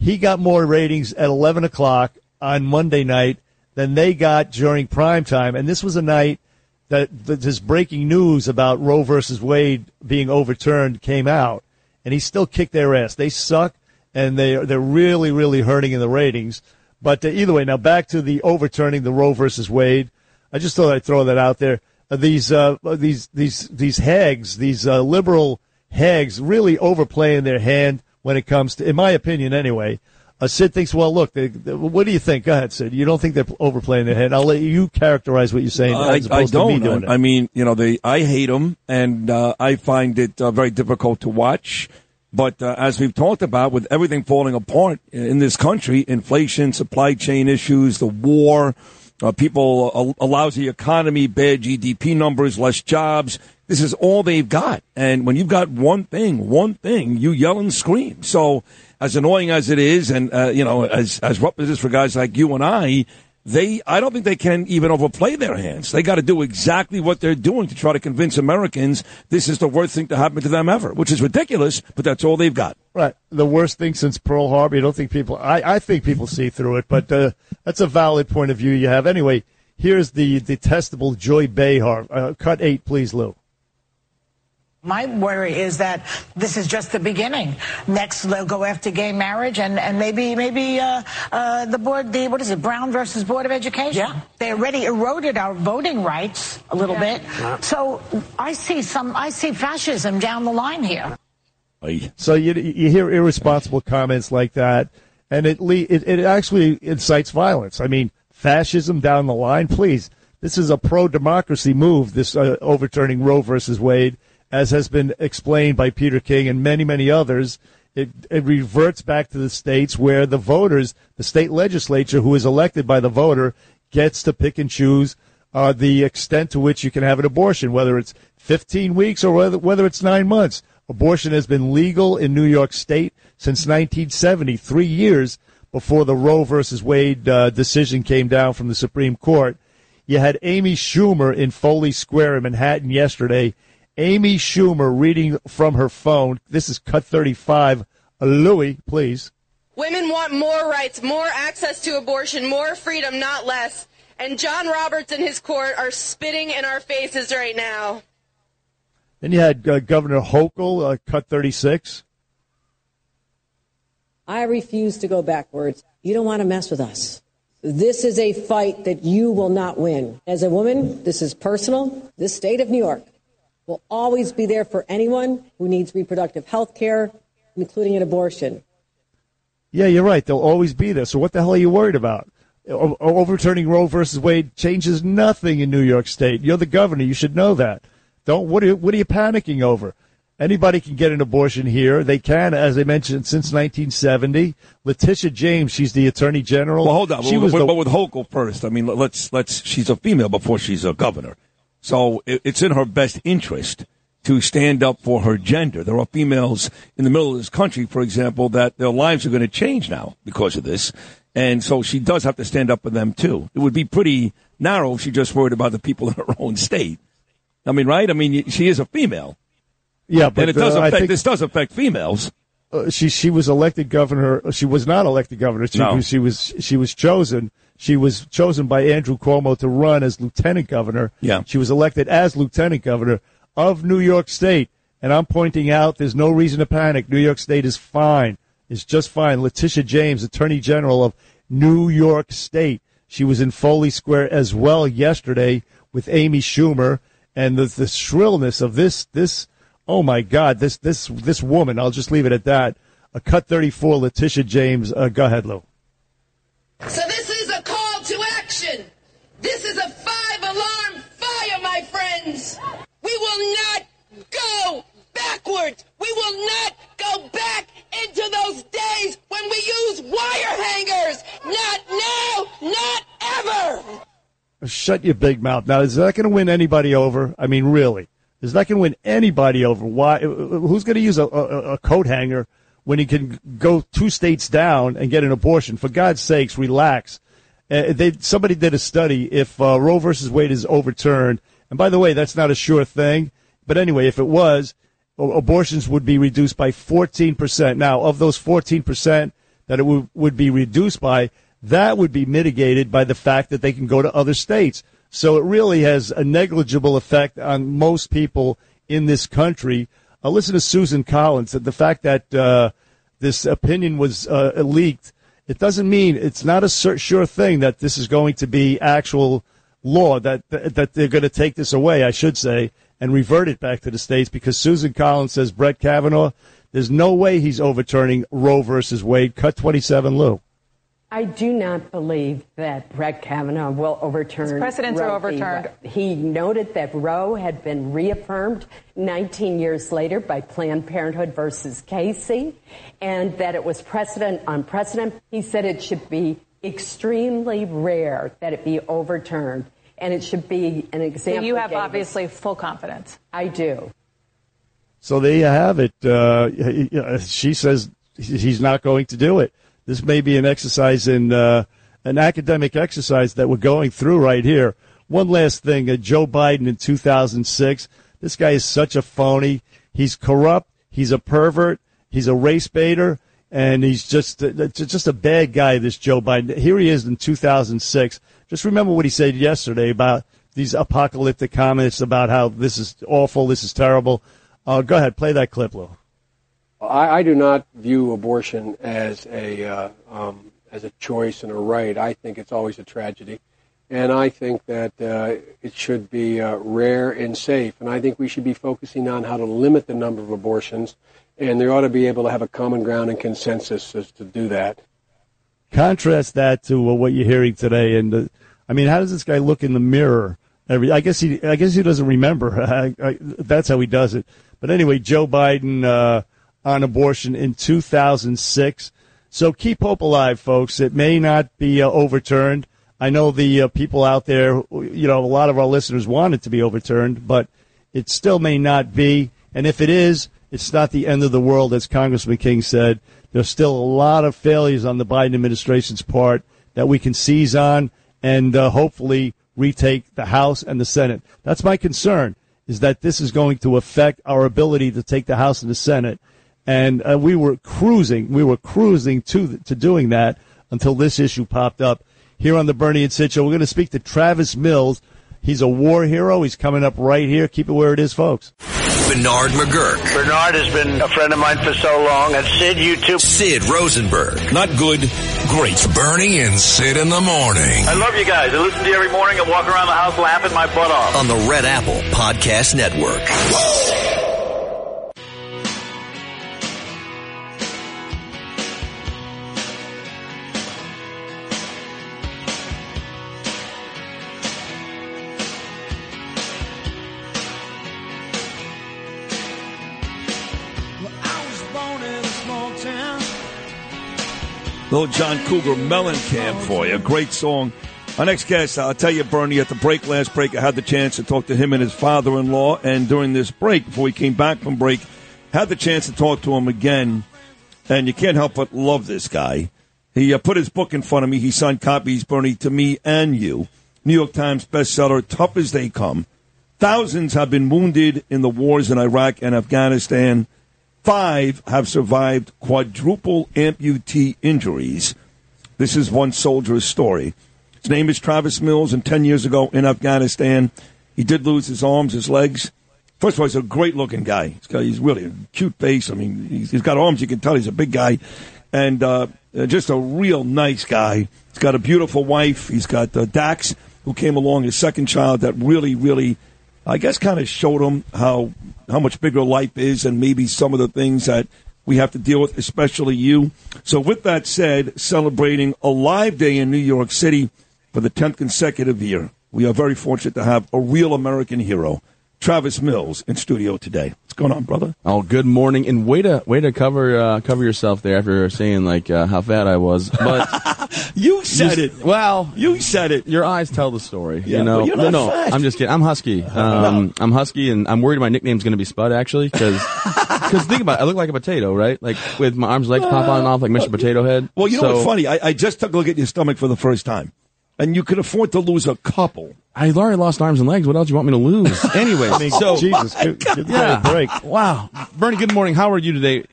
Speaker 5: He got more ratings at 11 o'clock on Monday night than they got during prime time. And this was a night that, that this breaking news about Roe versus Wade being overturned came out, and he still kicked their ass. They suck, and they they're really really hurting in the ratings. But uh, either way, now back to the overturning the Roe versus Wade. I just thought I'd throw that out there. Uh, these uh, these these these hags, these uh, liberal hags, really overplaying their hand when it comes to, in my opinion, anyway. Uh, Sid thinks, well, look, they, they- what do you think? Go ahead, Sid. You don't think they're overplaying their hand? I'll let you characterize what you're saying.
Speaker 4: I,
Speaker 5: as
Speaker 4: I
Speaker 5: opposed to me
Speaker 4: don't.
Speaker 5: doing it.
Speaker 4: I mean, you know, they. I hate them, and uh, I find it uh, very difficult to watch. But uh, as we've talked about, with everything falling apart in this country, inflation, supply chain issues, the war, uh, people, a, a lousy economy, bad GDP numbers, less jobs. This is all they've got. And when you've got one thing, one thing, you yell and scream. So, as annoying as it is, and uh, you know, as as rough as it is for guys like you and I, they I don't think they can even overplay their hands. They got to do exactly what they're doing to try to convince Americans this is the worst thing to happen to them ever, which is ridiculous, but that's all they've got.
Speaker 5: Right. The worst thing since Pearl Harbor. You don't think people, I, I think people see through it, but uh, that's a valid point of view you have. Anyway, here's the detestable Joy Behar. Uh, cut eight, please, Lou.
Speaker 49: My worry is that this is just the beginning. Next, they'll go after gay marriage, and, and maybe maybe uh, uh, the board, the what is it, Brown versus Board of Education? Yeah. They already eroded our voting rights a little bit. So I see some, I see fascism down the line here.
Speaker 5: So you you hear irresponsible comments like that, and it le- it, it actually incites violence. I mean, fascism down the line. Please, this is a pro democracy move. This uh, overturning Roe versus Wade, as has been explained by Peter King and many many others. It, it reverts back to the states where the voters, the state legislature, who is elected by the voter, gets to pick and choose uh, the extent to which you can have an abortion, whether it's 15 weeks or whether, whether it's nine months. Abortion has been legal in New York State since 1970, three years before the Roe versus Wade uh, decision came down from the Supreme Court. You had Amy Schumer in Foley Square in Manhattan yesterday. Amy Schumer reading from her phone. This is cut 35. Uh, Louis, please.
Speaker 50: Women want more rights, more access to abortion, more freedom, not less. And John Roberts and his court are spitting in our faces right now.
Speaker 5: Then you had uh, Governor Hochul, uh, cut 36.
Speaker 51: I refuse to go backwards. You don't want to mess with us. This is a fight that you will not win. As a woman, this is personal. This state of New York will always be there for anyone who needs reproductive health care, including an abortion.
Speaker 5: Yeah, you're right. They'll always be there. So what the hell are you worried about? O- overturning Roe versus Wade changes nothing in New York State. You're the governor. You should know that. Don't. What are you, what are you panicking over? Anybody can get an abortion here. They can, as I mentioned, since 1970. Letitia James, she's the Attorney General.
Speaker 4: Well, hold on.
Speaker 5: She
Speaker 4: but,
Speaker 5: was
Speaker 4: but,
Speaker 5: the,
Speaker 4: but with Hochul first, I mean, let's let's. She's a female before she's a governor, so it's in her best interest to stand up for her gender. There are females in the middle of this country, for example, that their lives are going to change now because of this. And so she does have to stand up for them too. It would be pretty narrow if she just worried about the people in her own state. I mean, right? I mean, she is a female.
Speaker 5: Yeah, but
Speaker 4: and it does
Speaker 5: uh, I
Speaker 4: affect,
Speaker 5: think-
Speaker 4: this does affect females.
Speaker 5: uh, she she was elected governor. She was not elected governor. She,
Speaker 4: No.
Speaker 5: she was she was chosen. She was chosen by Andrew Cuomo to run as lieutenant governor.
Speaker 4: Yeah.
Speaker 5: She was elected as lieutenant governor of New York State. And I'm pointing out there's no reason to panic. New York State is fine. It's just fine. Letitia James, Attorney General of New York State. She was in Foley Square as well yesterday with Amy Schumer. And the, the shrillness of this, this, oh my God, this, this, this woman, I'll just leave it at that. A cut 34, Letitia James. Uh, go ahead, Lou.
Speaker 52: So this is a call to action. This is a five alarm fire, my friends. We will not go backwards. We will not go back into those days when we used wire hangers. Not now, not ever.
Speaker 5: Shut your big mouth. Now, is that going to win anybody over? I mean, really? Is that going to win anybody over? Why? Uh, uh, who's going to use a, a, a coat hanger when he can go two states down and get an abortion? For God's sakes, relax. Uh, they, somebody did a study. If uh, Roe versus Wade is overturned, and by the way, that's not a sure thing. But anyway, if it was, abortions would be reduced by 14%. Now, of those 14% that it would, would be reduced by, that would be mitigated by the fact that they can go to other states. So it really has a negligible effect on most people in this country. Uh, listen to Susan Collins. That The fact that uh, this opinion was uh, leaked, it doesn't mean it's not a sure thing that this is going to be actual law that that they're going to take this away. I should say and revert it back to the states because Susan Collins says Brett Kavanaugh. There's no way he's overturning Roe versus Wade. Cut 27, Lou.
Speaker 9: I do not believe that Brett Kavanaugh will overturn.
Speaker 53: His precedents are
Speaker 9: Roe v.
Speaker 53: overturned.
Speaker 9: He noted that Roe had been reaffirmed 19 years later by Planned Parenthood versus Casey, and that it was precedent on precedent. He said it should be extremely rare that it be overturned, and it should be an
Speaker 53: So
Speaker 9: example.
Speaker 53: you have
Speaker 9: given.
Speaker 53: obviously full confidence.
Speaker 9: I do.
Speaker 5: So there you have it. Uh, she says he's not going to do it. This may be an exercise in uh, an academic exercise that we're going through right here. One last thing: uh, Joe Biden in 2006. This guy is such a phony. He's corrupt. He's a pervert. He's a race baiter, and he's just uh, just a bad guy. This Joe Biden. Here he is in 2006. Just remember what he said yesterday about these apocalyptic comments about how this is awful, this is terrible. Uh, go ahead, play that clip, Lou.
Speaker 54: I, I do not view abortion as a uh, um, as a choice and a right. I think it's always a tragedy, and I think that uh, it should be uh, rare and safe. And I think we should be focusing on how to limit the number of abortions, and there ought to be able to have a common ground and consensus as to do that.
Speaker 5: Contrast that to uh, what you're hearing today, and I mean, how does this guy look in the mirror? Every, I guess he, I guess he doesn't remember. I, I, that's how he does it. But anyway, Joe Biden uh, on abortion in 2006. So keep hope alive, folks. It may not be uh, overturned. I know the uh, people out there, you know, a lot of our listeners want it to be overturned, but it still may not be. And if it is, it's not the end of the world, as Congressman King said. There's still a lot of failures on the Biden administration's part that we can seize on and uh, hopefully retake the House and the Senate. That's my concern, is that this is going to affect our ability to take the House and the Senate. And uh, we were cruising, we were cruising to to doing that until this issue popped up here on the Bernie and Sid show. We're going to speak to Travis Mills. He's a war hero. He's coming up right here. Keep it where it is, folks.
Speaker 13: Bernard McGuirk.
Speaker 55: Bernard has been a friend of mine for so long. And Sid, you too.
Speaker 13: Sid Rosenberg.
Speaker 28: Not good, great. Bernie and Sid in the morning.
Speaker 55: I love you guys. I listen to you every morning and walk around the house laughing my butt off.
Speaker 13: On the Red Apple Podcast Network.
Speaker 4: Little John Cougar Mellencamp for you. Great song. Our next guest, I'll tell you, Bernie, at the break last break, I had the chance to talk to him and his father in law. And during this break, before he came back from break, had the chance to talk to him again. And you can't help but love this guy. He uh, put his book in front of me. He signed copies, Bernie, to me and you. New York Times bestseller, Tough as They Come. Thousands have been wounded in the wars in Iraq and Afghanistan. Five have survived quadruple amputee injuries. This is one soldier's story. His name is Travis Mills, and 10 years ago in Afghanistan, he did lose his arms, his legs. First of all, he's a great looking guy. He's, got, he's really a cute face. I mean, he's, got arms, you can tell he's a big guy. And uh, uh, just a real nice guy. He's got a beautiful wife. He's got uh, Dax, who came along, his second child, that really, really, I guess, kind of showed them how how much bigger life is, and maybe some of the things that we have to deal with, especially you. So, with that said, celebrating a live day in New York City for the tenth consecutive year, we are very fortunate to have a real American hero, Travis Mills, in studio today. What's going on, brother?
Speaker 56: Oh, good morning, and way to way to cover uh, cover yourself there after saying like uh, how fat I was, but
Speaker 4: you said it.
Speaker 56: Well,
Speaker 4: you said it.
Speaker 56: Your eyes tell the story.
Speaker 4: Yeah,
Speaker 56: you know, no, no,
Speaker 4: fat.
Speaker 56: I'm just kidding. I'm husky. Um, I'm husky, and I'm worried my nickname's going to be Spud actually, because Because think about it, I look like a potato, right? Like with my arms, legs pop on and off like Mr. Potato Head.
Speaker 4: Well, you know
Speaker 56: So-
Speaker 4: what's funny? I, I just took a look at your stomach for the first time, and you could afford to lose a couple.
Speaker 56: I already lost arms and legs. What else do you want me to lose? Anyway,
Speaker 5: I mean,
Speaker 56: so
Speaker 5: Jesus, give, give
Speaker 56: yeah,
Speaker 5: break.
Speaker 56: Wow, Bernie. Good morning. How are you today?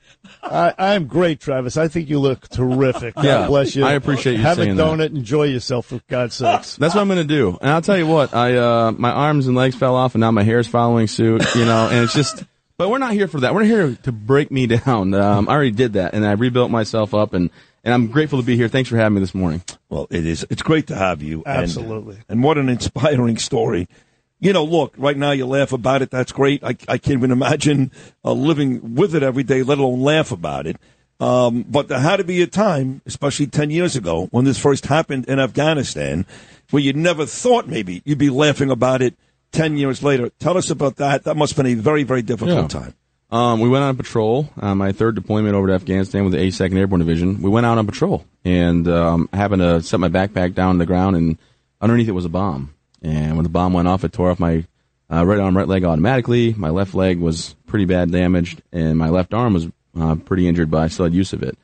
Speaker 5: I, I'm great, Travis. I think you look terrific. God
Speaker 56: Yeah,
Speaker 5: bless you.
Speaker 56: I appreciate you
Speaker 5: Have
Speaker 56: saying
Speaker 5: a
Speaker 56: that.
Speaker 5: donut. Enjoy yourself, for God's sakes.
Speaker 56: That's what I'm going to do. And I'll tell you what, I uh, my arms and legs fell off, and now my hair's following suit. You know, and it's just. But we're not here for that. We're here to break me down. Um, I already did that, and I rebuilt myself up, and and I'm grateful to be here. Thanks for having me this morning.
Speaker 4: Well, it is. It's great to have you. and-
Speaker 5: Absolutely.
Speaker 4: And, what an inspiring story. You know, look, right now you laugh about it. That's great. I, I can't even imagine uh, living with it every day, let alone laugh about it. Um, but there had to be a time, especially 10 years ago, when this first happened in Afghanistan, where you never thought maybe you'd be laughing about it 10 years later. Tell us about that. That must have been a very, very difficult
Speaker 56: Yeah.
Speaker 4: time.
Speaker 56: Um, we went on patrol. Uh, my third deployment over to Afghanistan with the 82nd Airborne Division. We went out on patrol and um, happened to set my backpack down on the ground, and underneath it was a bomb. And when the bomb went off, it tore off my uh, right arm, right leg automatically. My left leg was pretty bad damaged, and my left arm was uh, pretty injured, but I still had use of it.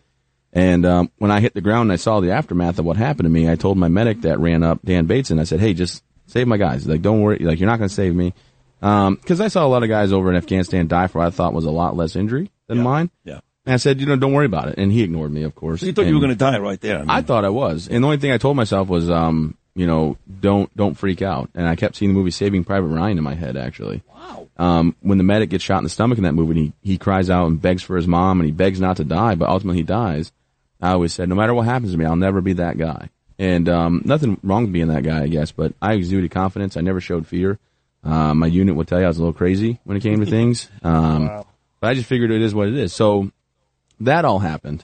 Speaker 56: And um, when I hit the ground and I saw the aftermath of what happened to me, I told my medic that ran up, Dan Bateson, I said, "Hey, just save my guys. Like, don't worry. Like, you're not going to save me." Because I saw a lot of guys over in Afghanistan die for what I thought was a lot less injury than mine.
Speaker 4: Yeah.
Speaker 56: And I said, you know, don't worry about it. And he ignored me, of course.
Speaker 4: So you thought you were going to die right there. I mean,
Speaker 56: I thought I was, and the only thing I told myself was, um, you know, don't don't freak out. And I kept seeing the movie Saving Private Ryan in my head. Actually, wow. Um, when the medic gets shot in the stomach in that movie, and he he cries out and begs for his mom, and he begs not to die, but ultimately he dies. I always said, no matter what happens to me, I'll never be that guy. And um, nothing wrong with being that guy, I guess. But I exuded confidence. I never showed fear. Uh, my unit would tell you I was a little crazy when it came to things. Um, But I just figured it is what it is. So that all happened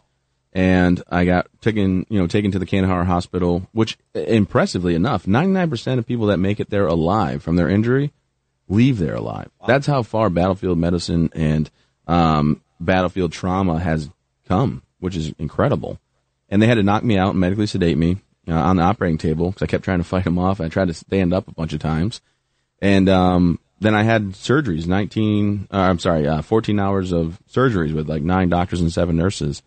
Speaker 56: and I got taken, you know, taken to the Kandahar hospital, which impressively enough, 99% of people that make it there alive from their injury leave there alive. That's how far battlefield medicine and um, battlefield trauma has come, which is incredible. And they had to knock me out and medically sedate me uh, on the operating table because I kept trying to fight them off. I tried to stand up a bunch of times. And um, then I had surgeries, 19, uh, I'm sorry, uh, 14 hours of surgeries with like nine doctors and seven nurses.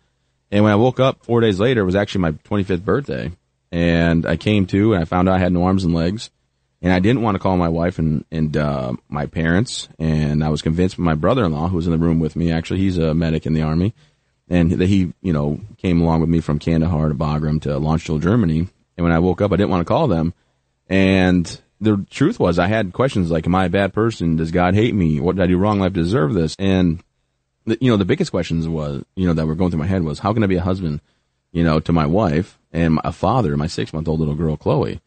Speaker 56: And when I woke up four days later, it was actually my 25th birthday. And I came to and I found out I had no arms and legs. And I didn't want to call my wife and, and uh, my parents. And I was convinced my brother in law, who was in the room with me, actually, he's a medic in the Army. And that he, you know, came along with me from Kandahar to Bagram to Landstuhl, Germany. And when I woke up, I didn't want to call them. And the truth was, I had questions like, "Am I a bad person? Does God hate me? What did I do wrong I deserve this?" And the, you know, the biggest questions was, you know, that were going through my head was, "How can I be a husband, you know, to my wife and a father my six month old little girl, Chloe?"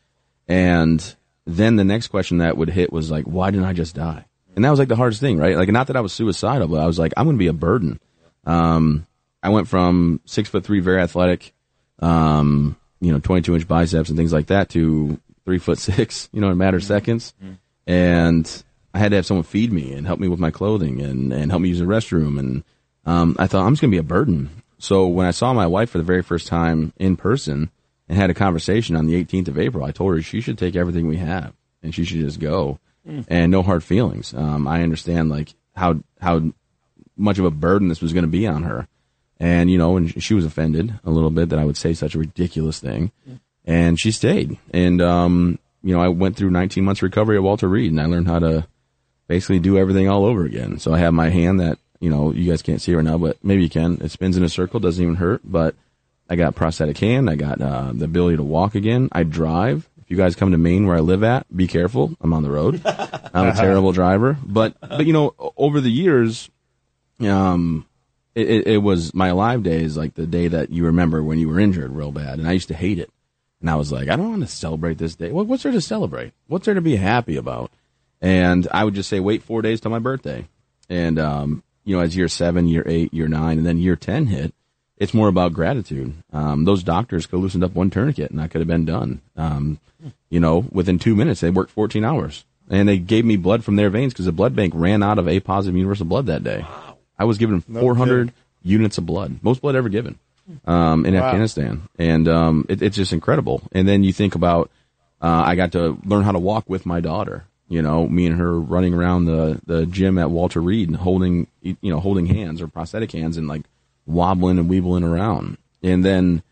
Speaker 56: And then the next question that would hit was like, "Why didn't I just die?" And that was like the hardest thing, right? Like, not that I was suicidal, but I was like, "I'm going to be a burden." Um, I went from six foot three, very athletic, um, you know, 22 inch biceps and things like that to three foot six, you know, in a matter of seconds. And I had to have someone feed me and help me with my clothing and, and help me use the restroom. And, um, I thought I'm just going to be a burden. So when I saw my wife for the very first time in person and had a conversation on the 18th of April, I told her she should take everything we have and she should just go
Speaker 57: Mm.
Speaker 56: and no hard feelings. Um, I understand like how, how much of a burden this was going to be on her. And, you know, and she was offended a little bit that I would say such a ridiculous thing. And she stayed. And, um, you know, I went through 19 months recovery at Walter Reed and I learned how to basically do everything all over again. So I have my hand that, you know, you guys can't see right now, but maybe you can. It spins in a circle, doesn't even hurt, but I got prosthetic hand. I got, uh, the ability to walk again. I drive. If you guys come to Maine where I live at, be careful. I'm on the road. I'm a terrible driver, but, but, you know, over the years, um, it, it, it was my alive days, like the day that you remember when you were injured real bad, and I used to hate it. And I was like, I don't want to celebrate this day. What, what's there to celebrate? What's there to be happy about? And I would just say, wait four days till my birthday. And, um, you know, as year seven, year eight, year nine, and then year 10 hit, it's more about gratitude. Um, those doctors could have loosened up one tourniquet and I could have been done. Um, you know, within two minutes, they worked 14 hours and they gave me blood from their veins because the blood bank ran out of A positive universal blood that day. I was given 400
Speaker 5: kidding.
Speaker 56: units of blood, most blood ever given, um, in
Speaker 5: Wow.
Speaker 56: Afghanistan. And, um, it, it's just incredible. And then you think about, uh, I got to learn how to walk with my daughter. You know, me and her running around the, the gym at Walter Reed and holding, you know, holding hands or prosthetic hands and like wobbling and weebling around. And then,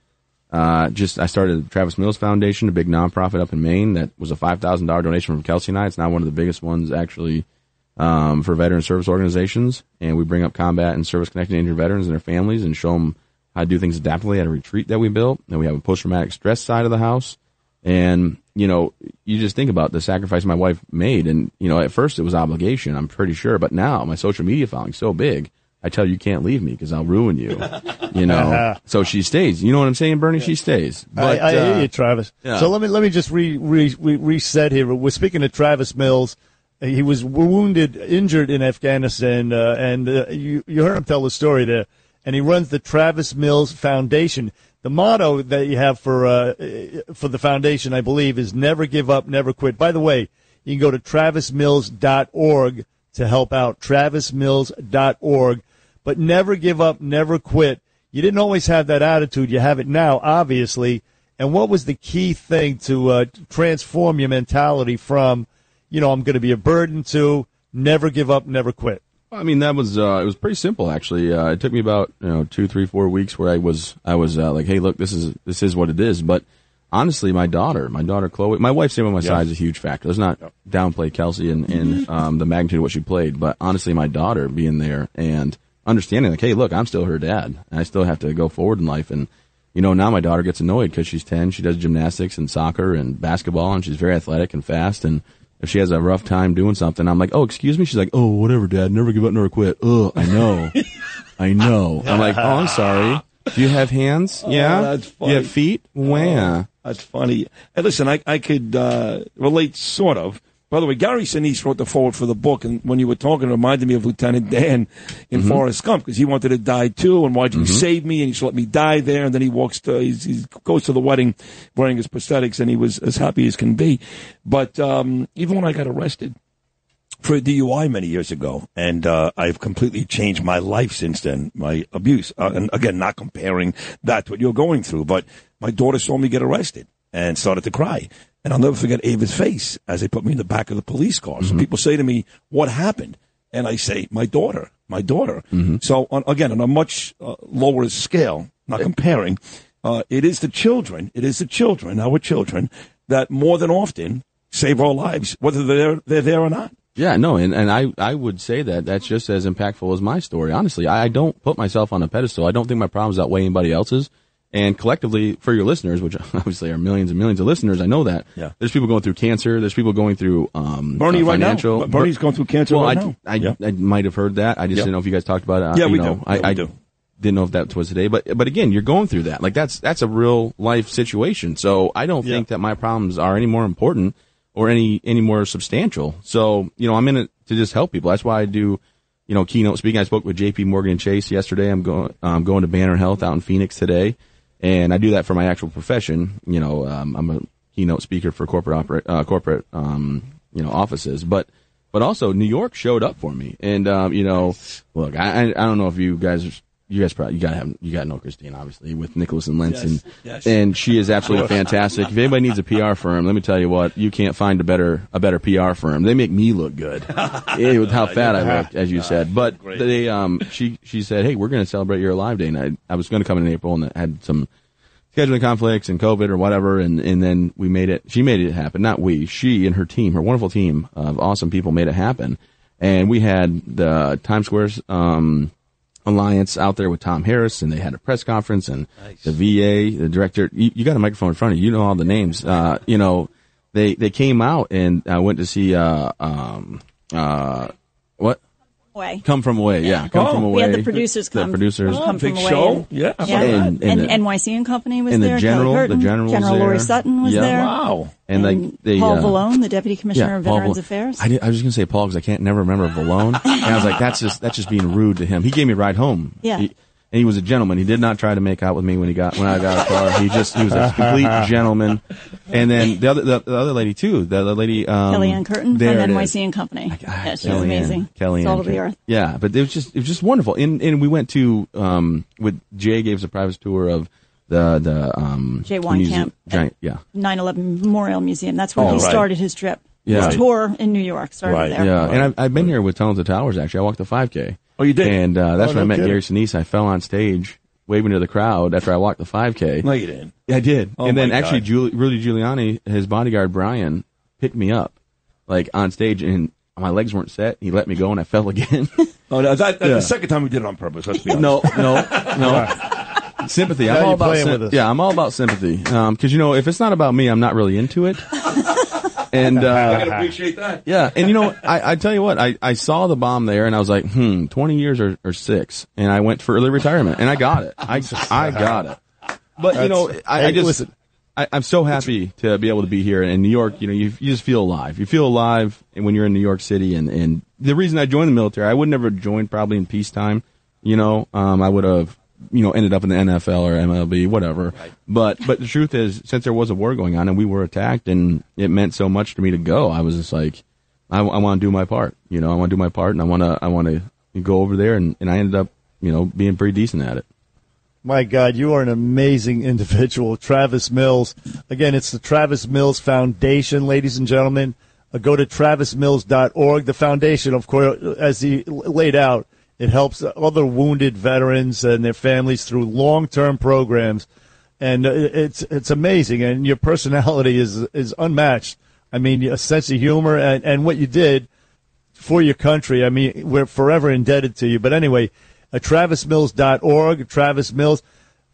Speaker 56: uh, just I started the Travis Mills Foundation, a big nonprofit up in Maine that was a five thousand dollar donation from Kelsey and I. It's now one of the biggest ones actually um, for veteran service organizations, and we bring up combat and service connected injured veterans and their families and show them how to do things adaptively at a retreat that we built. And we have a post traumatic stress side of the house, and you know you just think about the sacrifice my wife made, and you know at first it was obligation, I'm pretty sure, but now my social media following so big. I tell you, you can't leave me because I'll ruin you. You know, so she stays. You know what I'm saying, Bernie? She stays. But,
Speaker 5: I, I hear
Speaker 56: uh,
Speaker 5: you, Travis.
Speaker 56: yeah.
Speaker 5: So let me let me just re, re, re, reset here. We're speaking to Travis Mills. He was wounded, injured in Afghanistan, uh, and uh, you you heard him tell the story there. And he runs the Travis Mills Foundation. The motto that you have for uh, for the foundation, I believe, is "Never give up, never quit." By the way, you can go to travismills.org to help out. travismills.org. But never give up, never quit. You didn't always have that attitude. You have it now, obviously. And what was the key thing to uh, transform your mentality from, you know, I'm going to be a burden to never give up, never quit?
Speaker 56: I mean, that was uh, it was pretty simple actually. Uh, it took me about you know two, three, four weeks where I was I was uh, like, hey, look, this is this is what it is. But honestly, my daughter, my daughter Chloe, my wife staying by my
Speaker 4: Yeah.
Speaker 56: side is a huge factor. Let's not downplay Kelsey and, and um, the magnitude of what she played, but honestly, my daughter being there and understanding like, hey, look, I'm still her dad, and I still have to go forward in life. And you know, now my daughter gets annoyed because she's ten. She does gymnastics and soccer and basketball, and she's very athletic and fast. And if she has a rough time doing something, I'm like, oh, excuse me. She's like, oh, whatever, dad. Never give up, never quit. Ugh, I know. I know. I'm like, oh, I'm sorry. Do you have hands?
Speaker 4: Oh,
Speaker 56: yeah.
Speaker 4: that's
Speaker 56: Do you have
Speaker 4: funny.
Speaker 56: feet? Where?
Speaker 4: That's funny. Hey, listen, I, I could uh, relate sort of. By the way, Gary Sinise wrote the foreword for the book, and when you were talking, it reminded me of Lieutenant Dan in
Speaker 56: Mm-hmm.
Speaker 4: Forrest Gump because he wanted to die too, and why'd you save me? And he should let me die there. And then he walks to, he's, he goes to the wedding wearing his prosthetics, and he was as happy as can be. But um, even when I got arrested, for a DUI many years ago, and uh, I've completely changed my life since then. My abuse, uh, and again, not comparing that to what you're going through, but my daughter saw me get arrested and started to cry, and I'll never forget Ava's face as they put me in the back of the police car. So people say to me, "What happened?" And I say, "My daughter, my daughter." So on, again, on a much uh, lower scale, not comparing, uh, it is the children, it is the children, our children, that more than often save our lives, whether they're they're there or not.
Speaker 56: Yeah, no, and, and I, I would say that that's just as impactful as my story. Honestly, I, I don't put myself on a pedestal. I don't think my problems outweigh anybody else's. And collectively, for your listeners, which obviously are millions and millions of listeners, I know that.
Speaker 4: Yeah.
Speaker 56: There's people going through cancer. There's people going through um,
Speaker 4: Bernie
Speaker 56: uh,
Speaker 4: right now.
Speaker 56: financial.
Speaker 4: Bernie's going through cancer
Speaker 56: well,
Speaker 4: right
Speaker 56: I,
Speaker 4: now.
Speaker 56: I,
Speaker 4: Yeah.
Speaker 56: I might have heard that. I just
Speaker 4: Yeah.
Speaker 56: didn't know if you guys talked about it.
Speaker 4: Yeah,
Speaker 56: you
Speaker 4: we
Speaker 56: know,
Speaker 4: do.
Speaker 56: I,
Speaker 4: Yeah, we
Speaker 56: I
Speaker 4: do.
Speaker 56: didn't know if that was today, but but again, you're going through that. Like that's that's a real life situation. So I don't think that my problems are any more important or any any more substantial. So you know, I'm in it to just help people. That's why I do. You know, keynote speaking. I spoke with J.P. Morgan and Chase yesterday. I'm going I'm um, going to Banner Health out in Phoenix today, and I do that for my actual profession. You know, um, I'm a keynote speaker for corporate operate uh, corporate um, you know offices, but but also New York showed up for me, and um, you know, look, I I don't know if you guys you guys probably you gotta have you gotta know Christine obviously with Nicholas and Lence
Speaker 4: Yes,
Speaker 56: and
Speaker 4: yes.
Speaker 56: and she is absolutely fantastic. If anybody needs a PR firm, let me tell you what, you can't find a better a better PR firm. They make me look good. yeah, with how fat I look, as you said. But they um she she said, Hey, we're gonna celebrate your alive day and I I was gonna come in April and I had some scheduling conflicts and COVID or whatever, and, and then we made it. She made it happen, not we. She and her team, her wonderful team of awesome people, made it happen. And we had the Times Square's um, alliance out there with Tom Harris, and they had a press conference, and the VA, the director. You, you got a microphone in front of you. You know all the names. Uh, you know, they they came out and I went to see uh, um, uh,
Speaker 58: Away.
Speaker 56: Come from away, yeah. Come
Speaker 58: Oh.
Speaker 56: from away.
Speaker 58: We had the producers come.
Speaker 56: The producers
Speaker 58: come from
Speaker 4: big
Speaker 58: away.
Speaker 4: show.
Speaker 58: And,
Speaker 4: Yeah.
Speaker 58: yeah.
Speaker 56: And-
Speaker 58: And,
Speaker 56: and the-
Speaker 58: NYC and Company was
Speaker 56: and the
Speaker 58: there.
Speaker 56: general-
Speaker 58: Kelly
Speaker 56: the general
Speaker 58: General
Speaker 56: there.
Speaker 58: Loree Sutton was
Speaker 56: Yeah.
Speaker 58: there.
Speaker 4: Wow.
Speaker 56: And like they
Speaker 58: Paul
Speaker 56: uh,
Speaker 58: Vallone, the Deputy Commissioner of
Speaker 56: Paul
Speaker 58: Veterans
Speaker 56: Val-
Speaker 58: Affairs.
Speaker 56: I, did, I was just gonna say Paul because I can't never remember Vallone, and I was like, that's just that's just being rude to him. He gave me a ride home.
Speaker 58: Yeah.
Speaker 56: He- and he was a gentleman. He did not try to make out with me when he got when I got a car. He just he was a complete gentleman. And then the other the, the other lady too, the other lady um,
Speaker 58: Kellyanne Curtin
Speaker 56: there
Speaker 58: from NYC
Speaker 56: is.
Speaker 58: and Company. Yeah, she's
Speaker 56: Kellyanne-
Speaker 58: amazing.
Speaker 56: Kellyanne
Speaker 58: Salt of the earth.
Speaker 56: Yeah, but it was just it was just wonderful. And and we went to um with Jay gave us a private tour of the the um
Speaker 58: Jay
Speaker 56: the museum-
Speaker 58: Weinkamp.
Speaker 56: Giant, yeah.
Speaker 58: 9/11 Memorial Museum. That's where
Speaker 56: Oh,
Speaker 58: he
Speaker 56: right.
Speaker 58: started his trip.
Speaker 56: Yeah.
Speaker 58: His tour in New York started there.
Speaker 56: Yeah, and I've, I've been here with Tunnels of Towers. Actually, I walked the 5K.
Speaker 4: Oh, you did?
Speaker 56: And uh, that's
Speaker 4: Oh,
Speaker 56: when I met
Speaker 4: kidding.
Speaker 56: Gary Sinise. I fell on stage waving to the crowd after I walked the 5K.
Speaker 4: No, you didn't.
Speaker 56: Yeah, I did.
Speaker 4: Oh,
Speaker 56: and then actually. Giul- Rudy Giuliani, his bodyguard Brian, picked me up, like on stage, and my legs weren't set. He let me go, and I fell again.
Speaker 4: Oh, no, that, that's
Speaker 56: Yeah.
Speaker 4: the second time we did it on purpose. Let's be honest.
Speaker 56: no, no, no. Sympathy. I'm all about
Speaker 5: playing
Speaker 56: sym-
Speaker 5: with
Speaker 56: yeah. I'm all about sympathy. Because you know, if it's not about me, I'm not really into it. And uh,
Speaker 4: I can appreciate that.
Speaker 56: yeah, and you know, I, I tell you what, I, I saw the bomb there, and I was like, hmm, twenty years or, or six, and I went for early retirement, and I got it. I I got it. But you know, I, I just
Speaker 5: listen.
Speaker 56: I, I'm so happy to be able to be here in New York. You know, you you just feel alive. You feel alive when you're in New York City, and and the reason I joined the military, I would never joined probably in peacetime. You know, um, I would have you know ended up in the NFL or MLB, whatever. But but the truth is, since there was a war going on and we were attacked, and it meant so much to me to go, I was just like, I, I want to do my part. You know, I want to do my part, and I want to I want to go over there, and and I ended up you know being pretty decent at it.
Speaker 5: My God, you are an amazing individual, Travis Mills. Again, it's the Travis Mills Foundation, ladies and gentlemen. Uh, go to travismills.org. The foundation, of course, as he laid out, it helps other wounded veterans and their families through long-term programs, and uh, it's it's amazing. And your personality is is unmatched. I mean, a sense of humor and, and what you did for your country. I mean, we're forever indebted to you. But anyway, uh, travismills.org, Travis Mills.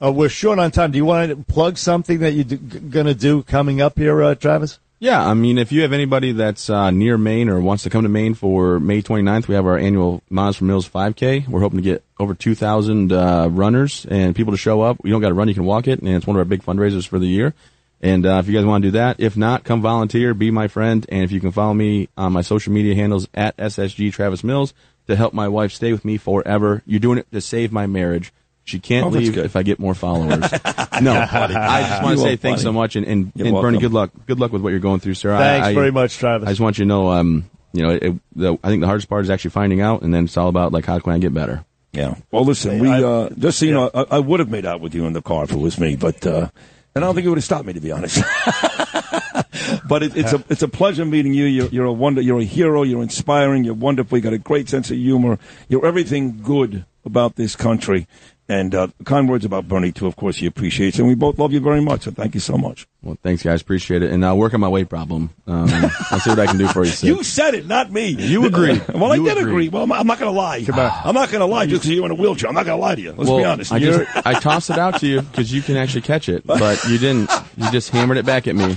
Speaker 5: Uh, we're short on time. Do you want to plug something that you're going to do coming up here, uh, Travis?
Speaker 56: Yeah, I mean, if you have anybody that's uh, near Maine or wants to come to Maine for May 29th, we have our annual Miles for Mills 5K. We're hoping to get over 2,000 uh, runners and people to show up. You don't got to run, you can walk it, and it's one of our big fundraisers for the year. And uh, if you guys want to do that, if not, come volunteer, be my friend, and if you can follow me on my social media handles at SSG Travis Mills to help my wife stay with me forever. You're doing it to save my marriage. She can't
Speaker 4: Oh,
Speaker 56: leave if I get more followers. no, I just want to say
Speaker 4: are
Speaker 56: thanks so much, and, and, and Bernie, good luck. Good luck with what you're going through, sir.
Speaker 5: Thanks
Speaker 56: I,
Speaker 5: very much, Travis.
Speaker 56: I just want you to know, um, you know, it, the, I think the hardest part is actually finding out, and then it's all about like how can I get better.
Speaker 4: Yeah. Well, listen, we uh, just so you know, I, I would have made out with you in the car if it was me, but uh, and I don't think it would have stopped me to be honest. but it, it's a it's a pleasure meeting you. You're, you're a wonder. You're a hero. You're inspiring. You're wonderful. You got a great sense of humor. You're everything good about this country. And uh, kind words about Bernie too. Of course, he appreciates, and we both love you very much. So thank you so much.
Speaker 56: Well, thanks, guys. Appreciate it, and I'll work on my weight problem. Um, I'll see what I can do for you. Sid.
Speaker 4: You said it, not me.
Speaker 56: You agree.
Speaker 4: well, I did
Speaker 56: agree.
Speaker 4: agree. Well, I'm, I'm not going to lie. I'm not going to lie just because you're in a wheelchair. I'm not going to lie to you. Let's
Speaker 56: well,
Speaker 4: be honest.
Speaker 56: I just I tossed it out to you because you can actually catch it, but you didn't. You just hammered it back at me.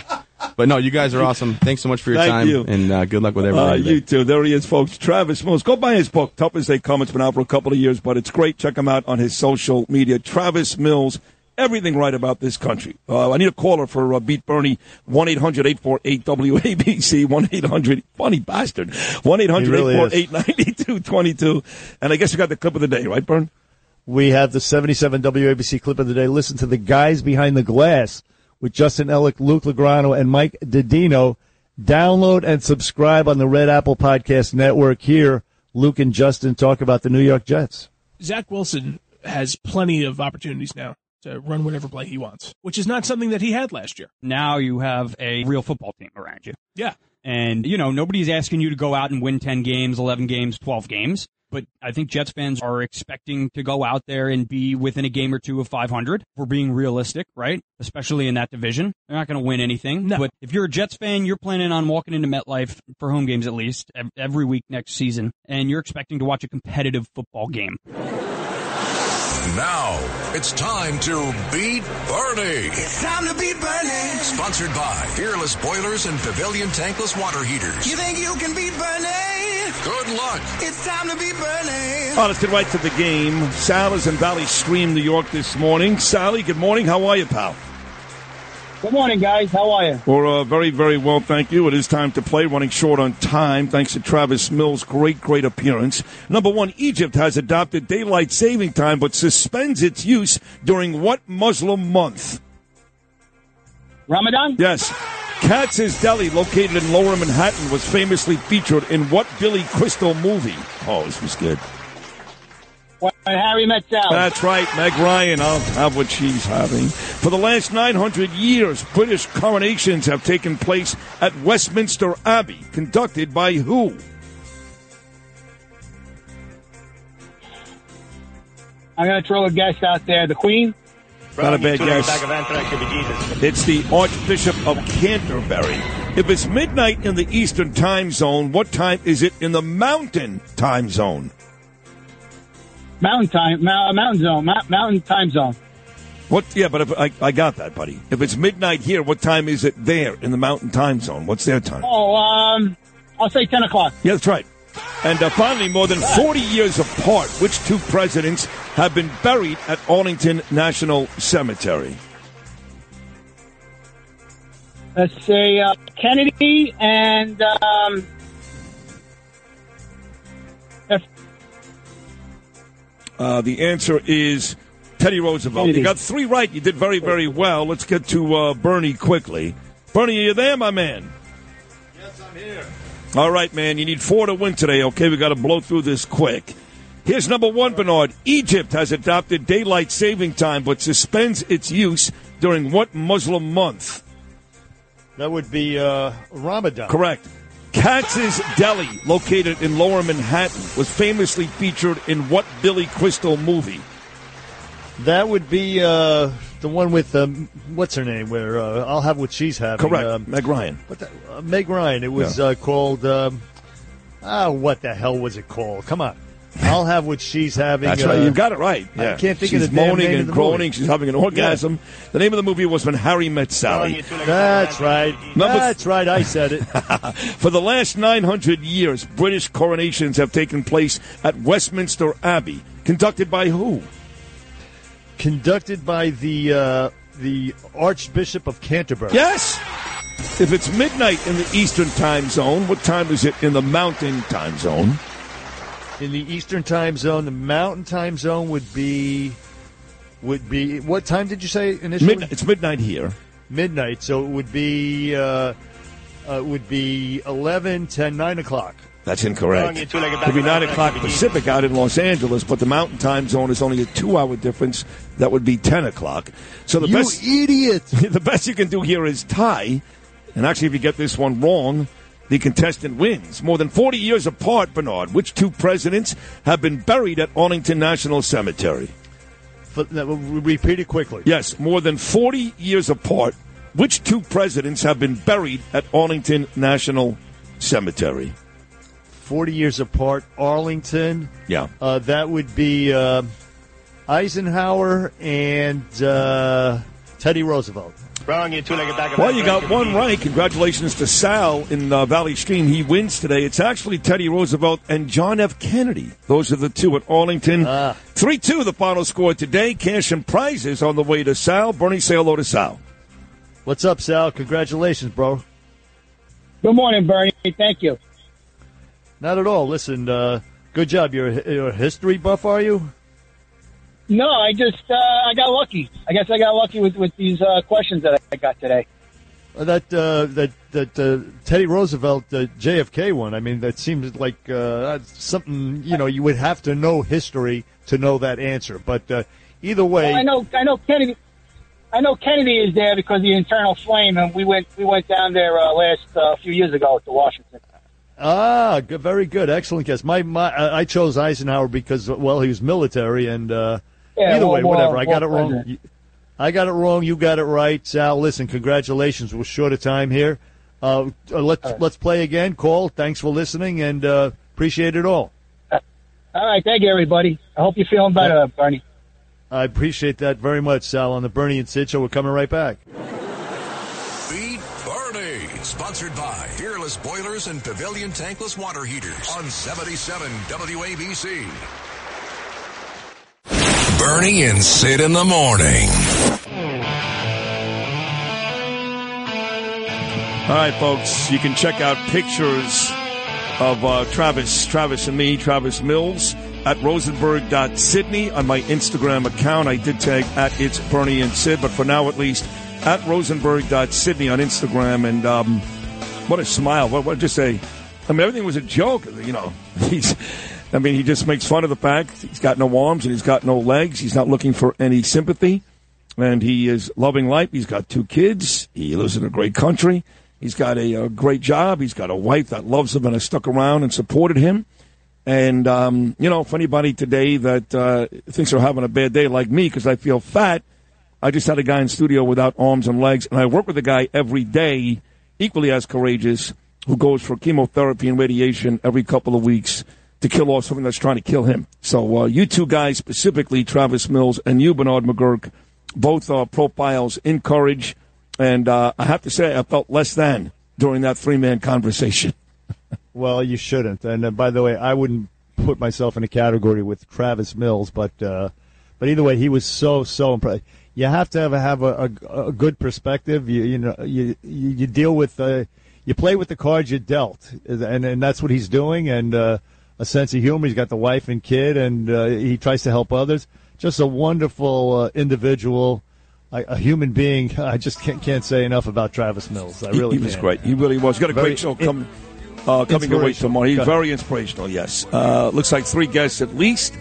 Speaker 56: But no, you guys are awesome. Thanks so much for your
Speaker 4: Thank
Speaker 56: time,
Speaker 4: you.
Speaker 56: and uh, good luck with
Speaker 4: Uh,
Speaker 56: everything. today.
Speaker 4: you too. There he is, folks. Travis Mills. Go buy his book, Tough as They Come. It's been out for a couple of years, but it's great. Check him out on his social media. Travis Mills. Everything right about this country. Uh, I need a caller for uh, Beat Bernie. 1 800 848 WABC. 1 800. Funny bastard. 1 800
Speaker 5: He really is.
Speaker 4: 848 9222. And I guess you got the clip of the day, right, Bern?
Speaker 5: We have the 77 WABC clip of the day. Listen to the guys behind the glass with Justin Ellick, Luke Legrano, and Mike Didino. Download and subscribe on the Red Apple Podcast Network. Here, Luke and Justin talk about the New York Jets.
Speaker 57: Zach Wilson has plenty of opportunities now to run whatever play he wants, which is not something that he had last year.
Speaker 59: Now you have a real football team around you.
Speaker 57: Yeah.
Speaker 59: And, you know, nobody's asking you to go out and win 10 games, 11 games, 12 games. But I think Jets fans are expecting to go out there and be within a game or two of 500. We're being realistic, right? Especially in that division. They're not going to win anything.
Speaker 57: No.
Speaker 59: But if you're a Jets fan, you're planning on walking into MetLife for home games at least every week next season. And you're expecting to watch a competitive football game.
Speaker 28: Now it's time to beat Bernie.
Speaker 52: It's time to beat Bernie.
Speaker 28: Sponsored by Peerless Boilers and Pavilion Tankless Water Heaters.
Speaker 52: You think you can beat Bernie?
Speaker 28: Good luck.
Speaker 52: It's time to beat Bernie.
Speaker 4: All right, let's get right to the game. Sal is in Valley Stream, New York this morning. Sally, good morning. How are you, pal?
Speaker 60: Good morning, guys. How are you?
Speaker 4: We're uh, very, very well, thank you. It is time to play, running short on time, thanks to Travis Mills' great, great appearance. Number one, Egypt has adopted daylight saving time, but suspends its use during what Muslim month?
Speaker 60: Ramadan?
Speaker 4: Yes. Katz's Deli, located in Lower Manhattan, was famously featured in what Billy Crystal movie? Oh, this was good.
Speaker 60: When Harry met Sally.
Speaker 4: That's right, Meg Ryan. I'll have what she's having. For the last 900 years, British coronations have taken place at Westminster Abbey, conducted by who?
Speaker 60: I'm going to throw a guess out there. The Queen?
Speaker 4: Not a bad guess. It's the Archbishop of Canterbury. If it's midnight in the Eastern time zone, what time is it in the Mountain time zone?
Speaker 60: Mountain time, mountain zone, mountain time zone.
Speaker 4: What? Yeah, but if, I, I got that, buddy. If it's midnight here, what time is it there in the Mountain time zone? What's their time?
Speaker 60: Oh, um, I'll say 10 o'clock.
Speaker 4: Yeah, that's right. And uh, finally, more than 40 years apart, which two presidents have been buried at Arlington National Cemetery?
Speaker 60: Let's say uh, Kennedy and um, F-
Speaker 4: Uh, the answer is Teddy Roosevelt.
Speaker 60: Kennedy.
Speaker 4: You got three right. You did very, very well. Let's get to uh, Bernie quickly. Bernie, are you there, my man?
Speaker 5: Yes, I'm here.
Speaker 4: All right, man. You need four to win today, okay? we got to blow through this quick. Here's number one, Bernard. Egypt has adopted daylight saving time but suspends its use during what Muslim month?
Speaker 5: That would be uh, Ramadan.
Speaker 4: Correct. Katz's Deli, located in Lower Manhattan, was famously featured in what Billy Crystal movie?
Speaker 5: That would be uh, the one with um, what's her name? Where uh, I'll have what she's having.
Speaker 4: Correct.
Speaker 5: Um,
Speaker 4: Meg Ryan.
Speaker 5: What the, uh, Meg Ryan. It was
Speaker 4: Yeah.
Speaker 5: uh, called. Um, ah, what the hell was it called? Come on. I'll have what she's having.
Speaker 4: That's
Speaker 5: uh,
Speaker 4: right. You got it right.
Speaker 5: I can't think
Speaker 4: She's
Speaker 5: of the
Speaker 4: moaning
Speaker 5: name
Speaker 4: and
Speaker 5: of the
Speaker 4: groaning.
Speaker 5: movie.
Speaker 4: She's having an orgasm. The name of the movie was When Harry Met Sally.
Speaker 5: That's right.
Speaker 4: Number-
Speaker 5: That's right. I said it.
Speaker 4: For the last 900 years, British coronations have taken place at Westminster Abbey, conducted by who?
Speaker 5: Conducted by the uh, the Archbishop of Canterbury.
Speaker 4: Yes. If it's midnight in the Eastern time zone, what time is it in the Mountain time zone?
Speaker 5: In the Eastern time zone, the Mountain time zone would be would be what time did you say initially?
Speaker 4: Midnight. It's midnight here.
Speaker 5: Midnight. So it would be uh, uh, would be 11, 10, 9 o'clock.
Speaker 4: That's incorrect. It would be 9 o'clock Pacific out in Los Angeles, but the Mountain time zone is only a two hour difference. That would be 10 o'clock. So the
Speaker 5: You
Speaker 4: best
Speaker 5: idiot!
Speaker 4: the best you can do here is tie. And actually, if you get this one wrong, the contestant wins. More than 40 years apart, Bernard, which two presidents have been buried at Arlington National Cemetery?
Speaker 5: F- that Repeat it quickly.
Speaker 4: Yes, more than 40 years apart, which two presidents have been buried at Arlington National Cemetery?
Speaker 5: 40 years apart. Arlington.
Speaker 4: Yeah.
Speaker 5: Uh, that would be uh, Eisenhower and uh, Teddy Roosevelt.
Speaker 55: Wrong, you two-legged bag of
Speaker 4: Well, you got one right. Congratulations to Sal in uh, Valley Stream. He wins today. It's actually Teddy Roosevelt and John F. Kennedy. Those are the two at Arlington. 3 2, the final score today. Cash and prizes on the way to Sal. Bernie, say hello to Sal.
Speaker 5: What's up, Sal? Congratulations, bro.
Speaker 60: Good morning, Bernie. Thank you.
Speaker 5: Not at all. Listen, uh, good job. You're, a- you're a history buff, are you?
Speaker 60: No, I just uh, I got lucky. I guess I got lucky with with these uh, questions that I got today.
Speaker 5: that uh, that that uh, Teddy Roosevelt uh, JFK one. I mean, that seems like uh, something you know you would have to know history to know that answer. But uh, either way,
Speaker 60: Well, I know, I know Kennedy. I know Kennedy is there because of the internal flame, and we went we went down there uh, last uh, few years ago to Washington.
Speaker 5: Ah, good, very good, excellent guess. My, my, I I chose Eisenhower because well, he was military, and uh,
Speaker 60: Yeah,
Speaker 5: either
Speaker 60: well,
Speaker 5: way,
Speaker 60: well,
Speaker 5: whatever. I got it wrong. You- I got it wrong. You got it right, Sal. Listen, congratulations. We're short of time here. Uh, uh, let's let's play again. Call. Thanks for listening, and uh, appreciate it all.
Speaker 60: All right, thank you, everybody. I hope you're feeling better, Bernie.
Speaker 5: I appreciate that very much, Sal. On the Bernie and Sid show, we're coming right back.
Speaker 28: Beat Bernie. Sponsored by Boilers and Pavilion Tankless Water Heaters on 77 WABC. Bernie and Sid in the morning.
Speaker 4: All right, folks, you can check out pictures of uh, Travis, Travis and me, Travis Mills, at rosenberg.sydney on my Instagram account. I did tag at It's Bernie and Sid, but for now at least, at rosenberg.sydney on Instagram. And um, what a smile. What, what just say? I mean, everything was a joke. You know, he's. I mean, he just makes fun of the fact he's got no arms and he's got no legs. He's not looking for any sympathy, and he is loving life. He's got two kids. He lives in a great country. He's got a, a great job. He's got a wife that loves him and has stuck around and supported him. And um, you know, for anybody today that uh, thinks they're having a bad day like me because I feel fat, I just had a guy in studio without arms and legs, and I work with a guy every day, equally as courageous, who goes for chemotherapy and radiation every couple of weeks to kill off something that's trying to kill him. So uh, you two guys, specifically Travis Mills and you, Bernard McGuirk, both uh, profiles in courage, and uh, I have to say I felt less than during that three-man conversation.
Speaker 5: Well, you shouldn't. And uh, by the way, I wouldn't put myself in a category with Travis Mills, but uh, but either way, he was so so impressed. You have to have a, have a, a, a good perspective. You you know you you, you deal with uh, you play with the cards you're dealt, and and that's what he's doing. And uh, a sense of humor. He's got the wife and kid, and uh, he tries to help others. Just a wonderful uh, individual. A, a human being. I just can't, can't say enough about Travis Mills. I
Speaker 4: He-
Speaker 5: really
Speaker 4: he, was great. He really was. Got a
Speaker 5: Very
Speaker 4: great show coming. Uh, coming away
Speaker 5: Inspirational.
Speaker 4: tomorrow. He's very inspirational. Yes. Uh, looks like three guests at least.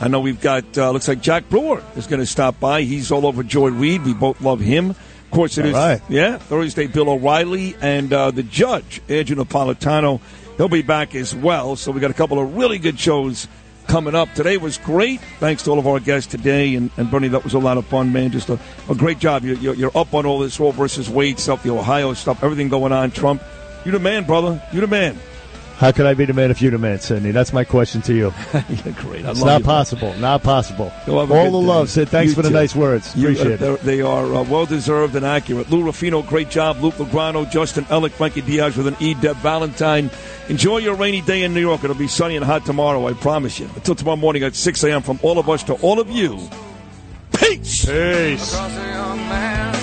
Speaker 4: I know we've got. Uh, looks like Jack Brewer is going to stop by. He's all over Joy Reid. We both love him. Of course, it
Speaker 5: All
Speaker 4: is.
Speaker 5: right.
Speaker 4: Yeah, Thursday. Bill O'Reilly and uh, the judge Andrew Napolitano. He'll be back as well. So we got a couple of really good shows coming up. Today was great. Thanks to all of our guests today. And, and Bernie, that was a lot of fun, man. Just a, a great job. You're, you're, you're up on all this Roe versus Wade stuff, the Ohio stuff, everything going on. Trump. you're the man, brother. You're the man.
Speaker 5: How could I be the man if you're the man, Sidney? That's my question to you.
Speaker 4: yeah, great. I
Speaker 5: It's
Speaker 4: love
Speaker 5: not
Speaker 4: you.
Speaker 5: possible. Not possible.
Speaker 4: Go have a
Speaker 5: All the
Speaker 4: day.
Speaker 5: love, Sid. Thanks
Speaker 4: You
Speaker 5: for the
Speaker 4: too.
Speaker 5: nice words.
Speaker 4: You-
Speaker 5: Appreciate
Speaker 4: uh,
Speaker 5: it.
Speaker 4: they're- uh, well deserved and accurate. Lou Rufino, great job. Luke Lograno, Justin Ellick, Frankie Diaz with an E. Deb Valentine. Enjoy your rainy day in New York. It'll be sunny and hot tomorrow, I promise you. Until tomorrow morning at 6 a.m. from all of us to all of you. Peace.
Speaker 5: Peace.
Speaker 53: Across the